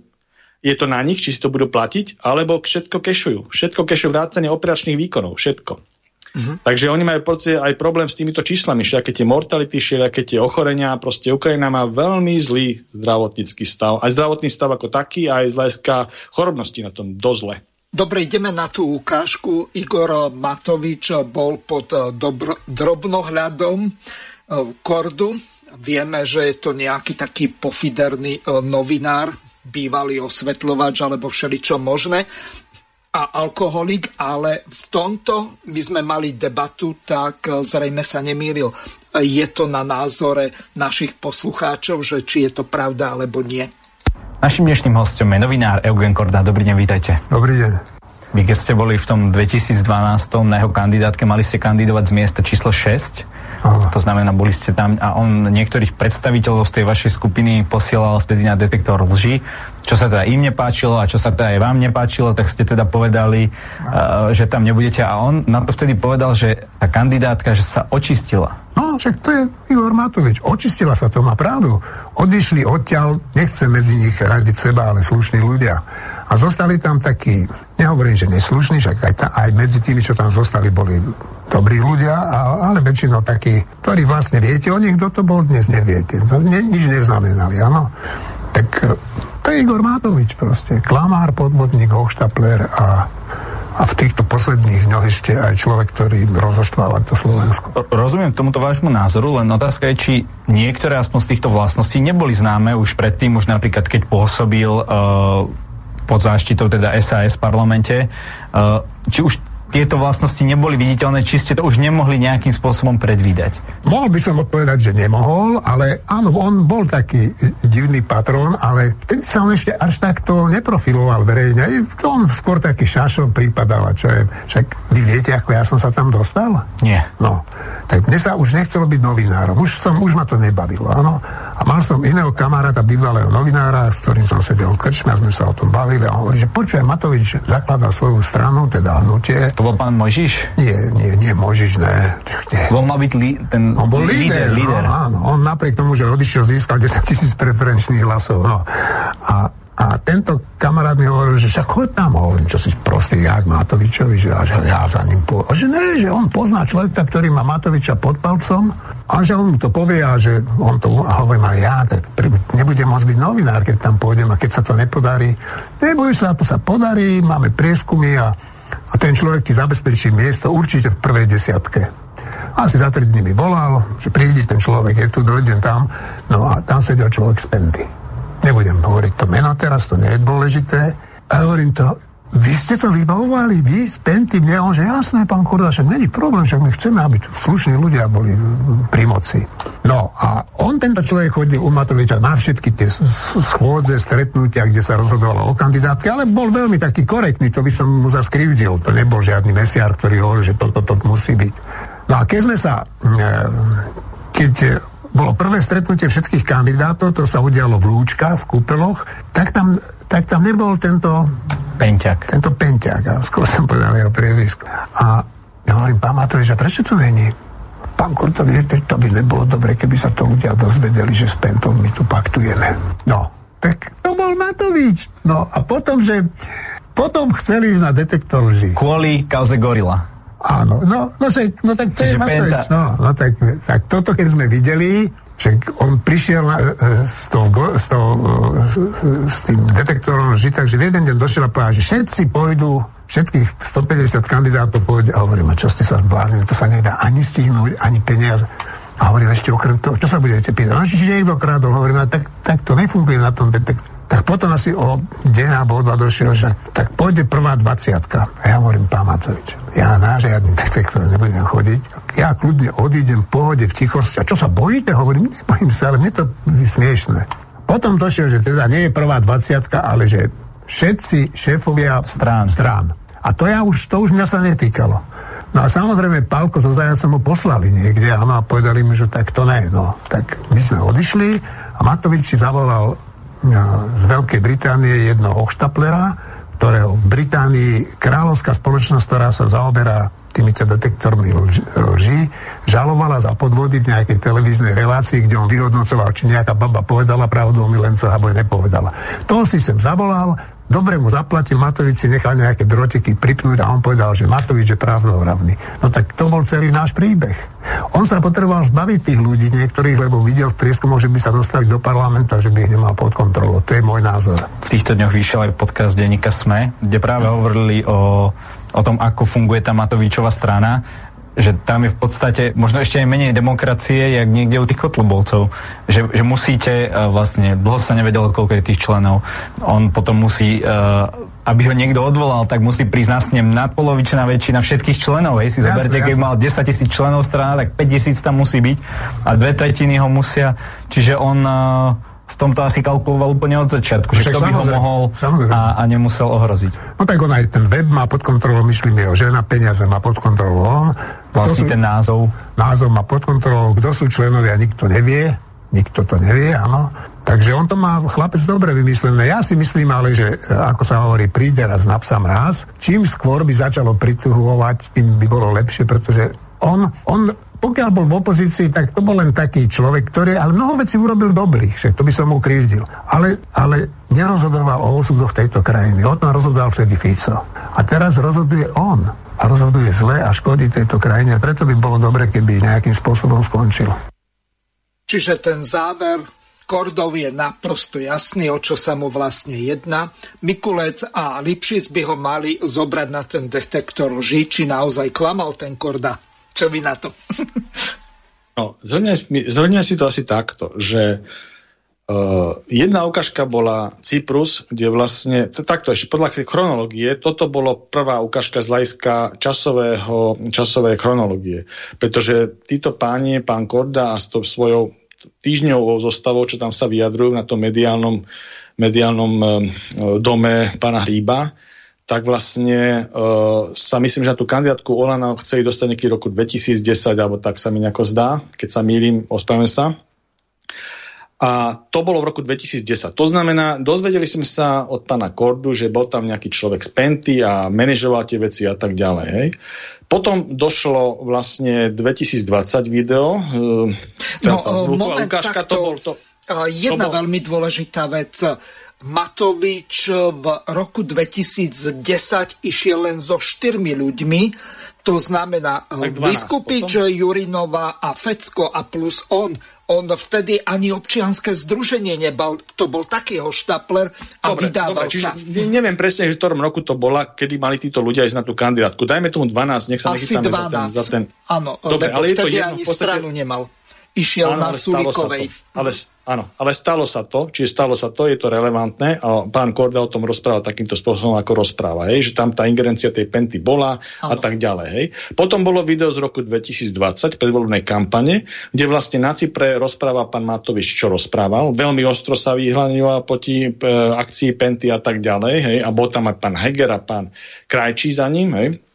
je to na nich, či si to budú platiť, alebo všetko kešujú. Všetko kešujú vrátane operačných výkonov, všetko. Uh-huh. Takže oni majú aj problém s týmito číslami, všaké tie mortality, všaké tie ochorenia, proste Ukrajina má veľmi zlý zdravotnícky stav. Aj zdravotný stav ako taký, aj z hľadiska chorobnosti na tom dozle. Dobre, ideme na tú ukážku. Igor Matovič bol pod eh, dobro, drobnohľadom eh, Kordu. Vieme, že je to nejaký taký pofiderný eh, novinár, bývalý osvetľovač alebo všeličo možné a alkoholik, ale v tomto by sme mali debatu, tak zrejme sa nemýlil. Je to na názore našich poslucháčov, že či je to pravda alebo nie. Našim dnešným hostom je novinár Eugen Korda. Dobrý deň, vítajte. Dobrý deň. Vy keď ste boli v tom 2012 na jeho kandidátke, mali ste kandidovať z miesta číslo 6. Aha. To znamená, boli ste tam a on niektorých predstaviteľov z tej vašej skupiny posielal vtedy na detektor lži čo sa teda im nepáčilo a čo sa teda aj vám nepáčilo, tak ste teda povedali, uh, že tam nebudete a on na to vtedy povedal, že tá kandidátka, že sa očistila. No, však to je Igor Matovič. Očistila sa, to má pravdu. Odišli odtiaľ, nechce medzi nich radiť seba, ale slušní ľudia. A zostali tam takí, nehovorím, že neslušní, však aj, ta, aj medzi tými, čo tam zostali, boli dobrí ľudia, ale väčšinou takí, ktorí vlastne viete o nich, kto to bol, dnes neviete. To ne, nič neznamenali, áno. Tak to je Igor Matovič proste. Klamár, podvodník, hoštapler a a v týchto posledných dňoch ešte aj človek, ktorý rozoštváva to Slovensko. Rozumiem tomuto vášmu názoru, len otázka je, či niektoré aspoň z týchto vlastností neboli známe už predtým, už napríklad keď pôsobil uh, pod záštitou teda SAS v parlamente, uh, či už tieto vlastnosti neboli viditeľné, či ste to už nemohli nejakým spôsobom predvídať? Mohol by som odpovedať, že nemohol, ale áno, on bol taký divný patrón, ale vtedy sa on ešte až takto neprofiloval verejne. On skôr taký šašov prípadal, čo je. Však vy viete, ako ja som sa tam dostal? Nie. No, tak mne sa už nechcelo byť novinárom. Už, som, už ma to nebavilo, áno. A mal som iného kamaráta, bývalého novinára, s ktorým som sedel v krčme a sme sa o tom bavili a on hovorí, že počujem, Matovič zakladá svoju stranu, teda hnutie. To bol pán Mojžiš? Nie, nie, nie, Mojžiš, ne. nie. On mal byť li, ten on bol líder, líder. No, áno, on napriek tomu, že odišiel, získal 10 tisíc preferenčných hlasov. No. A a tento kamarát mi hovoril, že však choď tam, hovorím, čo si prostý, jak Matovičovi, že, že ja za ním po... A že ne, že on pozná človeka, ktorý má Matoviča pod palcom a že on mu to povie a že on to... A hovorím, ale ja tak nebudem môcť byť novinár, keď tam pôjdem a keď sa to nepodarí. Neboj sa, to sa podarí, máme prieskumy a, a ten človek ti zabezpečí miesto určite v prvej desiatke. Asi za tri dní mi volal, že príde ten človek, je tu, dojdem tam. No a tam sedel človek z Penty nebudem hovoriť to meno teraz, to nie je dôležité. A hovorím to, vy ste to vybavovali, vy s Penty, mne, on, že jasné, pán Korda, však není problém, však my chceme, aby tu slušní ľudia boli pri moci. No a on, tento človek chodil u Matoviča na všetky tie schôdze, stretnutia, kde sa rozhodovalo o kandidátke, ale bol veľmi taký korektný, to by som mu zaskrivdil. To nebol žiadny mesiar, ktorý hovoril, že toto to, to musí byť. No a keď sme sa, e, keď bolo prvé stretnutie všetkých kandidátov, to sa udialo v Lúčkach, v Kúpeloch, tak tam, tak tam nebol tento... Penťak. Tento Penťak, a skôr som povedal jeho priezvisko. A ja hovorím, pán Matovič, a prečo tu není? Pán viete, to by nebolo dobre, keby sa to ľudia dozvedeli, že s Pentom my tu paktujeme. No, tak to bol Matovič. No a potom, že potom chceli ísť na detektor lži. Kvôli kauze Gorila. Áno, no, no, že, no tak to Čiže je Matovič. No, no tak, tak toto, keď sme videli, že on prišiel na, e, s, tou, s, tou, e, s tým detektorom lži, takže v jeden deň došiel a povedal, že všetci pôjdu, všetkých 150 kandidátov pôjde a hovorím, a čo ste sa zbláznili, to sa nedá ani stihnúť, ani peniaze. A hovorím ešte okrem toho, čo sa budete pýtať? No, či niekto krádol, hovorím, tak, tak to nefunguje na tom detektore. Tak potom asi o deň alebo o dva došiel, že tak pôjde prvá dvaciatka. A ja hovorím, pán Matovič, ja na žiadny detektor nebudem chodiť. Ja kľudne odídem v pohode, v tichosti. A čo sa bojíte? Hovorím, nebojím sa, ale mne to je smiešné. Potom došiel, že teda nie je prvá dvaciatka, ale že všetci šéfovia strán. strán. A to, ja už, to už mňa sa netýkalo. No a samozrejme, Pálko so Zajacom ho poslali niekde, áno, a povedali mi, že tak to ne, no. Tak my sme odišli a Matovič si zavolal z Veľkej Británie jedno hochštaplera, ktorého v Británii kráľovská spoločnosť, ktorá sa zaoberá týmito detektormi lži, žalovala za podvody v nejakej televíznej relácii, kde on vyhodnocoval, či nejaká baba povedala pravdu o milencoch, alebo nepovedala. To si sem zavolal, Dobre mu zaplatil, Matovič si nechal nejaké drotiky pripnúť a on povedal, že Matovič je právnohravný. No tak to bol celý náš príbeh. On sa potreboval zbaviť tých ľudí niektorých, lebo videl v prieskumu, že by sa dostali do parlamentu a že by ich nemal pod kontrolou. To je môj názor. V týchto dňoch vyšiel aj podcast denníka SME, kde práve hovorili o, o tom, ako funguje tá Matovičová strana že tam je v podstate možno ešte aj menej demokracie, jak niekde u tých kotlobovcov. Že, že musíte, uh, vlastne, dlho sa nevedelo, koľko je tých členov. On potom musí, uh, aby ho niekto odvolal, tak musí prísť na snem nadpolovičná väčšina všetkých členov. Hej, si jasne, zoberte, keď mal 10 tisíc členov strana, tak 5 tisíc tam musí byť a dve tretiny ho musia. Čiže on uh, v tomto asi kalkuloval úplne od začiatku, že kto by ho mohol a, a nemusel ohroziť. No tak on aj ten web má pod kontrolou, myslím, jeho žena, peniaze má pod kontrolou on. Vlastne sú, ten názov. Názov má pod kontrolou, kto sú členovia, nikto nevie, nikto to nevie, áno. Takže on to má chlapec dobre vymyslené. Ja si myslím ale, že ako sa hovorí, príde raz na psa mráz. Čím skôr by začalo prituhovať, tým by bolo lepšie, pretože on, on pokiaľ bol v opozícii, tak to bol len taký človek, ktorý, ale mnoho vecí urobil dobrých, však to by som mu krivdil. Ale, ale nerozhodoval o osudoch tejto krajiny. O tom rozhodoval vtedy Fico. A teraz rozhoduje on. A rozhoduje zle a škodí tejto krajine. Preto by bolo dobre, keby nejakým spôsobom skončil. Čiže ten záver Kordov je naprosto jasný, o čo sa mu vlastne jedná. Mikulec a Lipšic by ho mali zobrať na ten detektor lži, či naozaj klamal ten Korda. Čo vy na to? no, zhrňme si to asi takto, že uh, jedna ukážka bola Cyprus, kde vlastne, takto ešte podľa chronológie, toto bolo prvá ukážka z hľadiska časového, časovej chronológie. Pretože títo páni, pán Korda a s tou svojou týždňovou zostavou, čo tam sa vyjadrujú na tom mediálnom, mediálnom uh, dome pána Hríba, tak vlastne uh, sa myslím, že na tú kandidátku Olana chceli dostať nieký roku 2010, alebo tak sa mi nejako zdá, keď sa mýlim, ospravedlňujem sa. A to bolo v roku 2010. To znamená, dozvedeli sme sa od pána Kordu, že bol tam nejaký človek z Penty a manažoval tie veci a tak ďalej. Hej. Potom došlo vlastne 2020 video. E, no, moment, ukážka, takto, to bol to, jedna to bol... veľmi dôležitá vec. Matovič v roku 2010 išiel len so štyrmi ľuďmi, to znamená Vyskupič, Jurinova a Fecko a plus on. On vtedy ani občianske združenie nebal, to bol taký štapler a dobre, vydával dobre, sa. Neviem presne, v ktorom roku to bola, kedy mali títo ľudia ísť na tú kandidátku. Dajme tomu 12, nech sa nechytáme za ten, za ten... Áno, dobre, ale je to jedno, ani podstate... stranu nemal išiel áno, na Sulíkovej. Ale, áno, ale stalo sa to, čiže stalo sa to, je to relevantné a pán Korda o tom rozprával takýmto spôsobom, ako rozpráva, hej, že tam tá ingerencia tej penty bola áno. a tak ďalej. Hej. Potom bolo video z roku 2020, predvoľnej kampane, kde vlastne na Cypre rozpráva pán Matovič, čo rozprával. Veľmi ostro sa vyhľadňoval proti e, akcii penty a tak ďalej. Hej, a bol tam aj pán Heger a pán Krajčí za ním. Hej.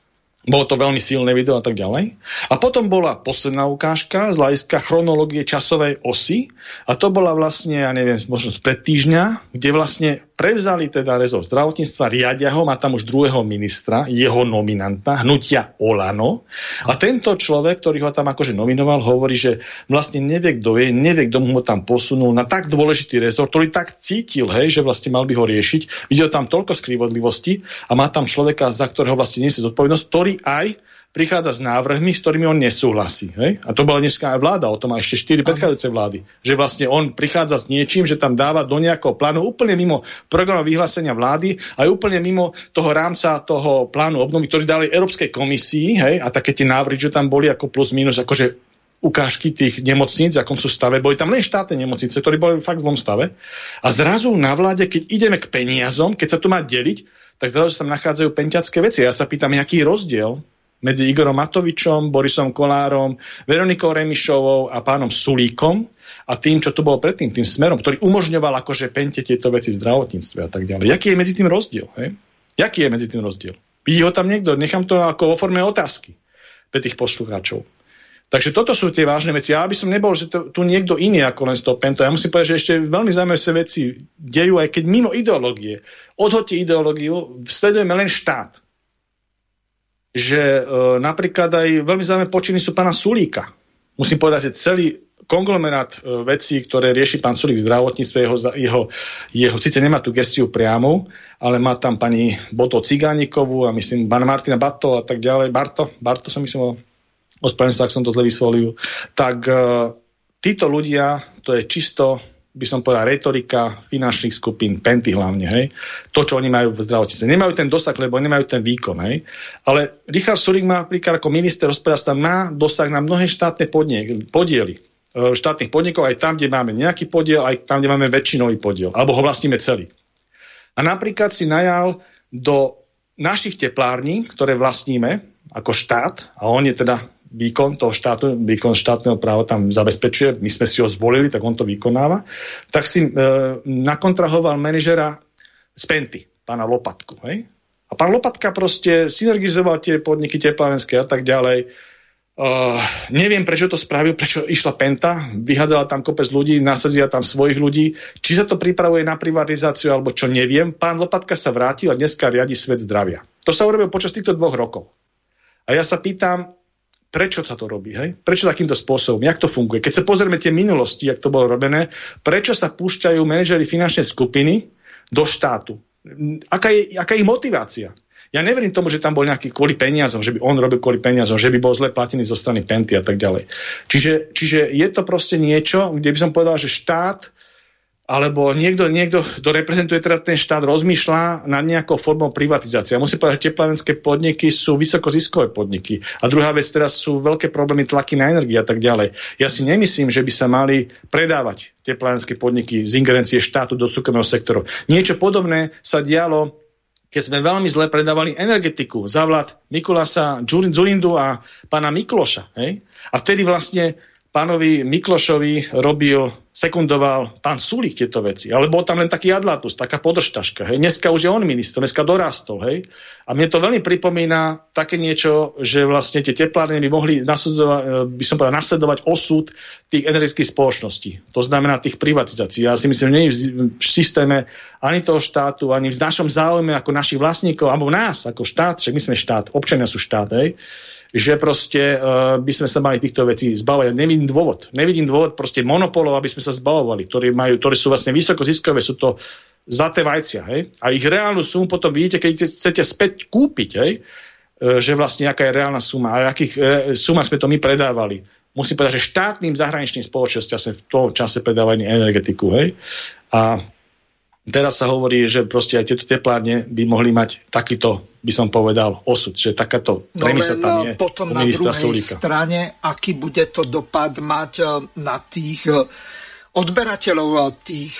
Bolo to veľmi silné video a tak ďalej. A potom bola posledná ukážka z hľadiska chronológie časovej osy a to bola vlastne, ja neviem, možno pred týždňa, kde vlastne prevzali teda rezort zdravotníctva, riadia ho, má tam už druhého ministra, jeho nominanta, hnutia Olano. A tento človek, ktorý ho tam akože nominoval, hovorí, že vlastne nevie, kto je, nevie, kto mu ho tam posunul na tak dôležitý rezort, ktorý tak cítil, hej, že vlastne mal by ho riešiť. Videl tam toľko skrivodlivosti a má tam človeka, za ktorého vlastne nesie zodpovednosť, ktorý aj prichádza s návrhmi, s ktorými on nesúhlasí. Hej? A to bola dneska aj vláda, o tom má ešte štyri predchádzajúce vlády. Že vlastne on prichádza s niečím, že tam dáva do nejakého plánu úplne mimo programu vyhlásenia vlády a úplne mimo toho rámca toho plánu obnovy, ktorý dali Európskej komisii hej? a také tie návrhy, že tam boli ako plus minus, akože ukážky tých nemocníc, akom sú stave. Boli tam len štátne nemocnice, ktorí boli fakt v zlom stave. A zrazu na vláde, keď ideme k peniazom, keď sa to má deliť, tak zrazu sa tam nachádzajú penťacké veci. Ja sa pýtam, aký je rozdiel medzi Igorom Matovičom, Borisom Kolárom, Veronikou Remišovou a pánom Sulíkom a tým, čo tu bolo predtým, tým smerom, ktorý umožňoval akože pente tieto veci v zdravotníctve a tak ďalej. Jaký je medzi tým rozdiel? Hej? Jaký je medzi tým rozdiel? Vidí ho tam niekto? Nechám to ako vo forme otázky pre tých poslucháčov. Takže toto sú tie vážne veci. Ja by som nebol, že to, tu niekto iný ako len z toho Pento. Ja musím povedať, že ešte veľmi zaujímavé sa veci dejú, aj keď mimo ideológie. Odhodte ideológiu, sledujeme len štát. Že e, napríklad aj veľmi zaujímavé počiny sú pána Sulíka. Musím povedať, že celý konglomerát e, vecí, ktoré rieši pán Sulík v zdravotníctve, jeho, jeho, jeho síce nemá tú gestiu priamu, ale má tam pani Boto Cigánikovú a myslím pána Martina Bato a tak ďalej. Barto, Barto som myslím, ospravedlňujem sa, ak som to zle vysvolil, tak uh, títo ľudia, to je čisto by som povedal, retorika finančných skupín, penty hlavne, hej, to, čo oni majú v zdravotníctve. Nemajú ten dosah, lebo nemajú ten výkon, hej. Ale Richard Sulik má napríklad ako minister hospodárstva má dosah na mnohé štátne podniek, podiely e, štátnych podnikov, aj tam, kde máme nejaký podiel, aj tam, kde máme väčšinový podiel, alebo ho vlastníme celý. A napríklad si najal do našich teplární, ktoré vlastníme ako štát, a on je teda výkon toho štátu, výkon štátneho práva tam zabezpečuje, my sme si ho zvolili, tak on to vykonáva, tak si e, nakontrahoval manažera z Penty, pána Lopatku. Hej? A pán Lopatka proste synergizoval tie podniky teplárenské a tak ďalej. Uh, neviem, prečo to spravil, prečo išla Penta, vyhádzala tam kopec ľudí, nasadzila tam svojich ľudí. Či sa to pripravuje na privatizáciu, alebo čo, neviem. Pán Lopatka sa vrátil a dneska riadi svet zdravia. To sa urobil počas týchto dvoch rokov. A ja sa pýtam, prečo sa to robí, hej? Prečo takýmto spôsobom? Jak to funguje? Keď sa pozrieme tie minulosti, jak to bolo robené, prečo sa púšťajú manažery finančnej skupiny do štátu? Aká je, aká je ich motivácia? Ja neverím tomu, že tam bol nejaký kvôli peniazom, že by on robil kvôli peniazom, že by bol zle platený zo strany Penty a tak ďalej. Čiže, čiže je to proste niečo, kde by som povedal, že štát alebo niekto, niekto, kto reprezentuje teda ten štát, rozmýšľa nad nejakou formou privatizácie. Musím povedať, že teplavenské podniky sú vysokoziskové podniky. A druhá vec, teraz sú veľké problémy tlaky na energiu a tak ďalej. Ja si nemyslím, že by sa mali predávať teplavenské podniky z ingerencie štátu do súkromného sektoru. Niečo podobné sa dialo keď sme veľmi zle predávali energetiku za vlád Mikulasa Zurindu a pána Mikloša. Hej? A vtedy vlastne pánovi Miklošovi robil, sekundoval pán Sulík tieto veci. Ale bol tam len taký adlatus, taká podržtaška. Hej. Dneska už je on minister, dneska dorastol. Hej. A mne to veľmi pripomína také niečo, že vlastne tie teplárne by mohli nasledovať, e, by som povedal, nasledovať osud tých energetických spoločností. To znamená tých privatizácií. Ja si myslím, že nie je v systéme ani toho štátu, ani v našom záujme ako našich vlastníkov, alebo nás ako štát, však my sme štát, občania sú štát, hej, že proste uh, by sme sa mali týchto vecí zbavovať. Nevidím dôvod. Nevidím dôvod proste monopolov, aby sme sa zbavovali, ktorí, majú, ktorí sú vlastne vysoko ziskové, sú to zlaté vajcia. Hej? A ich reálnu sumu potom vidíte, keď chcete späť kúpiť, hej? Uh, že vlastne aká je reálna suma a akých uh, sumách sme to my predávali. Musím povedať, že štátnym zahraničným spoločnosťam sme v tom čase predávali energetiku. Hej? A teraz sa hovorí, že proste aj tieto teplárne by mohli mať takýto, by som povedal, osud, že takáto premisa tam je. Potom na druhej Sulíka. strane, aký bude to dopad mať e, na tých e, odberateľov e, tých,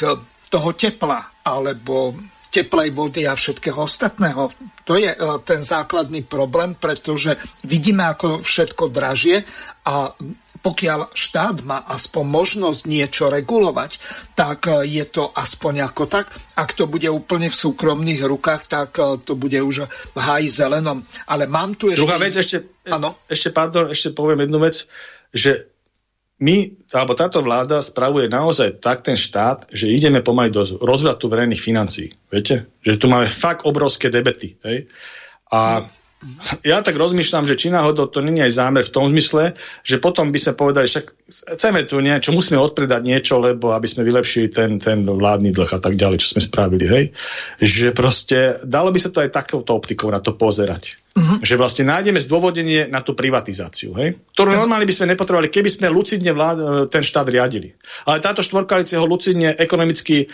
toho tepla, alebo teplej vody a všetkého ostatného. To je ten základný problém, pretože vidíme, ako všetko dražie a pokiaľ štát má aspoň možnosť niečo regulovať, tak e, je to aspoň ako tak. Ak to bude úplne v súkromných rukách, tak e, to bude už v háji zelenom. Ale mám tu ešte... Druhá vec, ešte, ano? ešte, pardon, ešte poviem jednu vec, že my, alebo táto vláda spravuje naozaj tak ten štát, že ideme pomaly do rozvratu verejných financií. Viete? Že tu máme fakt obrovské debety. Hej? A hmm ja tak rozmýšľam, že či náhodou to není aj zámer v tom zmysle, že potom by sme povedali, však chceme tu niečo, musíme odpredať niečo, lebo aby sme vylepšili ten, ten vládny dlh a tak ďalej, čo sme spravili, hej. Že proste dalo by sa to aj takouto optikou na to pozerať. Uh-huh. Že vlastne nájdeme zdôvodenie na tú privatizáciu, hej? ktorú uh-huh. normálne by sme nepotrebovali, keby sme lucidne vlád, ten štát riadili. Ale táto štvorkalice ho lucidne ekonomicky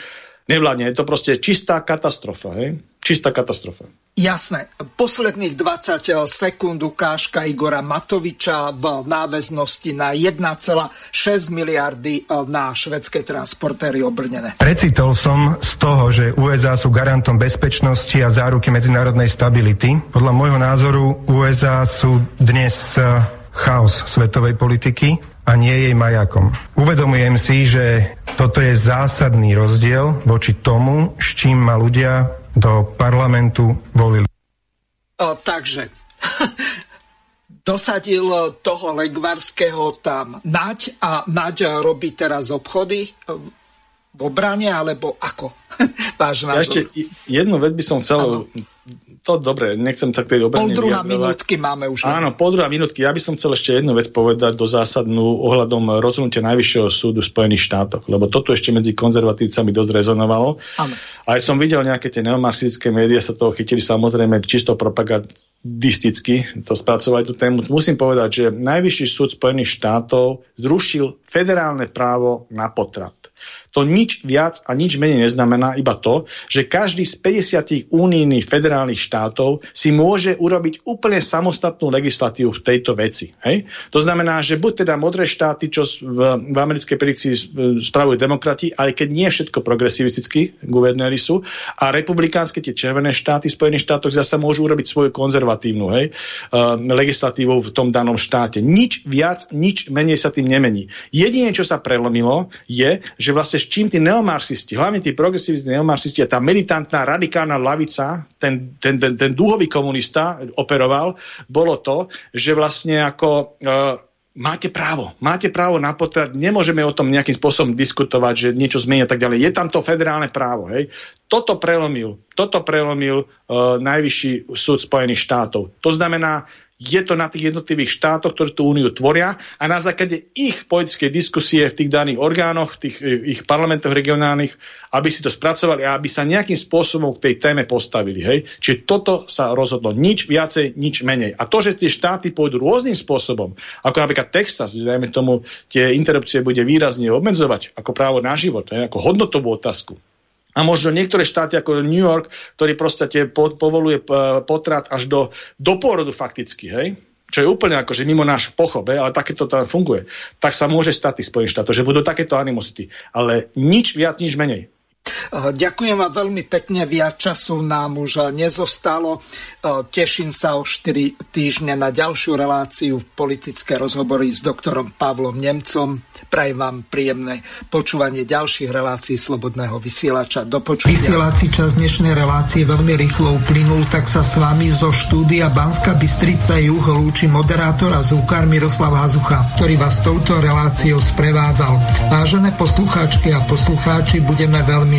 nevládne. Je to proste čistá katastrofa. Hej? Čistá katastrofa. Jasné. Posledných 20 sekúnd ukážka Igora Matoviča v náväznosti na 1,6 miliardy na švedské transportéry obrnené. Precitol som z toho, že USA sú garantom bezpečnosti a záruky medzinárodnej stability. Podľa môjho názoru USA sú dnes eh, chaos svetovej politiky a nie jej majakom. Uvedomujem si, že toto je zásadný rozdiel voči tomu, s čím ma ľudia do parlamentu volili. O, takže (laughs) dosadil toho Legvarského tam Naď a Naď robí teraz obchody v obrane, alebo ako? (laughs) Váš názor. Ja ešte jednu vec by som chcel ano to dobre, nechcem sa k tej obrane Pol druhá minútky máme už. Áno, pol druhá minútky. Ja by som chcel ešte jednu vec povedať do zásadnú ohľadom rozhodnutia Najvyššieho súdu v Spojených štátoch, lebo toto ešte medzi konzervatívcami dosť rezonovalo. Áno. Aj som videl nejaké tie neomarxistické médiá sa toho chytili samozrejme čisto propagandisticky to spracovať tú tému. Musím povedať, že Najvyšší súd Spojených štátov zrušil federálne právo na potrat. To nič viac a nič menej neznamená iba to, že každý z 50 únijných federálnych štátov si môže urobiť úplne samostatnú legislatívu v tejto veci. Hej? To znamená, že buď teda modré štáty, čo v, v americkej predikcii spravujú demokrati, ale keď nie všetko progresivistickí guvernéri sú, a republikánske tie červené štáty v Spojených štátoch zase môžu urobiť svoju konzervatívnu hej, uh, legislatívu v tom danom štáte. Nič viac, nič menej sa tým nemení. Jedine, čo sa prelomilo, je, že vlastne s čím tí neomarxisti, hlavne tí progresívni neomarxisti a tá militantná radikálna lavica, ten, ten, ten, ten dúhový komunista operoval, bolo to, že vlastne ako uh, máte právo, máte právo na potrat, nemôžeme o tom nejakým spôsobom diskutovať, že niečo zmenia tak ďalej. Je tam to federálne právo, hej. Toto prelomil, toto prelomil uh, najvyšší súd Spojených štátov. To znamená, je to na tých jednotlivých štátoch, ktoré tú úniu tvoria a na základe ich politickej diskusie v tých daných orgánoch, tých ich parlamentoch regionálnych, aby si to spracovali a aby sa nejakým spôsobom k tej téme postavili. Hej? Čiže toto sa rozhodlo. Nič viacej, nič menej. A to, že tie štáty pôjdu rôznym spôsobom, ako napríklad Texas, kde dajme tomu tie interrupcie bude výrazne obmedzovať ako právo na život, hej? ako hodnotovú otázku, a možno niektoré štáty ako New York, ktorý proste povoluje potrat až do, do pôrodu fakticky, hej? čo je úplne že mimo náš pochop, ale takéto tam funguje, tak sa môže stať tých Spojených štátov, že budú takéto animosity. Ale nič viac, nič menej. Ďakujem vám veľmi pekne, viac času nám už nezostalo. Teším sa o 4 týždne na ďalšiu reláciu v politické rozhovory s doktorom Pavlom Nemcom. Prajem vám príjemné počúvanie ďalších relácií Slobodného vysielača. Do počutia. Vysielací čas dnešnej relácie veľmi rýchlo uplynul, tak sa s vami zo štúdia Banska Bystrica Juh lúči moderátor a zúkar Miroslav Hazucha, ktorý vás touto reláciou sprevádzal. Vážené poslucháčky a poslucháči, budeme veľmi